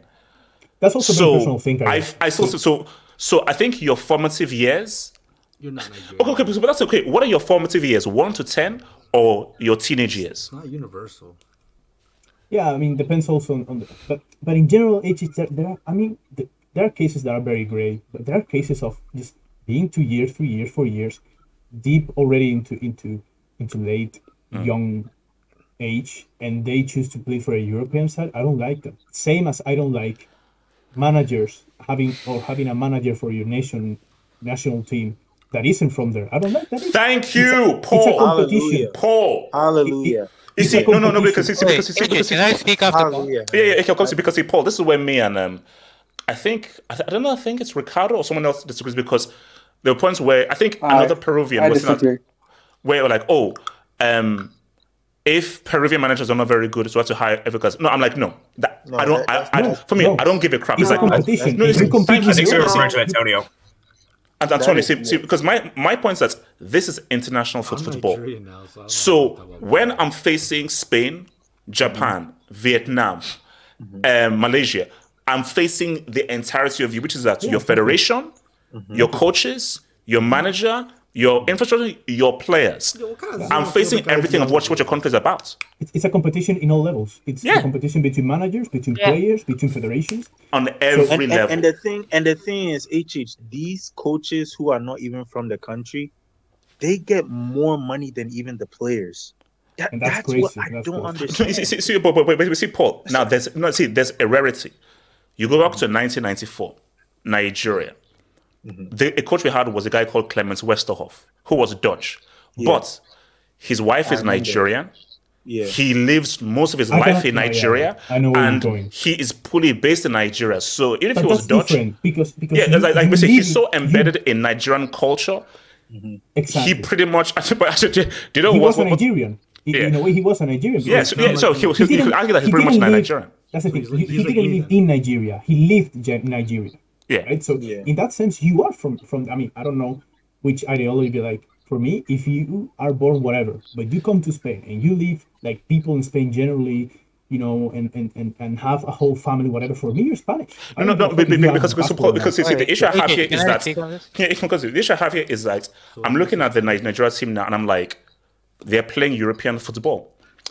That's also a So personal thing. I I. I still so so I think your formative years. You're not Nigerian. Okay, okay, but that's okay. What are your formative years? One to ten, or your teenage years? It's not universal. Yeah, I mean, depends also on, on the, but but in general, it's it's- there, there are, I mean, the, there are cases that are very gray, but there are cases of just being two years, three years, four years, deep already into into into late Mm. young age, and they choose to play for a European side. I don't like them. Same as I don't like managers having or having a manager for your nation national team that isn't from there. I don't like that. Thank It's a- you, it's a Paul. competition. Hallelujah. Paul. Hallelujah. You see, no, no, no, because competition. it's because it's Wait, because can I speak after Paul? Hallelujah. yeah, yeah, okay, because because see, Paul, this is where me and um, I think I, th- I don't know, I think it's Ricardo or someone else disagrees because there were points where I think I- another Peruvian I was saying that- where like, oh, um, if Peruvian managers are not very good, so I have to hire every guy. No, I'm like, no, that No, I don't. that- I, I, no, for me, no. I don't give a crap. It's like, competition. No, If it's- you compete thank you. with I think you're referring to Antonio. And Antonio, see, see, because my my point is that this is international foot football. Now, so I don't know So what that was. when I'm facing Spain, Japan, Vietnam, um, Malaysia, I'm facing the entirety of you, which is that your federation, Mm-hmm. your coaches, your manager, your infrastructure, your players. Yo, what kind of I'm facing everything of what, what your is country is about It's, it's a competition in all levels. It's Yeah. a competition between managers, between Yeah. players, between federations. on every and, and, level. and the thing and the thing is HH these coaches who are not even from the country they get more money than even the players that, And that's that's, what. I That's don't crazy. Understand see, see, see, but, but, but, but see, Paul. Now there's no see, there's a rarity. You go back to 1994, Nigeria. Mm-hmm. The a coach we had was a guy called Clemens Westerhof, who was Dutch, but his wife I is remember. Nigerian. yeah He lives most of his I life cannot- in yeah, yeah, Nigeria, I know where you're and going. he is fully based in Nigeria. So even if But he was Dutch, because because yeah, you- like, like we say, he's so embedded in Nigerian culture. Mm-hmm. exactly. He pretty much. But actually, do you know he what? was a what- Nigerian. In- Yeah. In a way, he was a Nigerian. yeah, so, yeah, so he, he, he, didn't- could argue that he's he pretty much live- Nigerian. That's the thing. He's He, he's he didn't live in Nigeria. He lived in Nigeria. Yeah. Right. So Yeah. in that sense, you are from from. I mean, I don't know which ideology be like. For me, if you are born whatever, but you come to Spain and you live like people in Spain generally, you know, and and, and, and have a whole family, whatever. For me, you're Spanish. No, no, no, give be- be- if you have because a because, because you see, the issue I have Okay, here can is I that speak on this? yeah, because the issue I have here is that I'm looking at the Nigeria team now, and I'm like, they're playing European football,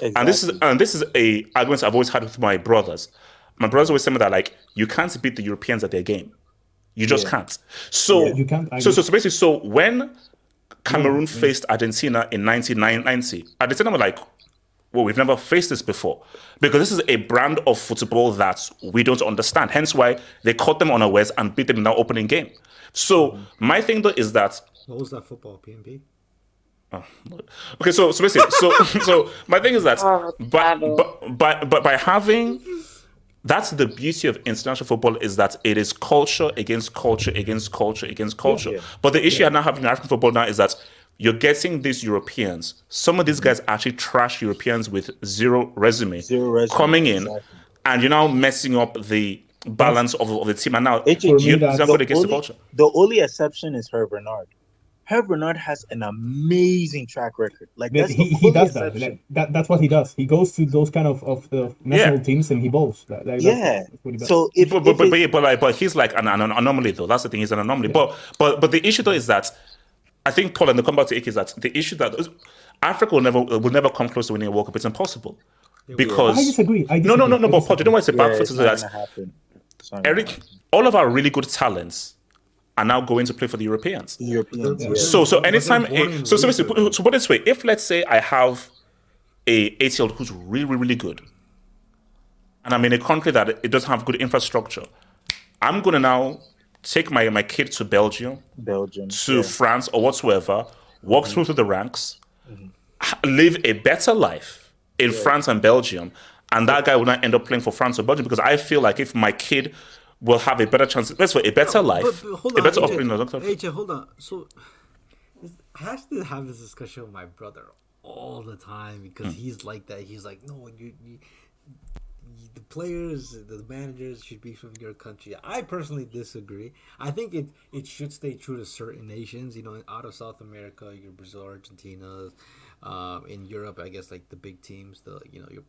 and this is and this is a argument I've always had with my brothers. My brothers always tell me that like you can't beat the Europeans at their game, you just Yeah. can't. So You can't, so, so so basically, so when Cameroon mm, mm. faced Argentina in 1990, Argentina were like, well, we've never faced this before. Because this is a brand of football that we don't understand. Hence why they caught them unawares and beat them in their opening game. So mm. my thing though is that What was that football? PNP? Oh, okay, so so basically, so so my thing is that Oh, by, Ricardo. but, but but by having that's the beauty of international football is that it is culture against culture against culture against culture. yeah. But the issue I now have in African football now is that you're getting these Europeans. Some of these mm-hmm. guys actually trash Europeans with zero resume, Zero resume, coming in exactly. and you're now messing up the balance of, of the team. And now you, that's- the against the only- culture. The only exception is Hervé Renard. Hervé Renard has an amazing track record. Like that's he, he does that. Like, that. That's what he does. He goes to those kind of of the national teams and he bowls. That, like, Yeah. that's what he does. So if, but, but, if but, but, but, like, but he's like an, an anomaly though. That's the thing. He's an anomaly. But but but the issue though is that I think Paul and the come back to Ike is that the issue that Africa will never will never come close to winning a World Cup. It's impossible because I disagree. I no no no no. But Paul, do you know why it's a yeah, back foot it's is not that gonna happen. It's not Eric, all of our really good talents are now going to play for the Europeans. The Europeans. Yeah. Yeah. So so anytime a, so so, raised basically, there. so put it this way, if let's say I have a 8 year old who's really really really good, and I'm in a country that it doesn't have good infrastructure, I'm gonna now take my my kid to Belgium, Belgium. to yeah. France or whatsoever, walk mm-hmm. through through the ranks, mm-hmm. h- live a better life in France and Belgium, and that guy will not end up playing for France or Belgium because I feel like if my kid will have a better chance, let's say a better life, But, but hold a on, better doctor. AJ, hold on. So I have to have this discussion with my brother all the time because Hmm. he's like that. He's like, no, you, you, you- the players, the managers should be from your country. I personally disagree. I think it it should stay true to certain nations. You know, out of South America, your Brazil, Argentina, um, in Europe, I guess like the big teams, the you know your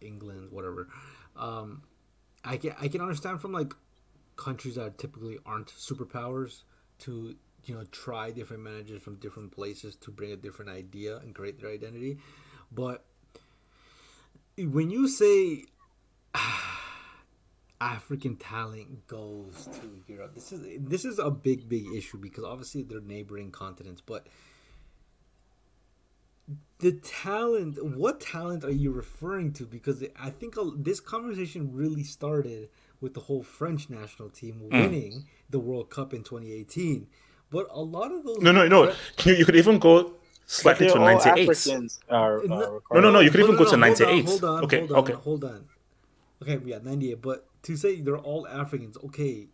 England, whatever. Um, I can I can understand from like countries that typically aren't superpowers to you know try different managers from different places to bring a different idea and create their identity. But when you say african talent goes to europe this is this is a big big issue because obviously they're neighboring continents but the talent what talent are you referring to? Because i think this conversation really started with the whole french national team Mm. winning the world cup in 2018 but a lot of those No, no, no. You, you could even go slightly to 98. Are, No, are No, no, no. You could even no, go to no, hold on, 98. Hold on, okay, hold on, okay. hold on. Okay, yeah, 98. But to say they're all Africans, okay.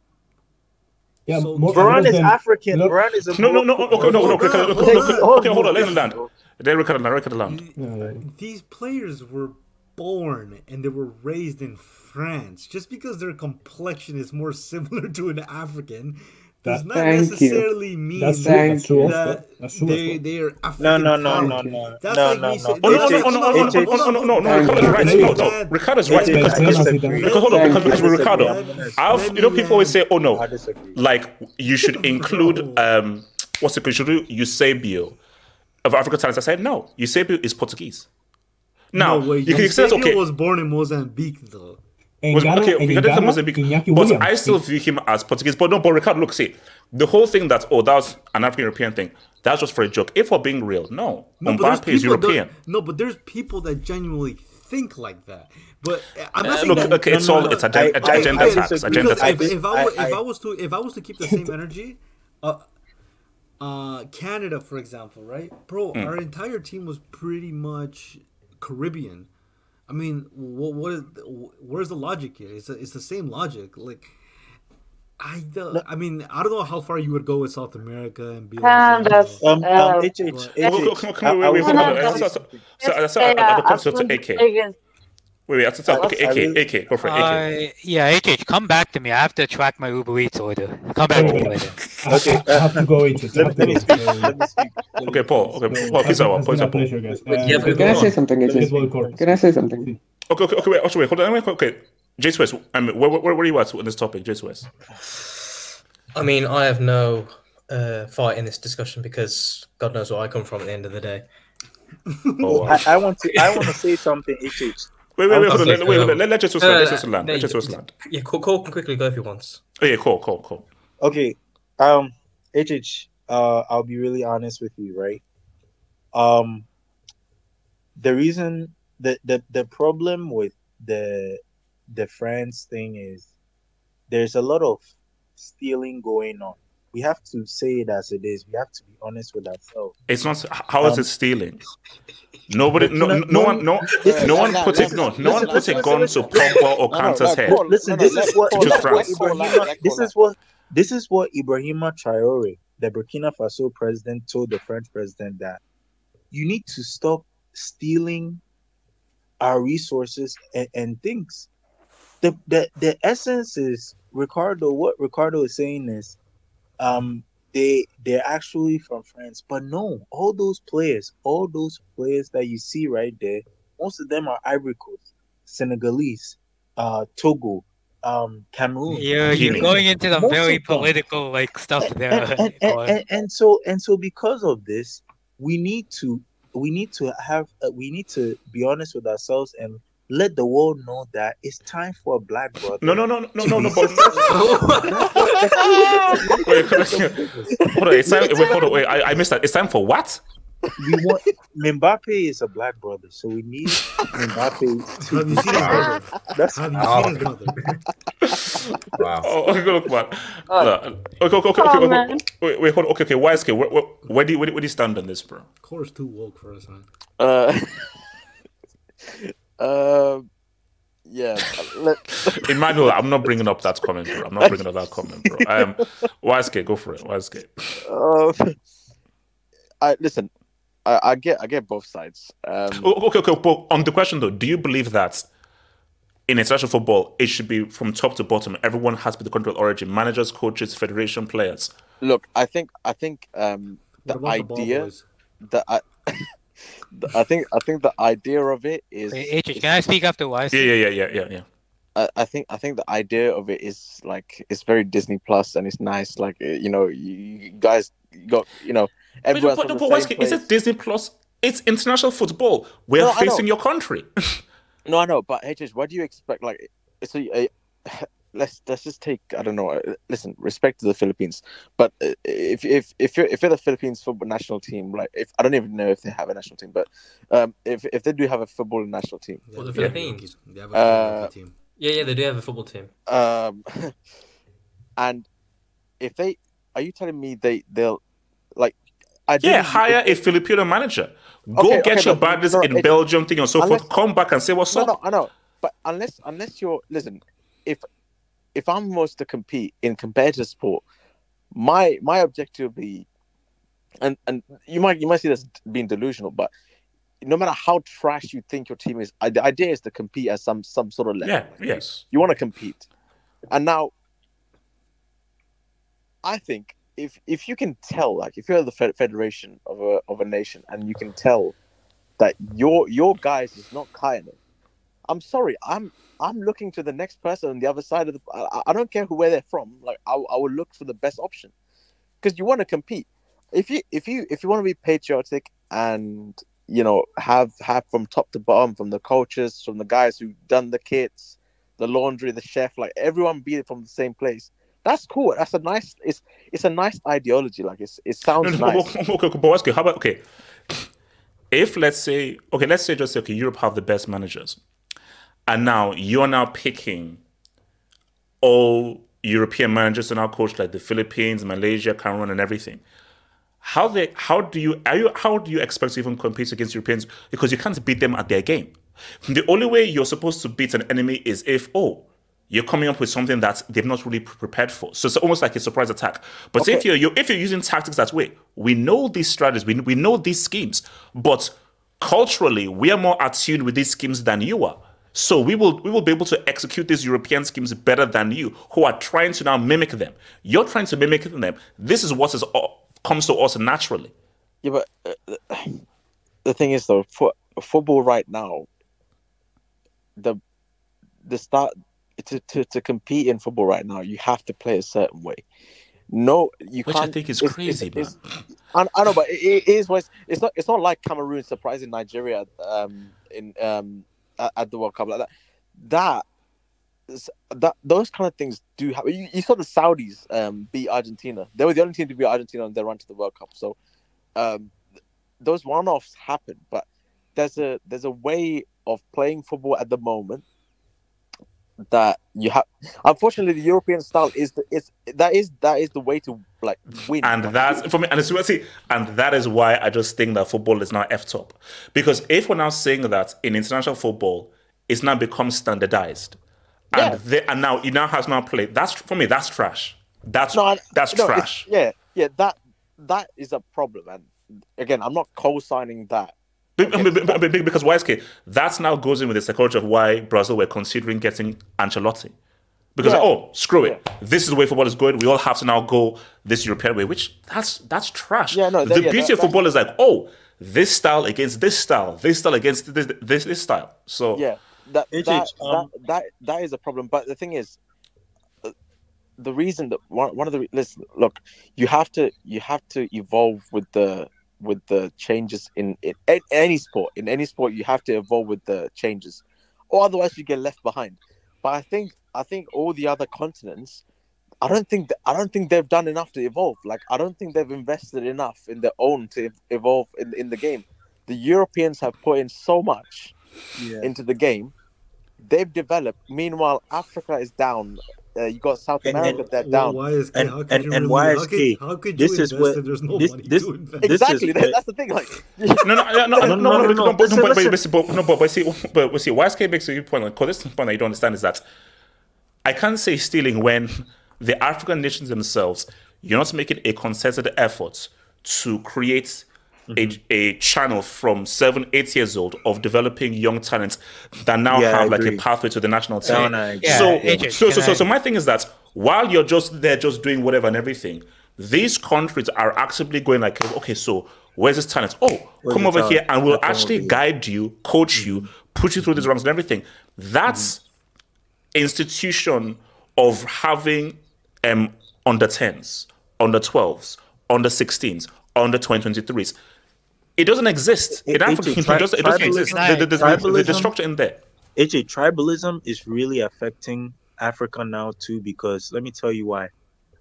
Yeah, So- more Varane is than- African. look- Varane is a No, no, no. Okay, no, no, no. Okay, hold on. Let him land. They record land. Record land. Yeah, like- These players were born and they were raised in France. Just because their complexion is more similar to an African does not necessarily mean That- not Thank you. mean That's true. Thank That's true. that That's true. they they are African. no, no, no, talent. no. That's no, like no, me no. Oh no, no, no, no, no, no, no, no, no, no, no, Ricardo is you. right. No, no, Ricardo is right because because because hold on because because you. with Ricardo, I've you know people always say, oh no I no, disagree. like you should include um what's it called? You should do Eusebio of African talents. I said no, Eusebio is Portuguese. Now no, wait, you can say okay. was born in Mozambique though. Was, Ghana, okay, and we got into Ghana, Mozambique, Iñaki but Williams. I still view him as Portuguese. But no, but Ricardo, look, see, the whole thing that oh, that's an African European thing. That's just for a joke. If we're being real, no, No, but there's Mbappe is people that- European. no, but there's people that genuinely think like that. But I'm not Uh, look, that. okay, it's all it's agenda, I- I- agenda I tax, disagree. agenda because if, tax. if, I, if I- I was to if I was to keep the same energy, uh, uh, Canada, for example, right, bro, Hmm. our entire team was pretty much Caribbean. I mean, what what is where's the logic here? It's a, it's the same logic. Like, I don't, I mean, I don't know how far you would go with South America and be like, Canada's, you know, Um, um, um, HH, But- Wait, wait, HH, come on, I- come on, wait, I wait, was hold on. gonna I say saw- something. so- I saw They another are question to African AK. against Wait, wait, I saw I- okay, I AK, AK, go for it, AK. Uh, yeah, HH, come back to me. I have to track my Uber Eats order. Come back to me later. Okay, I have to go eat it. Let, let me speak. Let me speak. Okay, Paul. Okay, So, Paul, it's please, been- Paul, please, been a Paul. pleasure, guys. Wait, Uh, yeah, Can I say something, Get AJ? Can I say something? Okay, okay, okay, wait, actually, wait, hold on, wait, okay. J Swiss, I mean, where, where, where are you at on this topic, J Swiss? I mean, I have no uh, fight in this discussion because God knows where I come from at the end of the day. Oh, wow. I, I want to. I want to say something. HH. Wait, wait, wait, hold on, Okay, let, wait, um, wait, let, let J Swiss uh, land, let J Swiss land, let J you- Swiss land. Yeah, Cole, Cole can quickly go if he wants. Oh, yeah, cool, cool, cool. Okay. Um, HH. Uh, I'll be really honest with you, right? Um, the reason the the the problem with the the France thing is there's a lot of stealing going on. We have to say it as it is. We have to be honest with ourselves. It's not, how is Um, it stealing? Nobody, no, no, no, no, one, no, listen, no one listen, put it, no, no one put a gun to listen. Pogba or No, no, Kante's let head. Paul- Listen, this is what this is what Ibrahima, this is what this is what Ibrahima Traore, the Burkina Faso president, told the French president that you need to stop stealing our resources and, and things. the the the essence is Ricardo. What Ricardo is saying is, um, they they're actually from France, but no, all those players, all those players that you see right there, most of them are Ivory Coast, Senegalese, uh, Togo, um, Cameroon. You're, you're going into the Most very political like stuff there. and, and, and, and, and so and so because of this we need to we need to have uh, we need to be honest with ourselves and let the world know that it's time for a black brother No, no, no, no, no, no. But wait, hold on. It's time. Wait, hold on. Wait, I, I missed that. It's time for what? we want Mbappe is a black brother so we need Mbappe to Have you seen his brother? that's Have you Oh. seen his brother? Wow. Oh, okay, look, man. Oh. Look, Okay, okay, okay, Oh, okay, okay. man. Wait, wait, hold on. Okay, okay. Why is okay? Where, where, where do you where, do you- where do you stand on this, bro? Core's too woke for us, man. Uh, uh, yeah. Let, Emmanuel, I'm not bringing up that comment, bro. I'm not bringing up that comment, bro. Um, YSK, go for it. YSK. uh, I listen. I, I get I get both sides. Um, Oh, okay, okay. But on the question though, do you believe that in international football, it should be from top to bottom? Everyone has to be the country of origin: managers, coaches, federation, players. look, I think I think um, the What about the idea that I, the- I think I think the idea of it is. H, is- can I speak after Wise? Yeah, yeah, yeah, yeah, yeah, yeah. I, I think I think the idea of it is like it's very Disney Plus and it's nice. Like uh, you know, you, you guys got you know But, everyone's but, from but the is it Disney Plus? It's international football. We're No, facing your country. No, I know, but HS, what do you expect? Like, so uh, let's let's just take I don't know. uh, Listen, respect to the Philippines, but uh, if if if you're if you're the Philippines football national team, like if I don't even know if they have a national team, but um, if if they do have a football national team, Well, the Yeah. Philippines. They have a Uh, hockey team. Yeah, yeah, they do have a football team. um, and if they are you telling me they they'll like I Yeah, hire a Filipino manager. Go Okay, get okay, your but- badges no, in it- Belgium, thing and so unless- forth. Come back and say what's no, up. no, I know, but unless unless you're listen, if if I'm supposed to compete in competitive sport, my my objective be, and and you might you might see this being delusional, but no matter how trash you think your team is, the idea is to compete at some some sort of level. Yeah, yes. You want to compete, and now I think if if you can tell, like if you're the federation of a of a nation, and you can tell that your your guys is not kind I'm sorry, I'm I'm looking to the next person on the other side of the. I, I don't care who where they're from. Like I, I will look for the best option because you want to compete. If you if you if you want to be patriotic and you know have have from top to bottom from the coaches from the guys who done the kits, the laundry, the chef, like everyone be from the same place. That's cool. That's a nice. It's it's a nice ideology. Like it's it sounds No, no, nice. okay, okay, okay, how about okay? If let's say okay, let's say just say, okay, Europe have the best managers, and now you're now picking all European managers to now coach like the Philippines, Malaysia, Cameroon, and everything. How they how do you are you how do you expect to even compete against Europeans because you can't beat them at their game? The only way you're supposed to beat an enemy is if oh you're coming up with something that they've not really prepared for. So it's almost like a surprise attack. But Okay. if you're, you're if you're using tactics that way, we know these strategies, we, we know these schemes, but culturally we are more attuned with these schemes than you are. So we will we will be able to execute these European schemes better than you, who are trying to now mimic them. You're trying to mimic them. This is what is comes to us naturally. Yeah, but uh, the thing is though, for football right now, the the start to, to to compete in football right now, you have to play a certain way. No, you Which can't. I think is it's- crazy, it's- it's- I, I know, but it, it is it's not. It's not like Cameroon surprising Nigeria um, in um, at, the World Cup like that. That that those kind of things do happen. You, you saw the Saudis um, beat Argentina. They were the only team to beat Argentina on their run to the World Cup. So um, those one-offs happen, but there's a there's a way of playing football at the moment that you have. Unfortunately, the European style is the is that is that is the way to like win. And that's for me, and it's see, and that is why I just think that football is now f top. Because if we're now saying that in international football, it's now become standardized, and Yeah. they, and now it now has now played. That's for me. That's trash. That's that's No, trash. Yeah, yeah, that that is a problem. And again, I'm not co-signing that Be- be- be- be- be- Because YSK, that now goes in with the psychology of why Brazil were considering getting Ancelotti. Because Yeah. oh, screw it, this is the way football is going. We all have to now go this European way, which that's that's trash. Yeah, no, the yeah, beauty that- of football is like oh, this style against this style, this style against this this, this style. So yeah that that, um, that that that is a problem but the thing is uh, the reason that one, one of the re- listen look you have to you have to evolve with the with the changes in, in a- any sport in any sport you have to evolve with the changes or otherwise you get left behind. But i think i think all the other continents i don't think th- i don't think they've done enough to evolve. Like i don't think they've invested enough in their own to evolve in, in the game. The europeans have put in so much Yeah. into the game. They've developed meanwhile africa is down uh, you got south And- america and- they're Well, down YSK, And- how could and- you and really, how YSK, could, how could this you is invest what- if there's no this- money this- to invest? this is exactly that, that's the thing like no, no, no, no, no, no, no, no, no, but, listen, but, but, listen. but, no, but, but see, but, but see, YSK makes a good point. Because this point that you don't understand is that I can't say stealing when the African nations themselves, you're not making a concerted effort to create Mm-hmm. a, a channel from seven, eight years old of developing young talents that now Yeah, I have like a pathway to the national team. Down, I. Yeah, so, AJ, so, so, so, so my thing is that while you're just there, just doing whatever and everything, these countries are actively going like, okay, so where's this talent? Oh, Where's come over talent? here, and we'll actually guide you, coach you, put you through these ranks and everything. That's institution of having um under 10s, under 12s, under 16s, under 2023s. It doesn't exist in It- Africa. It doesn't, it doesn't exist. tribalism- The, the, the, the, the, structure in there. AJ, tribalism is really affecting Africa now too because let me tell you why.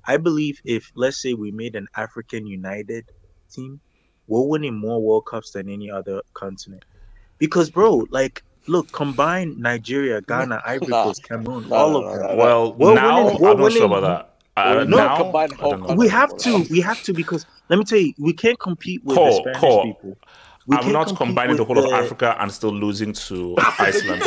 I believe if let's say we made an African United team, we're winning more World Cups than any other continent. Because bro, like look, combine Nigeria, Ghana, Ivory Coast, Cameroon, Nah, all of nah, them. nah, nah. Well, We're now winning- I'm not sure winning- about that. Uh, No, now, combine I don't know. We have to, we have to because let me tell you, we can't compete with Core, the Spanish core. people. We I'm can't not combining the with whole of Africa and still losing to Iceland.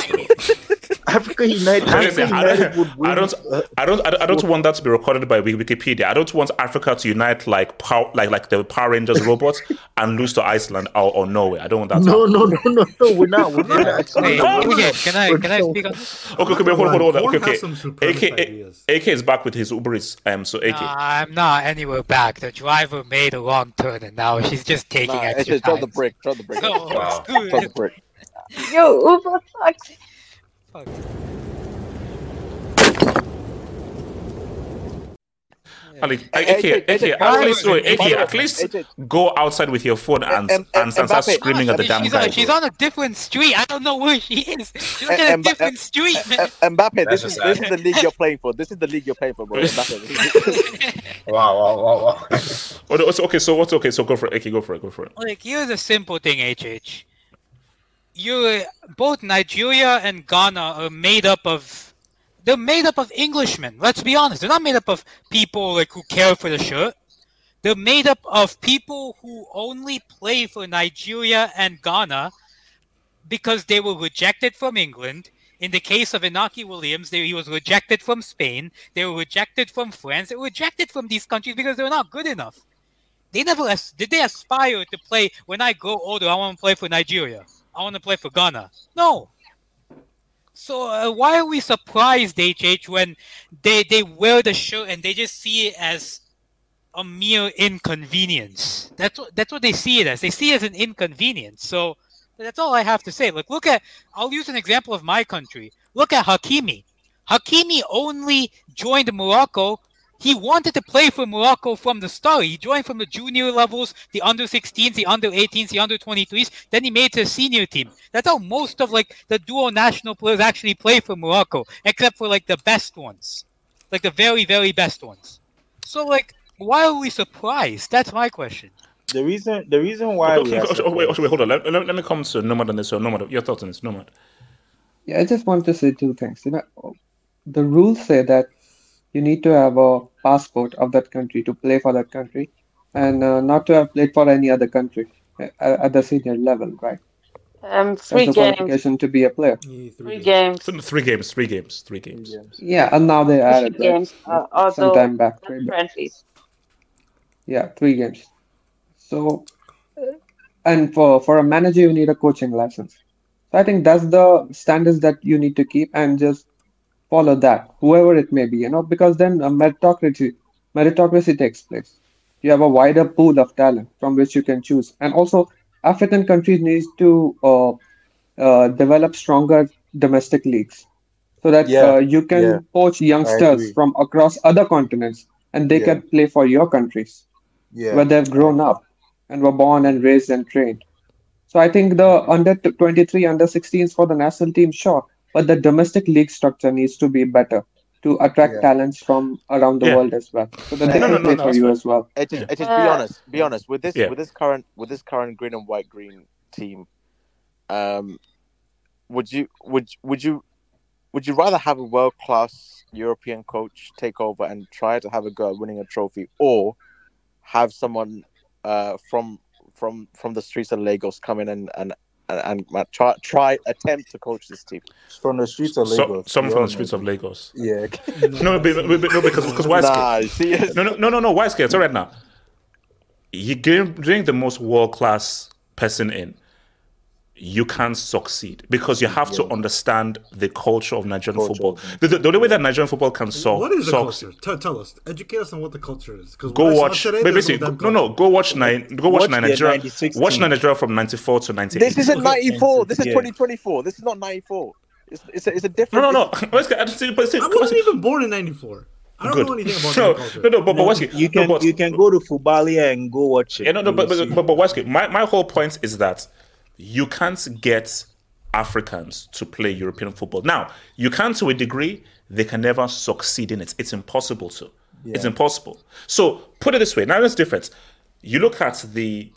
So. Africa United, Africa Listen, I United don't, would win. I don't, uh, I don't, I don't, I don't want that to be recorded by Wikipedia. I don't want Africa to unite like power, like like the Power Rangers robots and lose to Iceland or, or Norway. I don't want that. to no, happen. no, no, no, no, we're not. We're not. Hey, okay, can I can I speak on this? Okay, okay, wait, hold on, hold on. Korn Okay, some okay. AK. AK is back with his Uber Eats. Um, so AK. Nah, I'm not anywhere back. The driver made a wrong turn and now she's just taking Nah, extra AJ, drop the time. brick, drop the brick. No, Wow. Drop the it. brick. Yo, Uber taxi. Fuck. Ali, Hey, AK, AJ, at least, way, wait, by AK, the way, at least go outside with your phone and Em- Em- and, start screaming at the damn mean, she's, guy. on, she's on a different street. I don't know where she is. She's on a different street, man. Mbappe, this is this is the league you're playing for. This is the league you're playing for, bro. Wow, wow, wow, wow. Oh, no, so- okay, so what's okay? So go for it. AK, go for it. Go for it. Like, here's a simple thing, HH. You both Nigeria and Ghana are made up of. They're made up of Englishmen. Let's be honest. They're not made up of people like who care for the shirt. They're made up of people who only play for Nigeria and Ghana because they were rejected from England. In the case of Inaki Williams, they, he was rejected from Spain. They were rejected from France. They were rejected from these countries because they were not good enough. They never did they aspire to play. When I grow older, I want to play for Nigeria. I want to play for Ghana. No. So uh, why are we surprised, HH, when they they wear the shirt and they just see it as a mere inconvenience? That's what that's what they see it as. They see it as an inconvenience. So that's all I have to say. Look, look at. I'll use an example of my country. Look at Hakimi. Hakimi only joined Morocco. He wanted to play for Morocco from the start. He joined from the junior levels, the under 16s, the under 18s, the under 23s. Then he made it to a senior team. That's how most of like the dual national players actually play for Morocco, except for like the best ones, like the very very best ones. So like, why are we surprised? That's my question. The reason, the reason why oh, we Okay, are okay, oh, wait, surprised- oh, wait, hold on. Let, let, let me come to Nomad on this. So Nomad, your thoughts on this, Nomad. Yeah, I just want to say two things. You know, the rules say that you need to have a passport of that country to play for that country, and uh, not to have played for any other country uh, at the senior level, right? Um, three the games. qualification to be a player. Three games. So, Three games, three games, three games. Yeah, and now they added Three games. Uh, some time back. not right? friendlies. Yeah, three games. So and for for a manager you need a coaching license. So I think that's the standards that you need to keep and just follow that, whoever it may be, you know, because then a meritocracy meritocracy takes place. You have a wider pool of talent from which you can choose, and also African countries need to uh, uh, develop stronger domestic leagues so that Yeah, uh, you can yeah, poach youngsters from across other continents and they Yeah, can play for your countries yeah, where they've grown up and were born and raised and trained. So I think the under 23, under 16s for the national team, sure, but the domestic league structure needs to be better to attract Yeah, talents from around the Yeah. world as well, so that they No, no, can no, play no, for you as well. It is, Yeah. it is be Uh, honest, be honest with this Yeah. with this current with this current green and white green team. Um, would you would would you would you rather have a world class European coach take over and try to have a go at winning a trophy, or have someone uh from from from the streets of Lagos come in and and and, and try try attempt to coach this team? From the streets of So, Lagos. someone from the streets know of. Lagos. Yeah. No, but, but, but- no, because because why Nah, No, no, no, no, no. Why scared? So now, you bring bring the most world class person in. You can't succeed because you have to understand the culture of Nigerian Culture football. The, the, the only way that Nigerian football can solve What is the succeed- culture? Tell, tell us. Educate us on what the culture is. Because Go watch. But basically, no, no. Go watch nine. Go watch, Watch nine Nigeria. Watch Nigeria from ninety four to ninety This isn't ninety four. This is Yeah. twenty twenty four. This is not ninety four. It's it's a, it's a No, different. no, no. Why scared? I just- but see, I wasn't even born in '94. I don't Good. know anything about no, that culture. no, no, but, but No, what's it? you no, can but, you can go to Fubalia and go watch it. Yeah, no, no, You but but but, but what's it? My my whole point is that you can't get Africans to play European football. Now, you can to a degree, they can never succeed in it. It's impossible to. It's impossible. So put it this way. Now there's difference. You look at the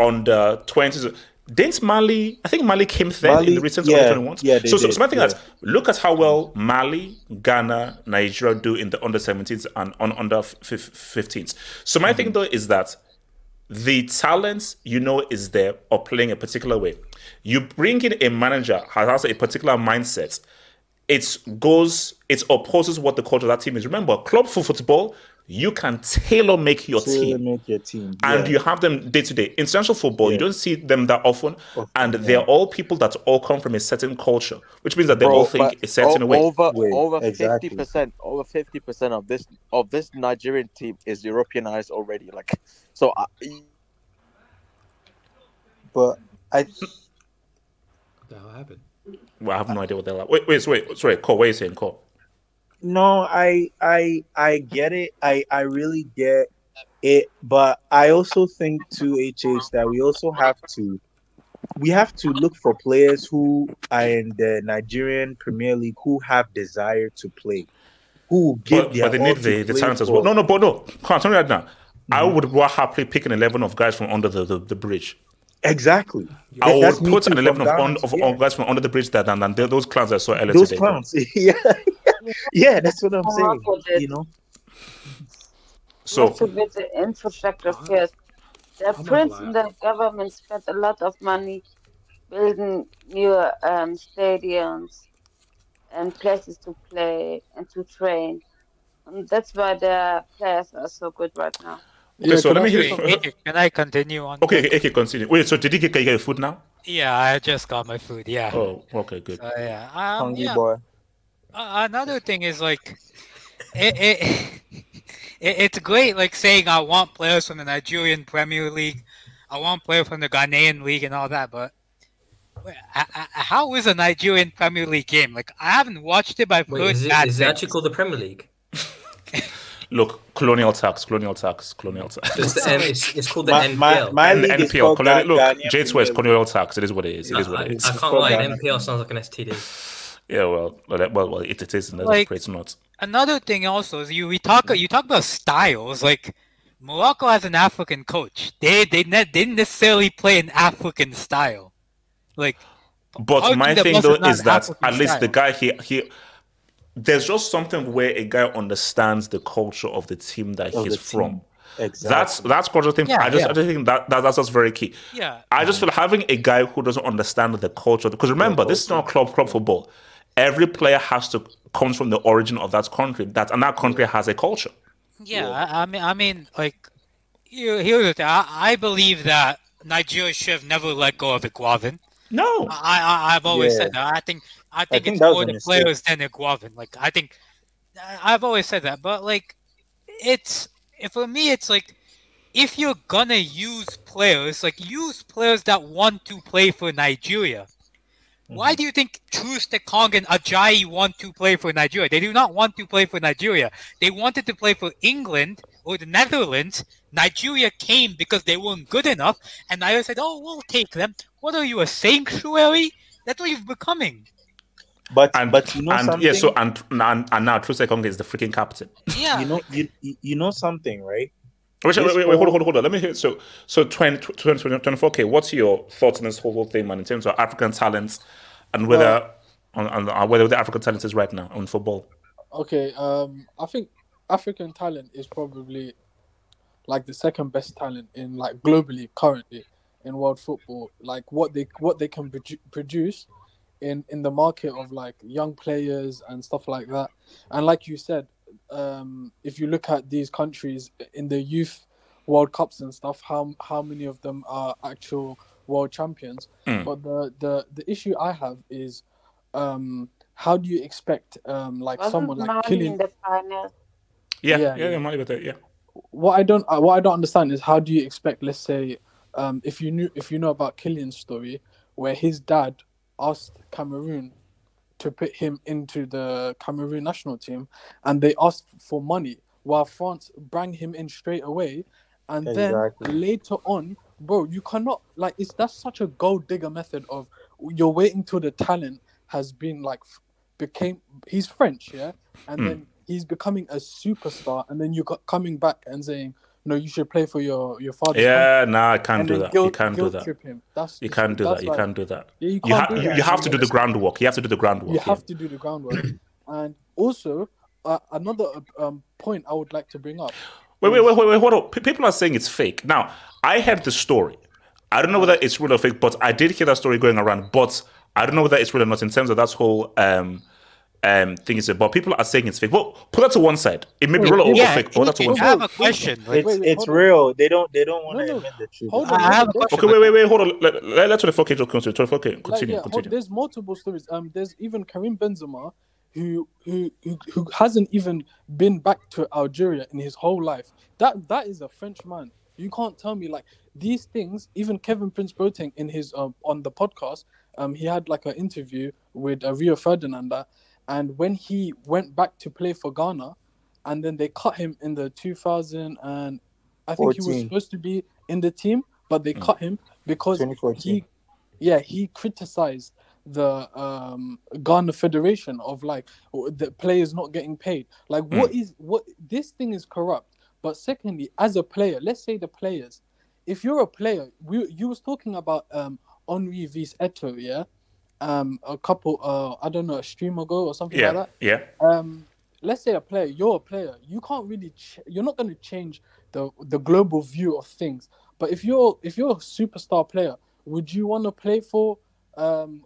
under twenties. Didn't Mali? I think Mali came third in the recent yeah, under twenty ones. yeah, they so, so, so my thing yeah. is, look at how well Mali, Ghana, Nigeria do in the under 17s and on under 15s. So my Mm-hmm. thing though is that the talent you know is there or playing a particular way. You bring in a manager has a particular mindset. It goes, it opposes what the culture of that team is. Remember, club for football, you can tailor make your Tailor team make your team. and yeah. you have them day to day. International football, you don't see them that often, and they're all people that all come from a certain culture, which means that they Bro, all think a certain o- way. Over Way, over fifty percent, over fifty percent of this of this Nigerian team is Europeanized already. Like, so uh, but I What the hell happened? Well, I have no idea what they're like. Wait, wait, wait, sorry, Cole, what are you saying, Cole? No, I I I get it. I I really get it, but I also think to HH that we also have to we have to look for players who are in the Nigerian Premier League who have desire to play, who give But, their but they need the, the talent as well. No, no, but no. Come on, tell me right now. I Mm-hmm. would more happily pick an 11 of guys from under the, the, the bridge. Exactly. I That- that's would put an 11 of, on, of, yeah. of guys from under the bridge that, and, than those clowns I saw earlier Those today. clowns. yeah. yeah, that's what I'm Come saying. up with it. You know? So, Not to build the infrastructure first. The I'm prince and the government spent a lot of money building new um, stadiums and places to play and to train. And that's why the players are so good right now. Okay, so let me hear Wait, wait, Can I continue on? Okay, okay, okay, continue. Wait, so did you get, get your food now? Yeah, I just got my food. Yeah. Oh, okay, good. So, yeah. Um, Hungry yeah. boy. Uh, another thing is like, it, it, it it's great like saying I want players from the Nigerian Premier League, I want players from the Ghanaian League and all that, but I, I, how is a Nigerian Premier League game? Like I haven't watched it, but I've Wait, heard is it, bad is it actually called the Premier League? Look, colonial tax, colonial tax, colonial tax. It's, the, M- it's, it's called the My- my- NPL. my And the league is NPL. Colonial, look, Ghanaian J2 is colonial tax. It is what it is. It I, is what I, it is. I can't lie. Ghana. NPL sounds like an STD. Yeah, well, well, well, well it, it is, and that's Like- great. It's not. Another thing also is you we talk you talk about styles like Morocco has an African coach. They they ne- didn't necessarily play an African style. Like But my thing though is that at least the guy he he there's just something where a guy understands the culture of the team that Of he's the from. Exactly. That's that's cultural thing. Yeah, I just yeah. I just think that, that that's just very key. yeah, I just feel having a guy who doesn't understand the culture because remember this is not club club football. Every player has to comes from the origin of that country. That and that country has a culture. Yeah, I, I mean, I mean, like, here, here's the thing. I, I believe that Nigeria should have never let go of Eguavoen. No, I, I I've always Yeah. said that. I think I think, think it's more the players than Eguavoen. Like I think I- I've always said that, but like it's for me it's like if you're gonna use players, like use players that want to play for Nigeria. Why mm-hmm. do you think Troost-Ekong and Ajayi want to play for Nigeria? They do not want to play for Nigeria. They wanted to play for England or the Netherlands. Nigeria came because they weren't good enough, and I said, "Oh, we'll take them." What are you, a sanctuary? That's what you're becoming. But and but you know and something. yeah, so and and, and now Troost-Ekong is the freaking captain. Yeah. you know you you- you know something, right? Wait, wait, wait, wait, hold on, hold on, hold on. Let me hear. So, so 20, 20, 24k. What's your thoughts on this whole, whole thing, man? In terms of African talents and whether on, on, on whether the African talent is right now on football. Okay, um, I think African talent is probably like the second best talent in like globally currently in world football. Like what they what they can produ- produce in in the market of like young players and stuff like that. And like you said, um, if you look at these countries in the youth World Cups and stuff, how how many of them are actual world champions? Mm. But the the the issue I have is um how do you expect um like Wasn't someone like Mali Killian the final? Yeah, Yeah, yeah, yeah, yeah. Mali with it, yeah. what I don't what I don't understand is how do you expect let's say um if you knew if you know about Kylian's story where his dad asked Cameroon to put him into the Cameroon national team and they asked for money while France bring him in straight away and Exactly. then later on bro you cannot like it's that's such a gold digger method of you're waiting till the talent has been like became he's French yeah and Mm. then he's becoming a superstar and then you're coming back and saying no you should play for your your father's Yeah, country," nah, I can't and do that. You can't do that. That's You can't do that. You like- can't do that. Yeah, you You, can't ha- do you, that. you have to do the groundwork. You have to do the groundwork. You yeah. have to do the groundwork. and also, uh, another um, point I would like to bring up. Wait, wait, wait, wait, wait, hold on. P- People are saying it's fake. Now, I heard the story. I don't know whether it's real or fake, but I did hear that story going around. But I don't know whether it's real or not in terms of that whole um um thing is but people are saying it's fake. Well, put that to one side. It may be real or Yeah, fake, but that's to one side. I have a question. It's wait, it's hold on. real. They don't they don't want to No, no. admit the truth. Hold I on, have a question. Okay, wait, wait, wait, hold on. Let, let, let 24k just continue. 24k, Like, continue, yeah, hold- continue. there's multiple stories. Um, there's even Karim Benzema, who who who, who hasn't even been back to Algeria in his whole life. That that is a French man. You can't tell me like these things. Even Kevin Prince Boateng in his um on the podcast, um, he had like an interview with uh, Rio Ferdinand, and when he went back to play for Ghana, and then they cut him in the 2000 and I think he was supposed to be in the team, but they Mm. cut him because he yeah he criticized the um Ghana Federation of like the players not getting paid. Like what is what this thing is corrupt. But secondly, as a player, let's say the players, if you're a player, we you was talking about um Henry vs Eto'o, yeah, um a couple uh I don't know a stream ago or something Yeah, like that. yeah. um let's say a player you're a player you can't really ch- you're not going to change the the global view of things. But if you're if you're a superstar player would you want to play for um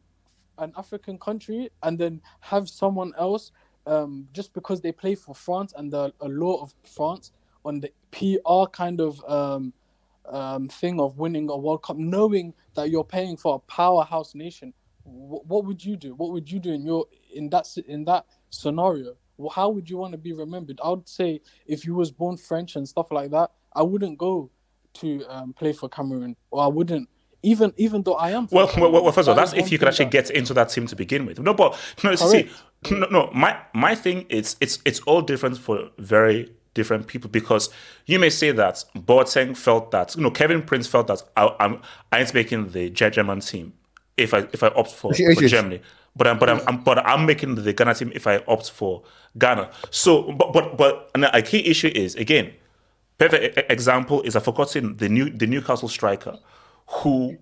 an african country and then have someone else um just because they play for france and the a law of france on the pr kind of um um thing of winning a world cup knowing that you're paying for a powerhouse nation Wh- what would you do? What would you do in your in that in that scenario? How would you want to be remembered? I would say if you was born french and stuff like that i wouldn't go to um, play for cameroon or i wouldn't even even though i am Well, well, well, well, first of all, that's if you could actually that- get into that team to begin with. No, but no, see, no, no, my my thing is it's it's all different for very different people because you may say that Boateng felt that you know Kevin Prince felt that I, I'm I ain't making the Ge- German team if I if I opt for, for. Germany, but I'm but I'm, I'm but I'm making the Ghana team if I opt for Ghana. So, but but but and a key issue is again perfect example is I've forgotten the new the Newcastle striker who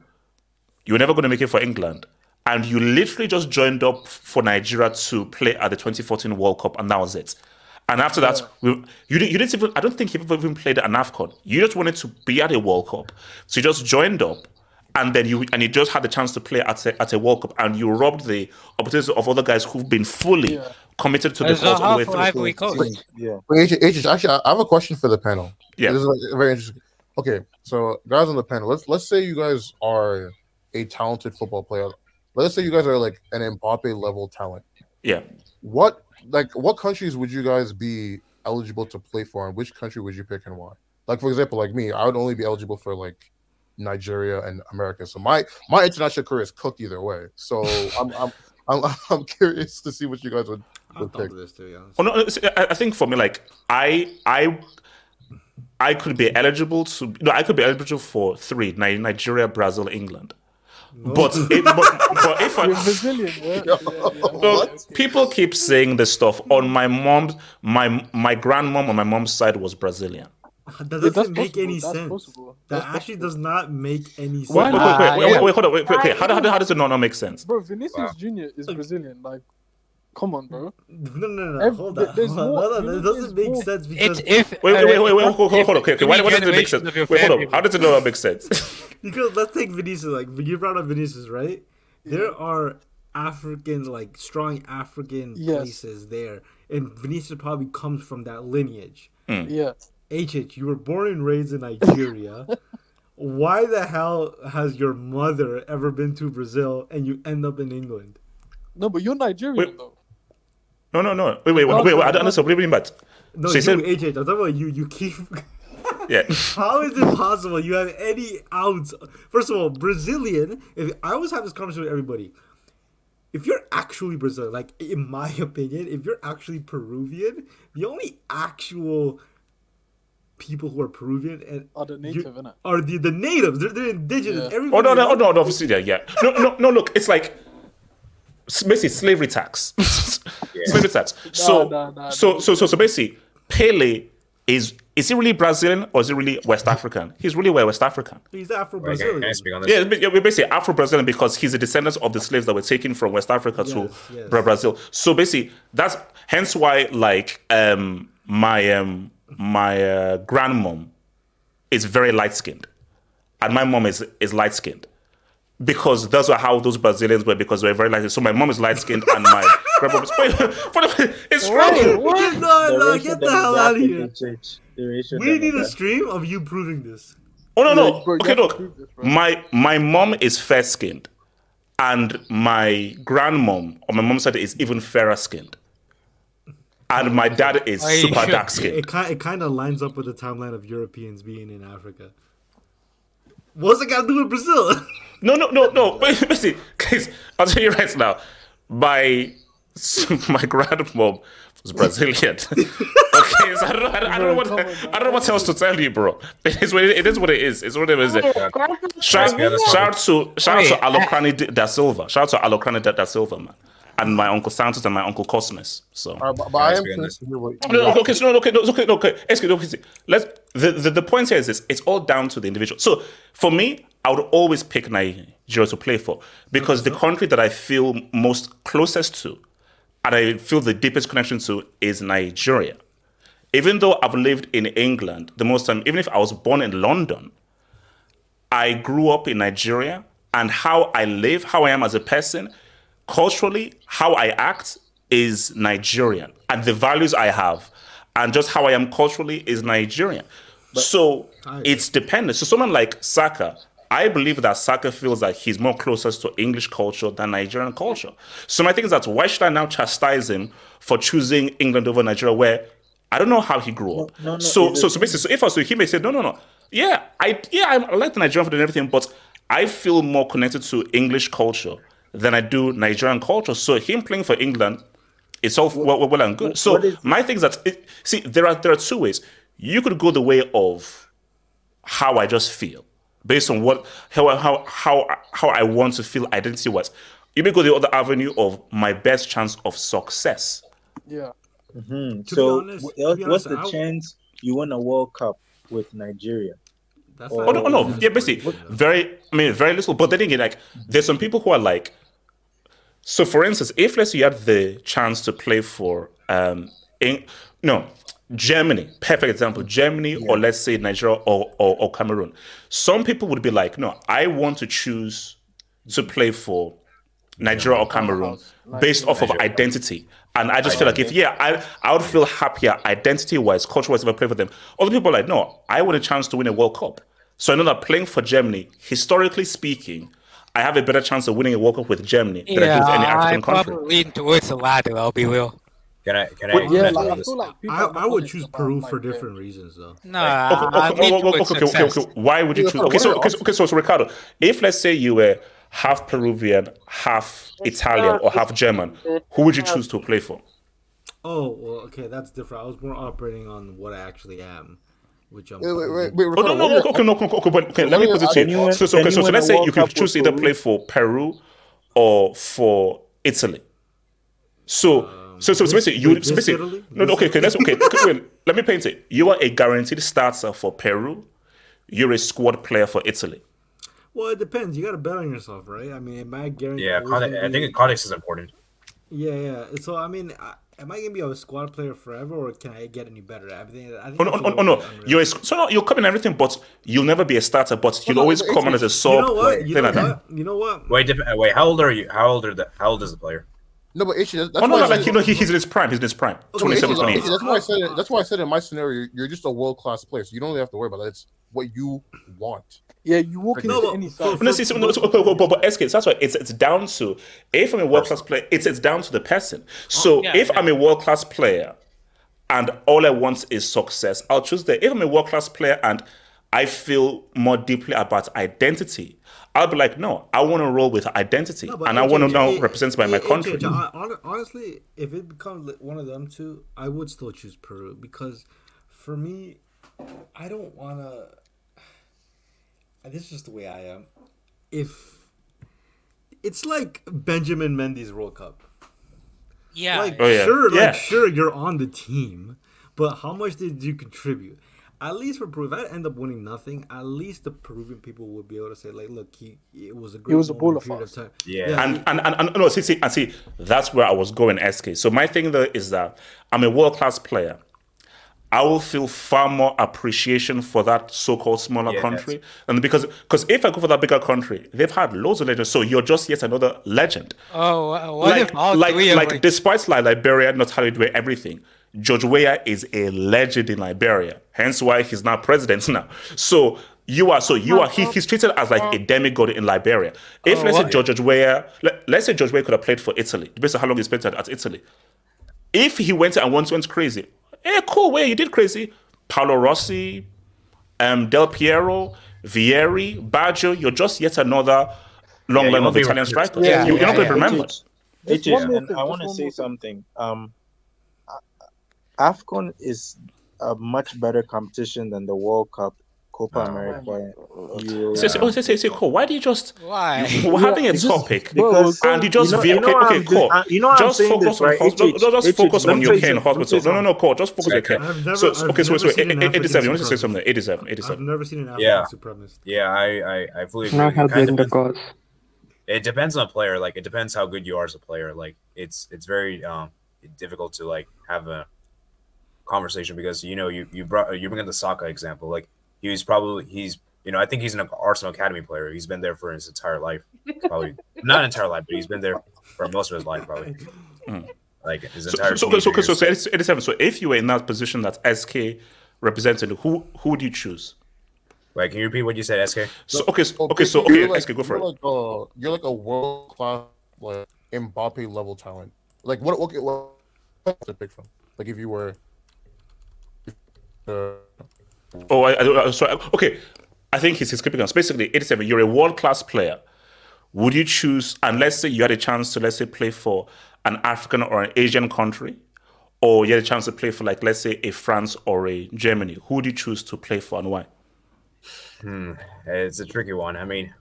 you were never going to make it for England, and you literally just joined up for Nigeria to play at the 2014 World Cup, and that was it. And after that, we, you, didn't- you didn't even, I don't think you ever even played at an AFCON. You just wanted to be at a World Cup. So you just joined up, and then you and you just had the chance to play at a, at a World Cup, and you robbed the opportunity of other guys who've been fully committed to the There's a cause all the way through. Ivory Coast. Yeah. Wait, H- H- actually, I I have a question for the panel. Yeah. This is like very interesting. Okay, so guys on the panel, let's let's say you guys are a talented football player. Let's say you guys are like an Mbappe level talent. Yeah. What like what countries would you guys be eligible to play for, and which country would you pick and why? Like for example, like me, I would only be eligible for like Nigeria and America. So my my international career is cooked either way. So I'm I'm I'm, I'm curious to see what you guys would, would pick. This, to be honest. Oh, no, see, I I think for me, like I, I, I could be eligible to. No, I could be eligible for three: Nigeria, Brazil, England. But, it, but but if I, You're Brazilian, yeah? yeah, yeah. no, people keep saying this stuff on my mom's, my my grandmom on my mom's side was Brazilian. That doesn't that's make possible, any that's sense. possible, That that's actually does not make any sense. Wait, wait, wait, wait, wait, wait, hold on, wait, wait, okay. How, do- how, how does it not, not make sense? Bro, Vinicius Junior is Brazilian. Like, come on, bro. No, no, no. Ev- hold on. there's Hold on. more- Hold on. It doesn't make more- sense because It's if Wait, wait, wait, wait, wait, hold, hold, hold on. Okay, okay. Why, any why does it make sense? Wait, hold on. How does it not make sense? because let's take Vinicius. Like you brought up Vinicius, right? There are African, like strong African Yes. places there, and Vinicius probably comes from that lineage. Mm. Yeah. HH, you were born and raised in Nigeria. Why the hell has your mother ever been to Brazil and you end up in England? No, but you're Nigerian Wait. though. No, no, no. Wait, wait, wait, wait. wait. I don't understand. What do you mean by that? No, So you, you said- HH, I'm talking about you. You keep. Yeah. How is it possible you have any ounce? First of all, Brazilian. If I always have this conversation with everybody, if you're actually Brazilian, like in my opinion, if you're actually Peruvian, the only actual people who are Peruvian and Are the you- native, innit? are the the natives. They're, they're indigenous. Yeah. Oh no, no, oh, no, no. Obviously, yeah, yeah. No, no, no. Look, it's like basically slavery tax. slavery tax. So, nah, nah, so, so, so, so basically, Pele is is he really Brazilian or is he really West African? He's really West African. He's Afro Wait, can, I- can I Brazilian. speak? Yeah, we're basically Afro Brazilian because he's a descendant of the slaves that were taken from West Africa to Yes, yes. Brazil. So basically, that's hence why like um my um my uh, grandmom is very light skinned, and my mom is is light skinned. Because that's how those Brazilians were, because they're very light. So my mom is light skinned, and my grandmom is. Wait, wait, it's true. No, no, get the hell out of here. the We need a stream of you proving this. Oh no, no. Yeah, okay, look. prove this, bro. My my mom is fair skinned, and my grandmom on my mom's side is even fairer skinned, and my dad is Are you super sure? dark It, skinned. it, ki- it kind of lines up with the timeline of Europeans being in Africa. What's it got to do with Brazil? No, no, no, no. Wait, listen, guys. I'll tell you right now. My my grandmom was Brazilian. okay, so I don't, know, I, don't- I don't know what I don't know what else to tell you, bro. It is what it, it is. What it is. It's what it is. Shout, be honest, shout to shout out to Wait, I- Alocrani da Silva. Shout out to Alocrani da, da Silva, man, and my uncle Santos and my uncle Cosmos. So. All right, but, but I am Let's curious to hear what. No, no, okay, so no, okay, no, okay, no, okay. Excuse, okay. Let's. The, the the point here is this: it's all down to the individual. So for me, I would always pick Nigeria to play for because the country that I feel most closest to, and I feel the deepest connection to, is Nigeria. Even though I've lived in England the most time, even if I was born in London, I grew up in Nigeria, and how I live, how I am as a person, culturally, how I act is Nigerian, and the values I have, and just how I am culturally is Nigerian. so it's dependent. So someone like Saka, I believe that Saka feels that he's more closest to English culture than Nigerian culture. So my thing is that why should I now chastise him for choosing England over Nigeria, where I don't know how he grew up. no, no, so so so basically, so if I was he may say no no no yeah I yeah I like the Nigerian food and everything, but I feel more connected to English culture than I do Nigerian culture. So him playing for England, it's all well, well, well and good. So what is- my thing is that it, see there are there are two ways. You could go the way of how I just feel based on what how how how how I want to feel identity wise. You may go the other avenue of my best chance of success. Yeah. Mhm. To be So, honest- wh- to be what's honest, the I- chance you win a World Cup with Nigeria? That's Oh, Oh no, oh, no, yeah, basically, very. I mean, very little. But then again, like, there's some people who are like. So, for instance, if let's say you had the chance to play for, um, in, no, Germany, perfect example, Germany, or let's say Nigeria or, or or Cameroon. Some people would be like, no, I want to choose to play for Nigeria or Cameroon based off of identity And I just feel like if yeah, I I would feel happier identity wise, culture wise if I play for them. Other people are like, no, I want a chance to win a World Cup. So I know that playing for Germany, historically speaking, I have a better chance of winning a World Cup with Germany than I do with any I African country. probably lean towards the latter. I'll be real. Can I? Can Wait, I? yeah, can like, I I do this? feel like I, I would choose Peru for their- different reasons, though. No, Okay, I, I okay, lean okay, okay, towards okay, okay, okay. Why would you choose? Okay, so okay, so, okay, so, so Ricardo, if let's say you were half Peruvian, half Italian, or half German, who would you choose to play for? Oh well, okay, that's different. I was more operating on what I actually am, which I'm. Wait, wait, wait, wait, Oh no, no, what no, okay, no, okay, okay, but okay, let me put it to you. you- So, so, okay, so, so let's say you could choose either play for Peru or for Italy. So, um, so, so, so basically, you so basically, no, no, okay, okay, let's okay, okay, wait, let me paint it. You are a guaranteed starter for Peru. You're a squad player for Italy. Well, it depends. You got to bet on yourself, right? I mean, am I guaranteed? Yeah, context, I think context is important. Yeah, yeah. So I mean, I, am I gonna be a squad player forever, or can I get any better? I think. I think Oh no, oh, no, oh, no. You're a, so no, you'll come in everything, but you'll never be a starter. But you'll no, always come on as a sub. You know what? You know like what? You know what? Wait, dep- uh, wait. How old are you? How old are the? How old is the player? No, but Ichi, that's, that's Oh no, why no, I like said- you know, he, he's in his prime. He's in his prime. Okay, 27, Ichi, 28. That's why I said. That's why I said in my scenario, you're just a world class player, so you don't really have to worry about that. It's what you want. Yeah, you walk No, into but any for- side. No, see, see, no, so, but, but, but SK, that's why it's it's down to if I'm a world class player, it's it's down to the person. Oh, so yeah, if yeah. I'm a world class player and all I want is success, I'll choose that. If I'm a world class player and I feel more deeply about identity, I'll be like, no, I want to roll with identity, No, but and I want to now it- represent by my it- country. AJ, hon- hon- honestly, if it becomes one of them two, I would still choose Peru because, for me, I don't want to. This is just the way I am. If it's like Benjamin Mendy's World Cup, Yeah. like Oh, yeah. sure, Yeah. like sure, you're on the team, but how much did you contribute? At least for Peru, if I end up winning nothing, at least the Peruvian people would be able to say, like, look, he it was a great was a moment, baller period for of time. Yeah. and, and, and, and no, see, see, and see, that's where I was going, SK. So my thing though is that I'm a world class player. I will feel far more appreciation for that so-called smaller Yes. country, and because because if I go for that bigger country, they've had loads of legends. So you're just yet another legend. Oh, what like if all like three of like us- despite like Liberia not having to do everything, George Weah is a legend in Liberia. Hence why he's now president now. So you are so you are he, he's treated as like a demigod in Liberia. If Oh, let's say? George Weah, let, let's say George Weah could have played for Italy, based on how long he spent at, at Italy. If he went and went, went crazy, eh, cool, Weah, you did crazy. Paolo Rossi, um, Del Piero, Vieri, Baggio, you're just yet another long Yeah, line of Italian remembered. strikers. Yeah, you, are yeah, not going to yeah. be remembered. Just one and thing, I want to say more thing. something. Um, AFCON is a much better competition than the World Cup, Copa America, Euro. Say, say, oh, say, say, say, Cole, why do you just Why? we're having a Because- topic because and you just you know- veer- you know okay, okay, I'm Cole. just- uh, you know just focus this, on right? hospital. HH, Just HH, focus let on your care in you- hospital. No, no, no, Cole. Just focus on your care. So, okay, so wait, never so seen an 87. You African want to say something? 87, I've never seen an African Yeah. supremacist. Yeah, I, I, I fully agree. Not. It helping the depends- cause. it depends on the player. Like it depends how good you are as a player. Like it's it's very um difficult to like have a conversation because you know you you brought you bring up the Saka example. Like he was probably he's you know I think he's an Arsenal academy player. He's been there for his entire life, probably not entire life, but he's been there for most of his life probably. Mm. Like his entire. so, so, so, teenage so, so 87. So if you were in that position that SK represented, who who would you choose? Wait, can you repeat what you said, SK? So okay, so, okay, so okay, like, SK, go for you're it. Like, uh, you're like a world class like Mbappe level talent. Like what? Okay, what to pick from? Like if you were. Uh, Oh, I, I, I sorry. Okay, I think he's, he's clipping us. Basically, 87. You're a world class player. Would you choose? And let's say you had a chance to let's say play for an African or an Asian country, or you had a chance to play for like let's say a France or a Germany. Who would you choose to play for and why? Hmm, it's a tricky one. I mean,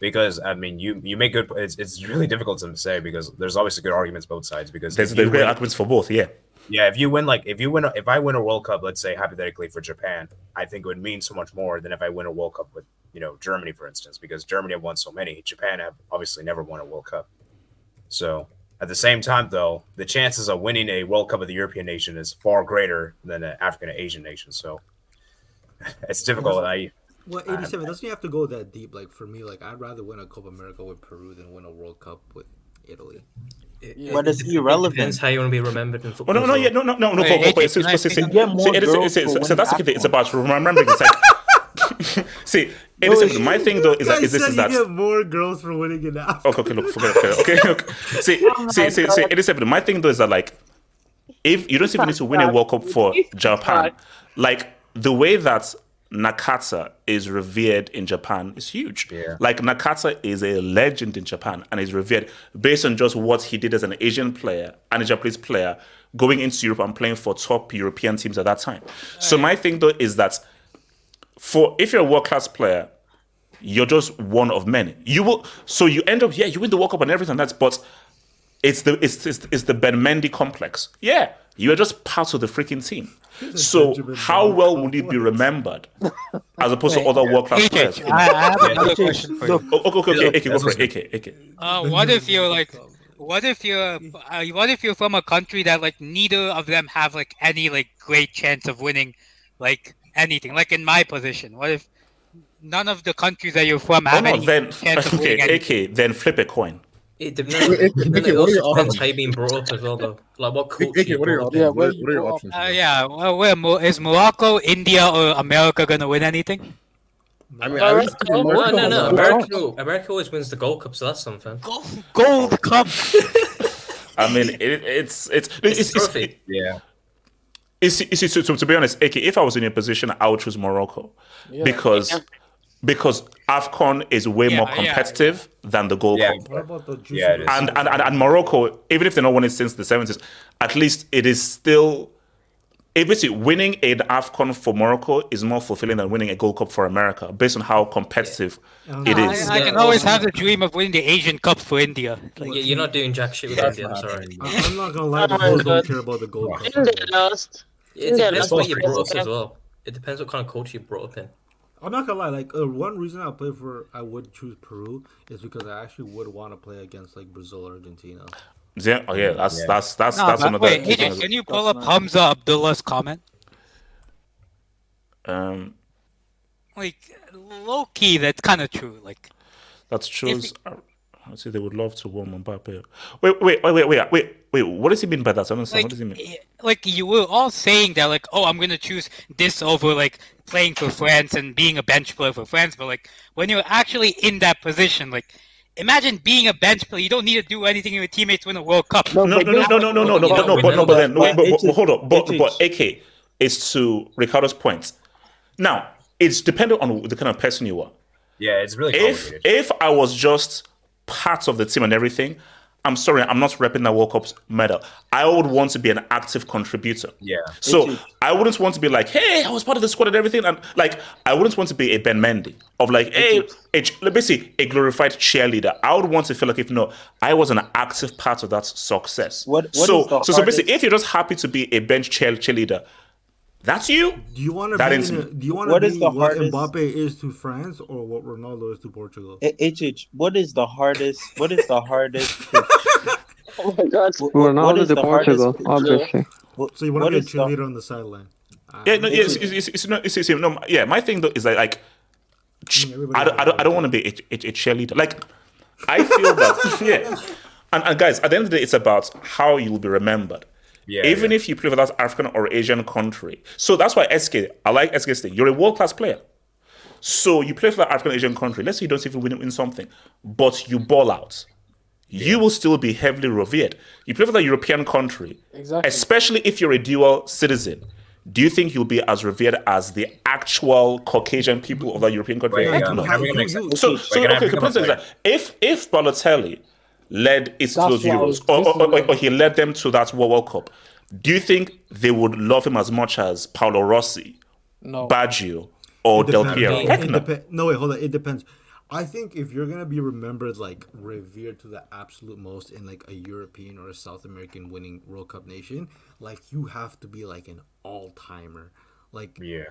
because I mean, you you make good. It's, it's really difficult to say because there's obviously good arguments both sides. Because There's there's great win- arguments for both. Yeah. Yeah, if you win like if you win a, if I win a World Cup, let's say hypothetically for Japan, I think it would mean so much more than if I win a World Cup with you know Germany, for instance, because Germany have won so many. Japan have obviously never won a World Cup. So at the same time, though, the chances of winning a World Cup of the European nation is far greater than an African or Asian nation. So it's difficult. I Well, 87 doesn't have to go that deep. Like for me, like I'd rather win a Copa America with Peru than win a World Cup with Italy. But it's It irrelevant. depends how you want to be remembered in Oh, football. no, no, as yeah, well. no, no, no, no. Wait, but, but, AJ, see, can I see, say see, something? see, You get it's, more it's, girls so that's the thing. It's about remembering. It's like, see, it is simple. my thing though is that is this is that. you get more girls for winning an app. Okay, okay, look, forget it. Okay, okay, okay. See, Oh see, see, see, it is simple. My thing though is that like, if you don't even need to win a World Cup for Japan, like the way that Nakata is revered in Japan is huge. Yeah. Like Nakata is a legend in Japan and is revered based on just what he did as an Asian player and a Japanese player going into Europe and playing for top European teams at that time. So my thing though is that for if you're a world class player, you're just one of many. You will so you end up yeah you win the World Cup and everything that's but it's the it's it's, it's the Ben Mendy complex. Yeah, you are just part of the freaking team. So how well would you be remembered as opposed to other world class AJ, players? I- I have another question for you. Oh, okay, okay, okay, okay, go for it. AK, AK. Uh, what if you're like, what if you're, uh, what if you're from a country that like neither of them have like any like great chance of winning, like anything? Like in my position, what if none of the countries that you're from Oh have no, any then chance of okay, winning anything? AK, then flip a coin. It depends. it depends- it also depends how you're being brought up as well, though. Like what culture AK, you what are your brought up options? in. What are- what are your options? Uh, yeah, well, where Mo- is Morocco, India, or America gonna win anything? I mean, No, at least no, Morocco no, no. America, America always wins the Gold Cup, so that's something. Gold Cup. I mean, it, it's it's it's, it's, it, yeah. It's, it's, it's, to, to be honest, AK, if I was in your position, I would choose Morocco Yeah. because because Afcon is way more Yeah, yeah. competitive than the Gold Yeah. Cup. What about the juicy Yeah, it is. and, and, and and Morocco, even if they're not winning since the seventies, at least it is still. It basically winning an Afcon for Morocco is more fulfilling than winning a Gold Cup for America, based on how competitive it I, is. I can always have the dream of winning the Asian Cup for India. Like, you're not doing jack shit with That's India. I'm sorry. I- I'm not gonna lie, the my girls don't care about the gold cup. India lost. It India depends lost what you brought up as well. It depends what kind of culture you brought up in. I'm not gonna lie. Like uh, one reason I play for, I would choose Peru is because I actually would want to play against like Brazil or Argentina. Yeah, oh yeah, that's Yeah. that's that's No, that's but another. wait, AJ, can you pull up Hamza Abdullah's comment? Um, Like low key, that's kind of true. Like That's choose. I say they would love to warm Mbappe. Wait, wait, wait, wait, wait, wait, wait. What does he mean by that? I don't understand. Like, what does he mean? Like you were all saying that, like, oh, I'm gonna choose this over like playing for France and being a bench player for France. But like when you're actually in that position, like. Imagine being a bench player. You don't need to do anything. Your teammates win a World Cup. No, no, no, no, no, no, no, no, no, but no, but no, but then, wait, but, but, but hold up. But, but AK is to Ricardo's point. Now, it's dependent on the kind of person you are. Yeah, it's really. If if I was just part of the team and everything, I'm sorry, I'm not repping that World Cup medal. I would want to be an active contributor. Yeah. So I wouldn't want to be like, hey, I was part of the squad and everything, and like I wouldn't want to be a Ben Mendy of like, hey, a, see, a glorified cheerleader. I would want to feel like if no, I was an active part of that success. What- what so so so basically, if you're just happy to be a bench cheer cheerleader, that's you. Do you want to That be? is in me. a- do you want to What be is the what hardest- Mbappe is to France or what Ronaldo is to Portugal? Eh, H- HH, what is the hardest? What is the hardest? oh my god! Ronaldo to Portugal, obviously. So you want to what be a is the- cheerleader on the sideline? Ah, yeah, no, yes, it's, it's, it's, no, it's, it's, no, yeah. My thing though is that like, ch- I don't, I don't, I don't want to be a, a, a cheerleader. Like, I feel that, yeah. And, and guys, at the end of the day, it's about how you will be remembered. Yeah, Even if you play for that African or Asian country. So that's why SK, I like SK's thing. You're a world class player. So you play for that African Asian country. Let's say you don't even win, win something, but you ball out. You will still be heavily revered. You play for that European country, Exactly. especially if you're a dual citizen. Do you think you'll be as revered as the actual Caucasian people of that European country? Wait, Heck um, no. can I bring an example? So, Wait, so can okay, bring the point is that if if Balotelli led Italy to those That's what I was Euros, or, or, or, or he led them to that World World Cup, do you think they would love him as much as Paolo Rossi, No. Baggio, or Del. Piero? It Heck no. depe- no, wait, hold on. It depends. I think if you're gonna be remembered like revered to the absolute most in like a European or a South American winning World Cup nation, like you have to be like an all timer. Like Yeah.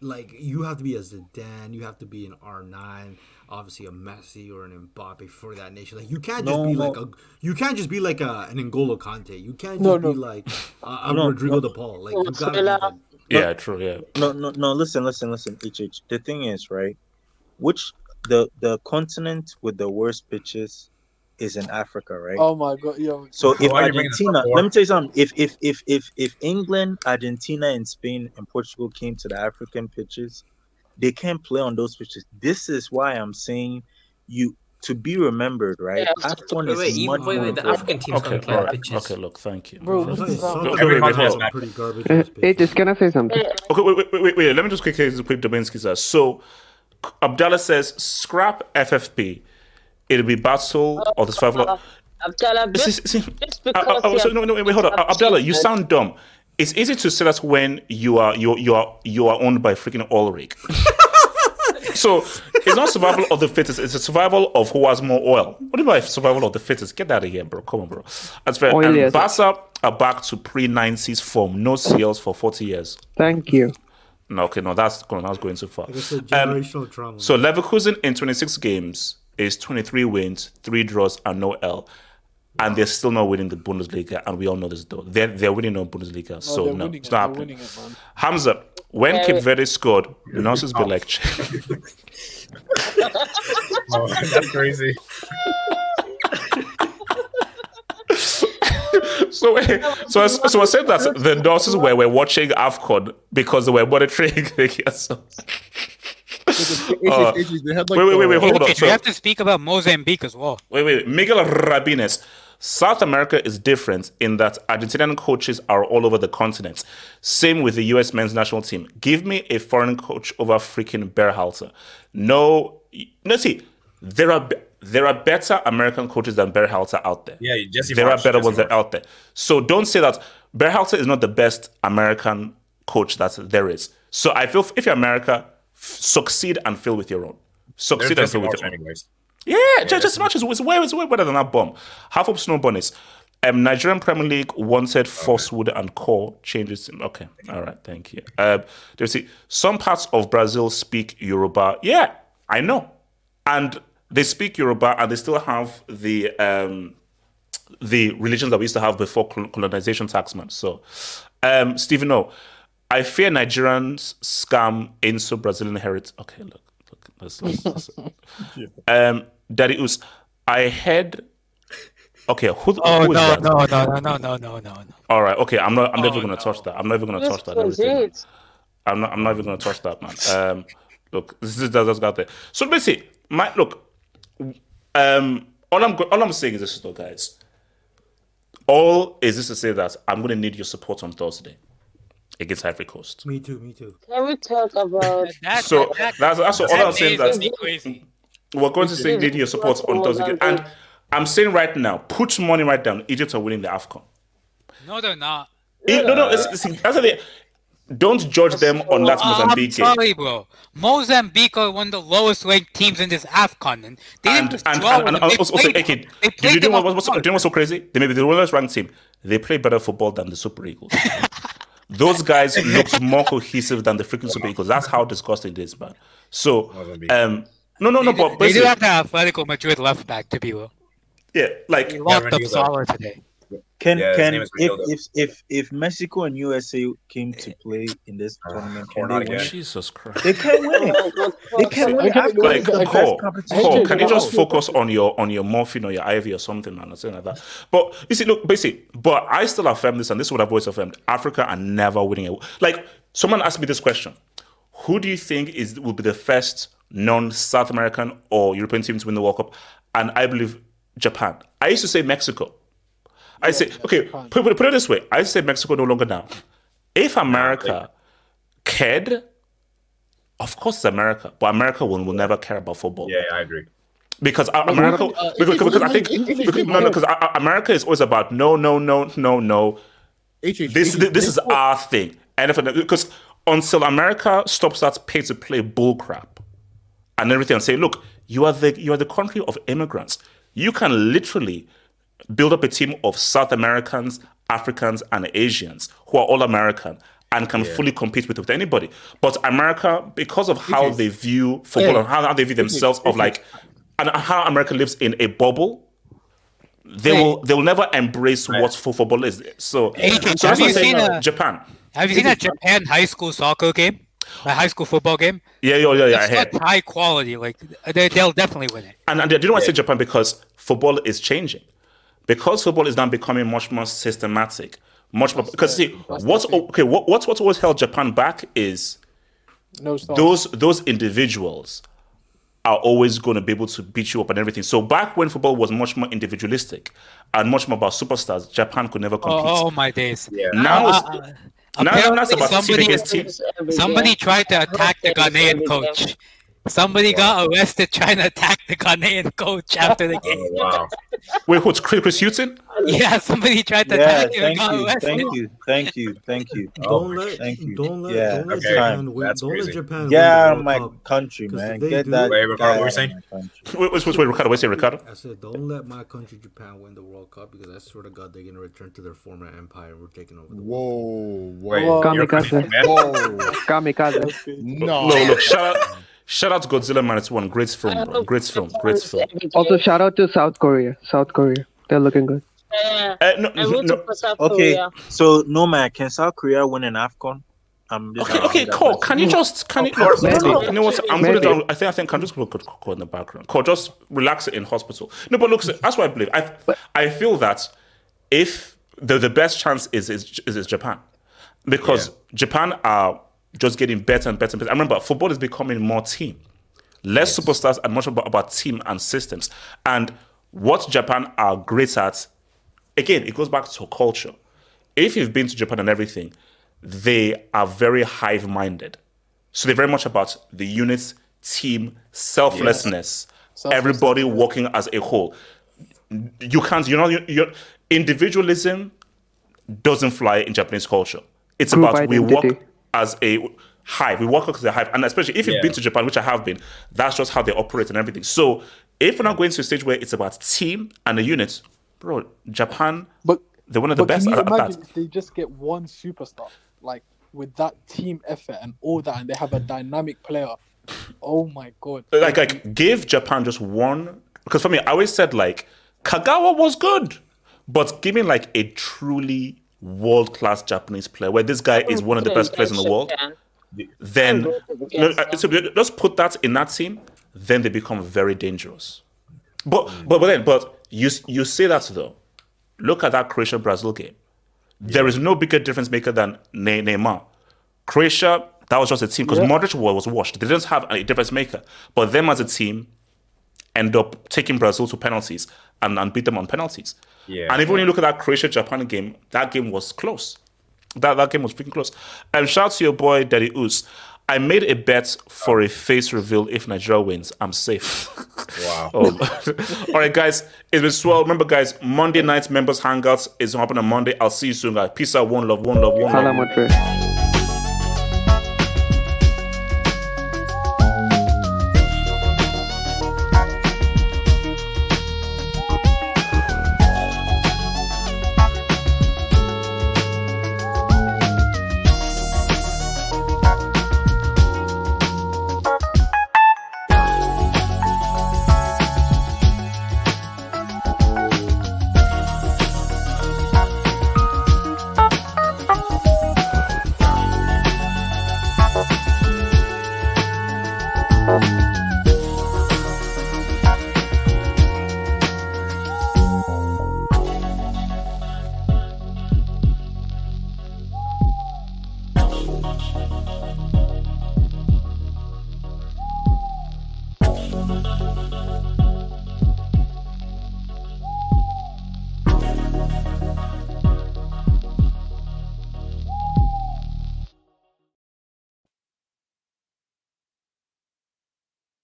like you have to be a Zidane, you have to be an R nine, obviously a Messi or an Mbappe for that nation. Like you can't just No, be no. like a you can't just be like a an N'Golo Kanté. You can't just No, be no. like a, a No, Rodrigo no. de Paul. Like you gotta be Yeah, true. Yeah. No, no, no. Listen, listen, listen. HH. The thing is, right? Which the the continent with the worst pitches is in Africa, right? Oh my god, yo. So if Why are you bringing this up Argentina, let me tell you something. If if if if if England, Argentina, and Spain and Portugal came to the African pitches, they can't play on those pitches. This is why I'm saying you to be remembered, right? Yeah. AFCON Wait, is wait, even, much wait, wait. The. African teams Okay, don't play all on right. pitches. Okay, look, thank you. Bro, Thank this you. is Wait, wait, wait, hold on. match. Pretty garbage. Uh, ass can I say something? Okay, wait, wait, wait, wait. Let me just quickly quick Dobinsky says. So, Abdallah says, scrap FFP. It'll be battle or the survival. of- Abdallah, See, just, see, just because I- I- so, you no, no, wait, wait, hold on. Abdallah, you sound dumb. It's easy to say that when you are you you are you are owned by freaking oil rig. so it's not survival of the fittest; it's a survival of who has more oil. What do you mean by survival of the fittest? Get out of here, bro! Come on, bro. That's fair. Oil, and yes. Barca are back to pre-90s form. No CLs for 40 years. Thank you. No, okay, no, that's going that's going too far. Like I said, Um, generational trauma. so Leverkusen in 26 games is 23 wins, three draws, and no L. And they're still not winning the Bundesliga, and we all know this though. They're they're winning no Bundesliga, so no, it's it, not they're happening. winning it. Hamza, when Yeah, Cape. Verde scored, the nurses be like, Oh, that's crazy. so so I, so I said that the nurses were, were watching Afcon because they were monitoring the so. Uh, they had wait, wait, wait, wait, hold on. Okay, So, we have to speak about Mozambique as well. Wait, wait, wait. Miguel Rabines. South America is different in that Argentinian coaches are all over the continent. Same with the US men's national team. Give me a foreign coach over freaking Berhalter. No, no. See, there are there are better American coaches than Berhalter out there. Yeah, Jesse there are better Jesse ones that out there. So don't say that Berhalter is not the best American coach that there is. So I feel if you're America, succeed and fail with your own. There's Succeed and Jesse fail with your own. anyways. Yeah, just, just matches was way was way better than that bomb. Half of snow bunnies. Um, Nigerian Premier League wanted Forcewood and core changes. Okay, all right, thank you. Um, they see some parts of Brazil speak Yoruba. Yeah, I know, and they speak Yoruba, and they still have the um, the religions that we used to have before col- colonization taxman. So, um, Stephen, no, I fear Nigerians scam into Brazilian heritage. Okay, look, look, let's, let's, let's um, Daddy Us, I heard. Okay, who, Oh who is no, that? no, no, no, no, no, no, no, no. All right, okay, I'm not. I'm never Oh, gonna touch that. I'm never gonna Just touch that. Everything. I'm not. I'm not even gonna touch that, man. Um, look, this is that's got there. So basically, my look. Um, all I'm all I'm saying is this, though, guys. All is this to say that I'm gonna need your support on Thursday against Ivory Coast. Me too. Me too. Can we talk about That, So that, that, that's that's all that I'm saying. is That crazy. we're going to say need your support on Thursday, and I'm saying right now, put money right down. Egypt are winning the Afcon. No, they're not. Eh, No, no, it's, it's, that's the, don't judge them on that Mozambique I'm game. sorry, bro. Mozambique are one of the lowest ranked teams in this AFCON, and they didn't And, and, and, and. They also, also played do They you, know them what, what's, you know what's so crazy? They may be the lowest ranked team. They play better football than the Super Eagles. Those guys look more cohesive than the freaking Super Eagles. That's how disgusting it is, man. So, um, no, no, no, but They do basically, have the Atletico Madrid left back to be real. yeah, like They locked up Reinildo. Salah today. Can Yeah, can if, if if if Mexico and USA came to play in this tournament, can not they win? Jesus Christ. They can't win it. They can't win it. Okay, Afcon like is the Cole. Cole, can you can I just ask you a focus on your on your morphine or your IV or something, man, or something like that? But you see, look, basically, but I still affirm this, and this is what I've always affirmed: Africa are never winning it. Like someone asked me this question: Who do you think is will be the first non-South American or European team to win the World Cup? And I believe Japan. I used to say Mexico. I say okay. Put, put, put it this way: I say Mexico no longer now. If America cared, of course it's America, but America will, will never care about football Yeah, I agree. because uh, America, uh, because, English- because I think English- because, no, no, because uh, uh, America is always about no, no, no, no, no. This this is our thing, and if because until America stops that pay to play bullcrap and everything, and say, look, you are the you are the country of immigrants. You can literally build up a team of South Americans, Africans, and Asians who are all American and can fully compete with, with anybody. But America, because of how they view football Yeah. and how, how they view themselves, of like, and how America lives in a bubble, they will they will never embrace what football is. So, so have you seen uh, a- Japan. Have you seen that Japan high school soccer game? a high school football game. Yeah, yeah, yeah, yeah. It's such high quality. Like they, they'll definitely win it. And, and do you know I say Japan? Because football is changing. Because football is now becoming much more systematic. Much more because see what's okay what, what's what's always held Japan back is No those those individuals are always going to be able to beat you up and everything. So back when football was much more individualistic and much more about superstars, Japan could never compete. Oh, oh my days. Yeah. Now it's- Uh, now- now it's about team somebody, team. somebody tried to attack the Ghanaian coach. Somebody got arrested trying to attack the Ghanaian coach after the oh, game. wow. Wait, who's Chris, Chris Hughton? Yeah, somebody tried to Yeah, attack him and thank you, arrested. thank you, thank you, thank you. Don't oh, let thank you. don't let yeah, don't let Okay. Japan win. That's Don't crazy. let Japan win Get the out of my Cup. country, 'Cause if man. Get do- that. Wait, Ricardo, what were you saying? my country. Wait, wait, wait, wait Ricardo, wait, say Ricardo. I said, don't let my country Japan win the World Cup because I swear to God they're gonna return to their former empire. And we're taking over the Whoa, Wait, whoa, you're Kamikaze. man. whoa. Kamikaze. no. Look, look, shout out, shout out to Godzilla minus one. Great film, bro. Great film, great film. Also, shout out to South Korea. South Korea. They're looking good. Yeah. Uh, no, I root no, for South Okay, Korea. so no man, can South Korea win an AFCON? I'm just Okay, asking okay, that Cole. Can you just can you? Course, no, no, no. You know what? I'm Maybe. gonna. I think I think I'm just gonna put Cole in the background. Cole, just relax it in hospital. No, but look, that's what I believe. I I feel that if the the best chance is is is, is Japan, because Japan are just getting better and better and better. I remember football is becoming more team, less superstars and much about, about team and systems. And what Japan are great at, again, it goes back to culture. If you've been to Japan and everything, they are very hive minded. So they're very much about the units, team, selflessness, everybody working as a whole. You can't, you know, you you're, individualism doesn't fly in Japanese culture. It's Group about we work as a hive. We work as a hive. And especially if you've Yeah. been to Japan, which I have been, that's just how they operate and everything. So if we're not going to a stage where it's about team and a unit, bro, Japan, But they're one of the but best can you at, at imagine that. if they just get one superstar, like with that team effort and all that, and they have a dynamic player? Oh my god! like like give Japan just one because for me I always said like Kagawa was good, but giving like a truly world class Japanese player where this guy is one of the best players in the world, then no, uh, so just put that in that team, then they become very dangerous. But but but then but you you say that though, look at that Croatia Brazil game. There is no bigger difference maker than Ne- Neymar. Croatia, that was just a team because Yeah. Modric wa- was washed. They didn't have a difference maker. But them as a team end up taking Brazil to penalties and, and beat them on penalties. Yeah. And even when you look at that Croatia Japan game, that game was close. That that game was freaking close. And shout out to your boy Daddy Oos. I made a bet for a face reveal if Nigeria wins. I'm safe. Wow. Oh. All right, guys. It's been swell. Remember, guys, Monday night members hangouts is happening on Monday. I'll see you soon, guys. Peace out. One love, one love, one love.